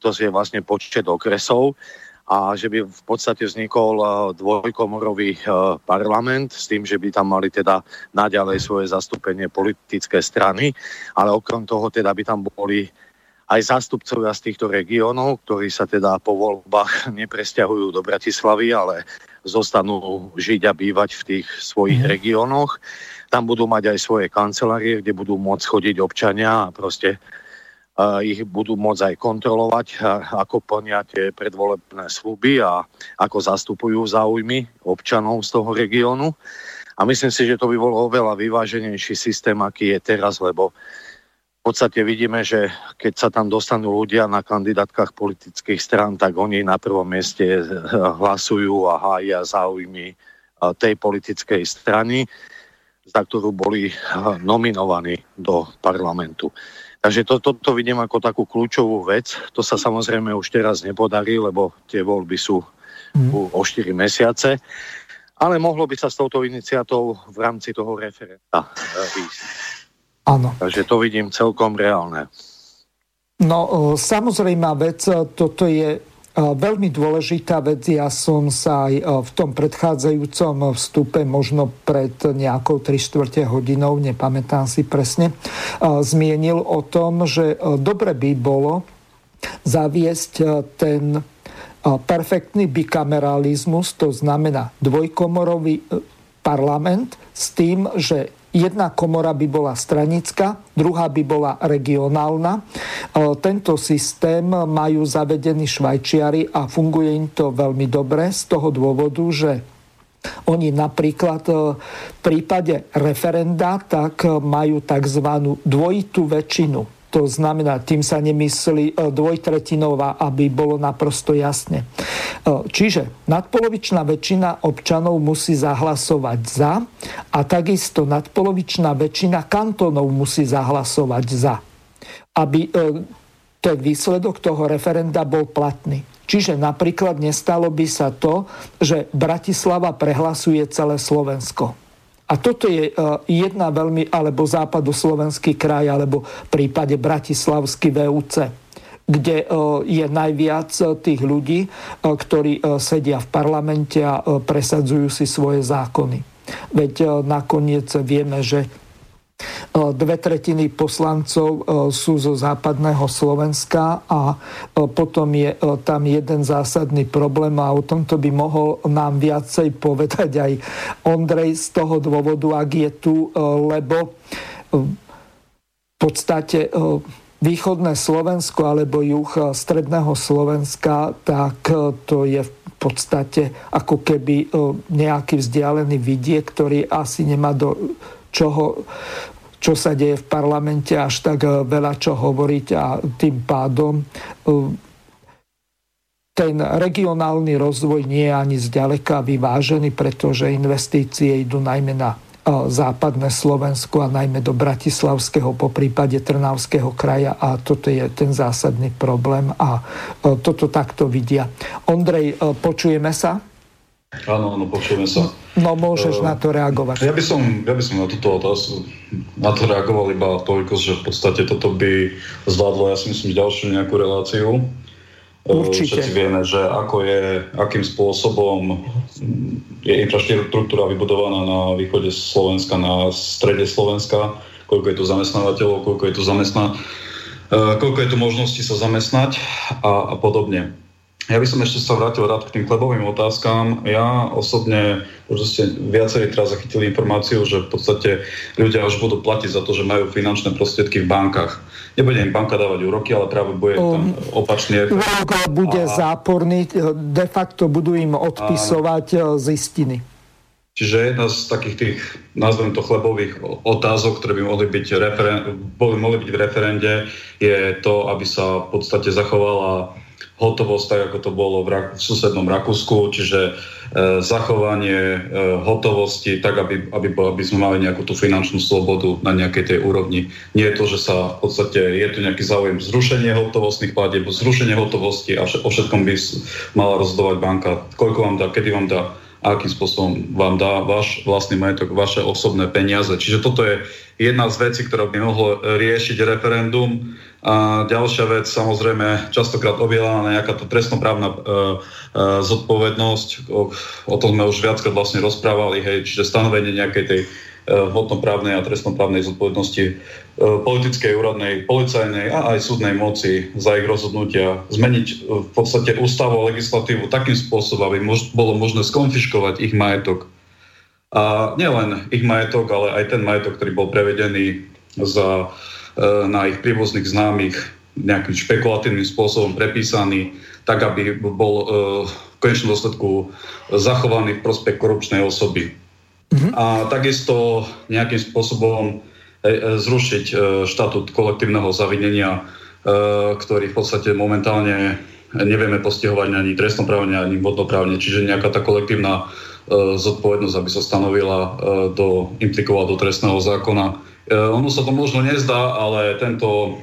To je vlastne počet okresov a že by v podstate vznikol eh, dvojkomorový eh, parlament s tým, že by tam mali teda naďalej svoje zastúpenie politické strany, ale okrem toho teda by tam boli aj zástupcovia z týchto regiónov, ktorí sa teda po voľbách [laughs] nepresťahujú do Bratislavy, ale zostanú žiť a bývať v tých svojich mm. regiónoch. Tam budú mať aj svoje kancelárie, kde budú môcť chodiť občania a proste ich budú môcť aj kontrolovať, ako plnia tie predvolebné sluby a ako zastupujú záujmy občanov z toho regiónu. A myslím si, že to by bol oveľa vyváženejší systém, aký je teraz, lebo v podstate vidíme, že keď sa tam dostanú ľudia na kandidátkach politických strán, tak oni na prvom mieste hlasujú a hája záujmy tej politickej strany, za ktorú boli nominovaní do parlamentu. Takže toto to, to vidím ako takú kľúčovú vec. To sa samozrejme už teraz nepodarí, lebo tie voľby sú mm. o 4 mesiace. Ale mohlo by sa s touto iniciatou v rámci toho referenda e, výjsť. Áno. Takže to vidím celkom reálne. No, samozrejme vec, toto je Veľmi dôležitá vec, ja som sa aj v tom predchádzajúcom vstupe, možno pred nejakou 3 čtvrte hodinou, nepamätám si presne, zmienil o tom, že dobre by bolo zaviesť ten perfektný bikameralizmus, to znamená dvojkomorový e, parlament s tým, že Jedna komora by bola stranická, druhá by bola regionálna. E, tento systém majú zavedený Švajčiari a funguje im to veľmi dobre z toho dôvodu, že oni napríklad e, v prípade referenda tak majú tzv. dvojitú väčšinu to znamená, tým sa nemyslí e, dvojtretinová, aby bolo naprosto jasne. E, čiže nadpolovičná väčšina občanov musí zahlasovať za a takisto nadpolovičná väčšina kantónov musí zahlasovať za, aby e, ten výsledok toho referenda bol platný. Čiže napríklad nestalo by sa to, že Bratislava prehlasuje celé Slovensko a toto je e, jedna veľmi, alebo západoslovenský kraj, alebo v prípade Bratislavský VUC kde e, je najviac e, tých ľudí, ktorí sedia v parlamente a presadzujú si svoje zákony. Veď nakoniec vieme, že dve tretiny poslancov e, sú zo západného Slovenska a e, potom je tam jeden zásadný problém a o tomto by mohol nám viacej povedať aj Ondrej z toho dôvodu, ak je tu, lebo v podstate východné Slovensko alebo juh stredného Slovenska, tak to je v podstate ako keby nejaký vzdialený vidie, ktorý asi nemá do čoho čo sa deje v parlamente, až tak eh, veľa čo hovoriť a tým pádom eh, ten regionálny rozvoj nie je ani zďaleka vyvážený, pretože investície idú najmä na západné Slovensko a najmä do Bratislavského, po prípade Trnavského kraja a toto je ten zásadný problém a toto takto vidia. Ondrej, počujeme sa? Áno, áno, počujeme sa. No môžeš uh, na to reagovať. Ja by som, ja by som na túto otázku na to reagoval iba toľko, že v podstate toto by zvládlo, ja si myslím, ďalšiu nejakú reláciu. Určite. Všetci vieme, že ako je, akým spôsobom je infraštruktúra vybudovaná na východe Slovenska, na strede Slovenska, koľko je tu zamestnávateľov, koľko je tu zamestná, koľko je tu možností sa zamestnať a, a podobne. Ja by som ešte sa vrátil rád k tým klebovým otázkám. Ja osobne, už ste viacerí teraz zachytili informáciu, že v podstate ľudia už budú platiť za to, že majú finančné prostriedky v bankách. Nebude im banka dávať úroky, ale práve bude tam opačný efekt. bude a... záporný, de facto budú im odpisovať a... E, zistiny. Čiže jedna z takých tých, nazvem to chlebových otázok, ktoré by mohli byť, referen- mohli byť v referende, je to, aby sa v podstate zachovala hotovosť, tak ako to bolo v, Rak- v susednom Rakúsku, čiže e, zachovanie e, hotovosti, tak aby, aby, aby sme mali nejakú tú finančnú slobodu na nejakej tej úrovni. Nie je to, že sa v podstate je tu nejaký záujem zrušenie hotovostných platieb, zrušenie hotovosti a o všetkom by mala rozhodovať banka, koľko vám dá, kedy vám dá akým spôsobom vám dá váš vlastný majetok, vaše osobné peniaze. Čiže toto je jedna z vecí, ktorá by mohlo riešiť referendum. A ďalšia vec, samozrejme, častokrát objelaná nejaká to trestnoprávna e, e, zodpovednosť. O, o tom sme už viackrát vlastne rozprávali, hej, čiže stanovenie nejakej tej hmotnoprávnej a trestnoprávnej zodpovednosti e, politickej, úradnej, policajnej a aj súdnej moci za ich rozhodnutia, zmeniť e, v podstate ústavu a legislatívu takým spôsobom, aby mož, bolo možné skonfiškovať ich majetok. A nielen ich majetok, ale aj ten majetok, ktorý bol prevedený za, na ich príbuzných známych nejakým špekulatívnym spôsobom prepísaný, tak aby bol v konečnom dôsledku zachovaný v prospech korupčnej osoby. Mm-hmm. A takisto nejakým spôsobom e, e, zrušiť e, štatút kolektívneho zavinenia, ktorý v podstate momentálne nevieme postihovať ani trestnoprávne, ani vodnoprávne, čiže nejaká tá kolektívna zodpovednosť, aby sa stanovila, do, implikovala do trestného zákona. Ono sa to možno nezdá, ale tento,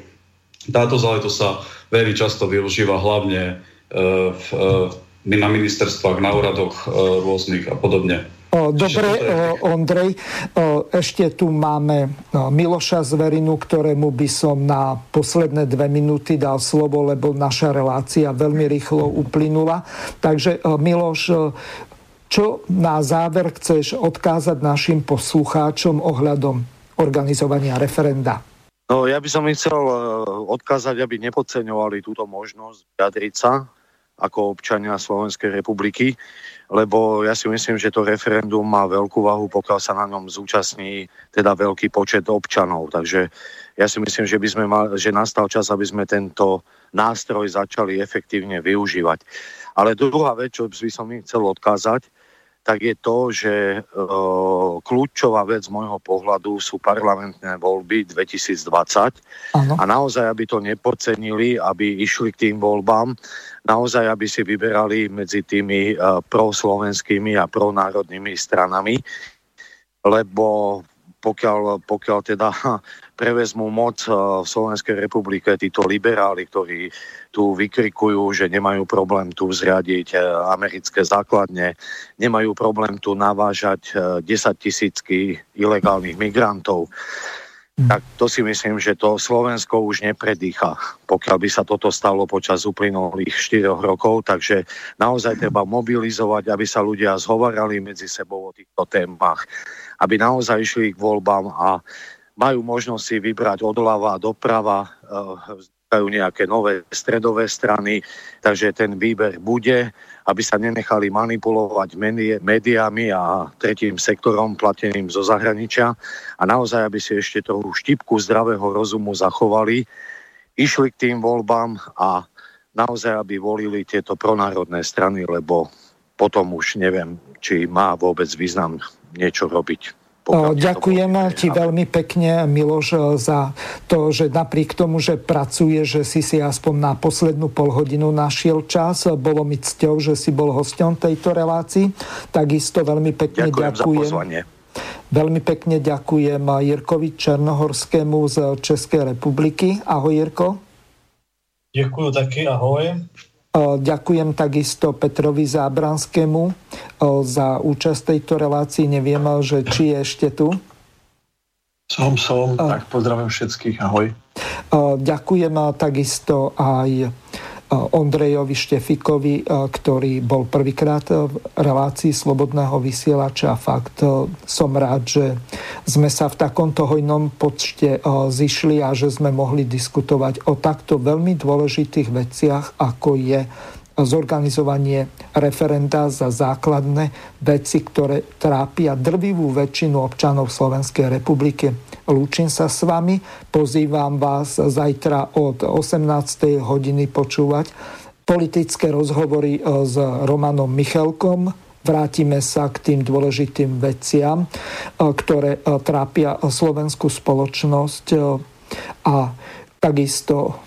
táto záležitosť sa veľmi často využíva hlavne v, na ministerstvách, na úradoch rôznych a podobne. Dobre, Ondrej, ešte tu máme Miloša Zverinu, ktorému by som na posledné dve minúty dal slovo, lebo naša relácia veľmi rýchlo uplynula. Takže Miloš, čo na záver chceš odkázať našim poslucháčom ohľadom organizovania referenda? No, ja by som im chcel odkázať, aby nepodceňovali túto možnosť vyjadriť sa ako občania Slovenskej republiky lebo ja si myslím, že to referendum má veľkú váhu, pokiaľ sa na ňom zúčastní teda veľký počet občanov. Takže ja si myslím, že, by sme mal, že nastal čas, aby sme tento nástroj začali efektívne využívať. Ale druhá vec, čo by som im chcel odkázať, tak je to, že e, kľúčová vec z môjho pohľadu sú parlamentné voľby 2020 ano. a naozaj, aby to nepodcenili, aby išli k tým voľbám, naozaj, aby si vyberali medzi tými e, proslovenskými a pronárodnými stranami, lebo pokiaľ, pokiaľ teda [laughs] prevezmú moc eh, v Slovenskej republike títo liberáli, ktorí tu vykrikujú, že nemajú problém tu zriadiť eh, americké základne, nemajú problém tu navážať 10 eh, tisícky ilegálnych migrantov, tak to si myslím, že to Slovensko už nepredýcha, pokiaľ by sa toto stalo počas uplynulých 4 rokov. Takže naozaj treba mobilizovať, aby sa ľudia zhovarali medzi sebou o týchto témach, aby naozaj išli k voľbám a majú možnosť si vybrať odľava doprava, eh, vznikajú nejaké nové stredové strany, takže ten výber bude, aby sa nenechali manipulovať médiami a tretím sektorom plateným zo zahraničia. A naozaj, aby si ešte trochu štipku zdravého rozumu zachovali, išli k tým voľbám a naozaj, aby volili tieto pronárodné strany, lebo potom už neviem, či má vôbec význam niečo robiť Ďakujem ti veľmi pekne, Miloš, za to, že napriek tomu, že pracuje, že si si aspoň na poslednú polhodinu našiel čas. Bolo mi cťou, že si bol hosťom tejto relácii. Takisto veľmi pekne ďakujem. ďakujem. Veľmi pekne ďakujem Jirkovi Černohorskému z Českej republiky. Ahoj Jirko. Ďakujem taky, ahoj. Ďakujem takisto Petrovi Zábranskému za účasť tejto relácii. Neviem, že či je ešte tu. Som, som, tak pozdravím všetkých, ahoj. Ďakujem takisto aj Ondrejovi Štefikovi, ktorý bol prvýkrát v relácii Slobodného vysielača. Fakt som rád, že sme sa v takomto hojnom počte zišli a že sme mohli diskutovať o takto veľmi dôležitých veciach, ako je zorganizovanie referenda za základné veci, ktoré trápia drvivú väčšinu občanov Slovenskej republiky. Lúčim sa s vami, pozývam vás zajtra od 18. hodiny počúvať politické rozhovory e, s Romanom Michelkom, vrátime sa k tým dôležitým veciam, e, ktoré e, trápia slovenskú spoločnosť a takisto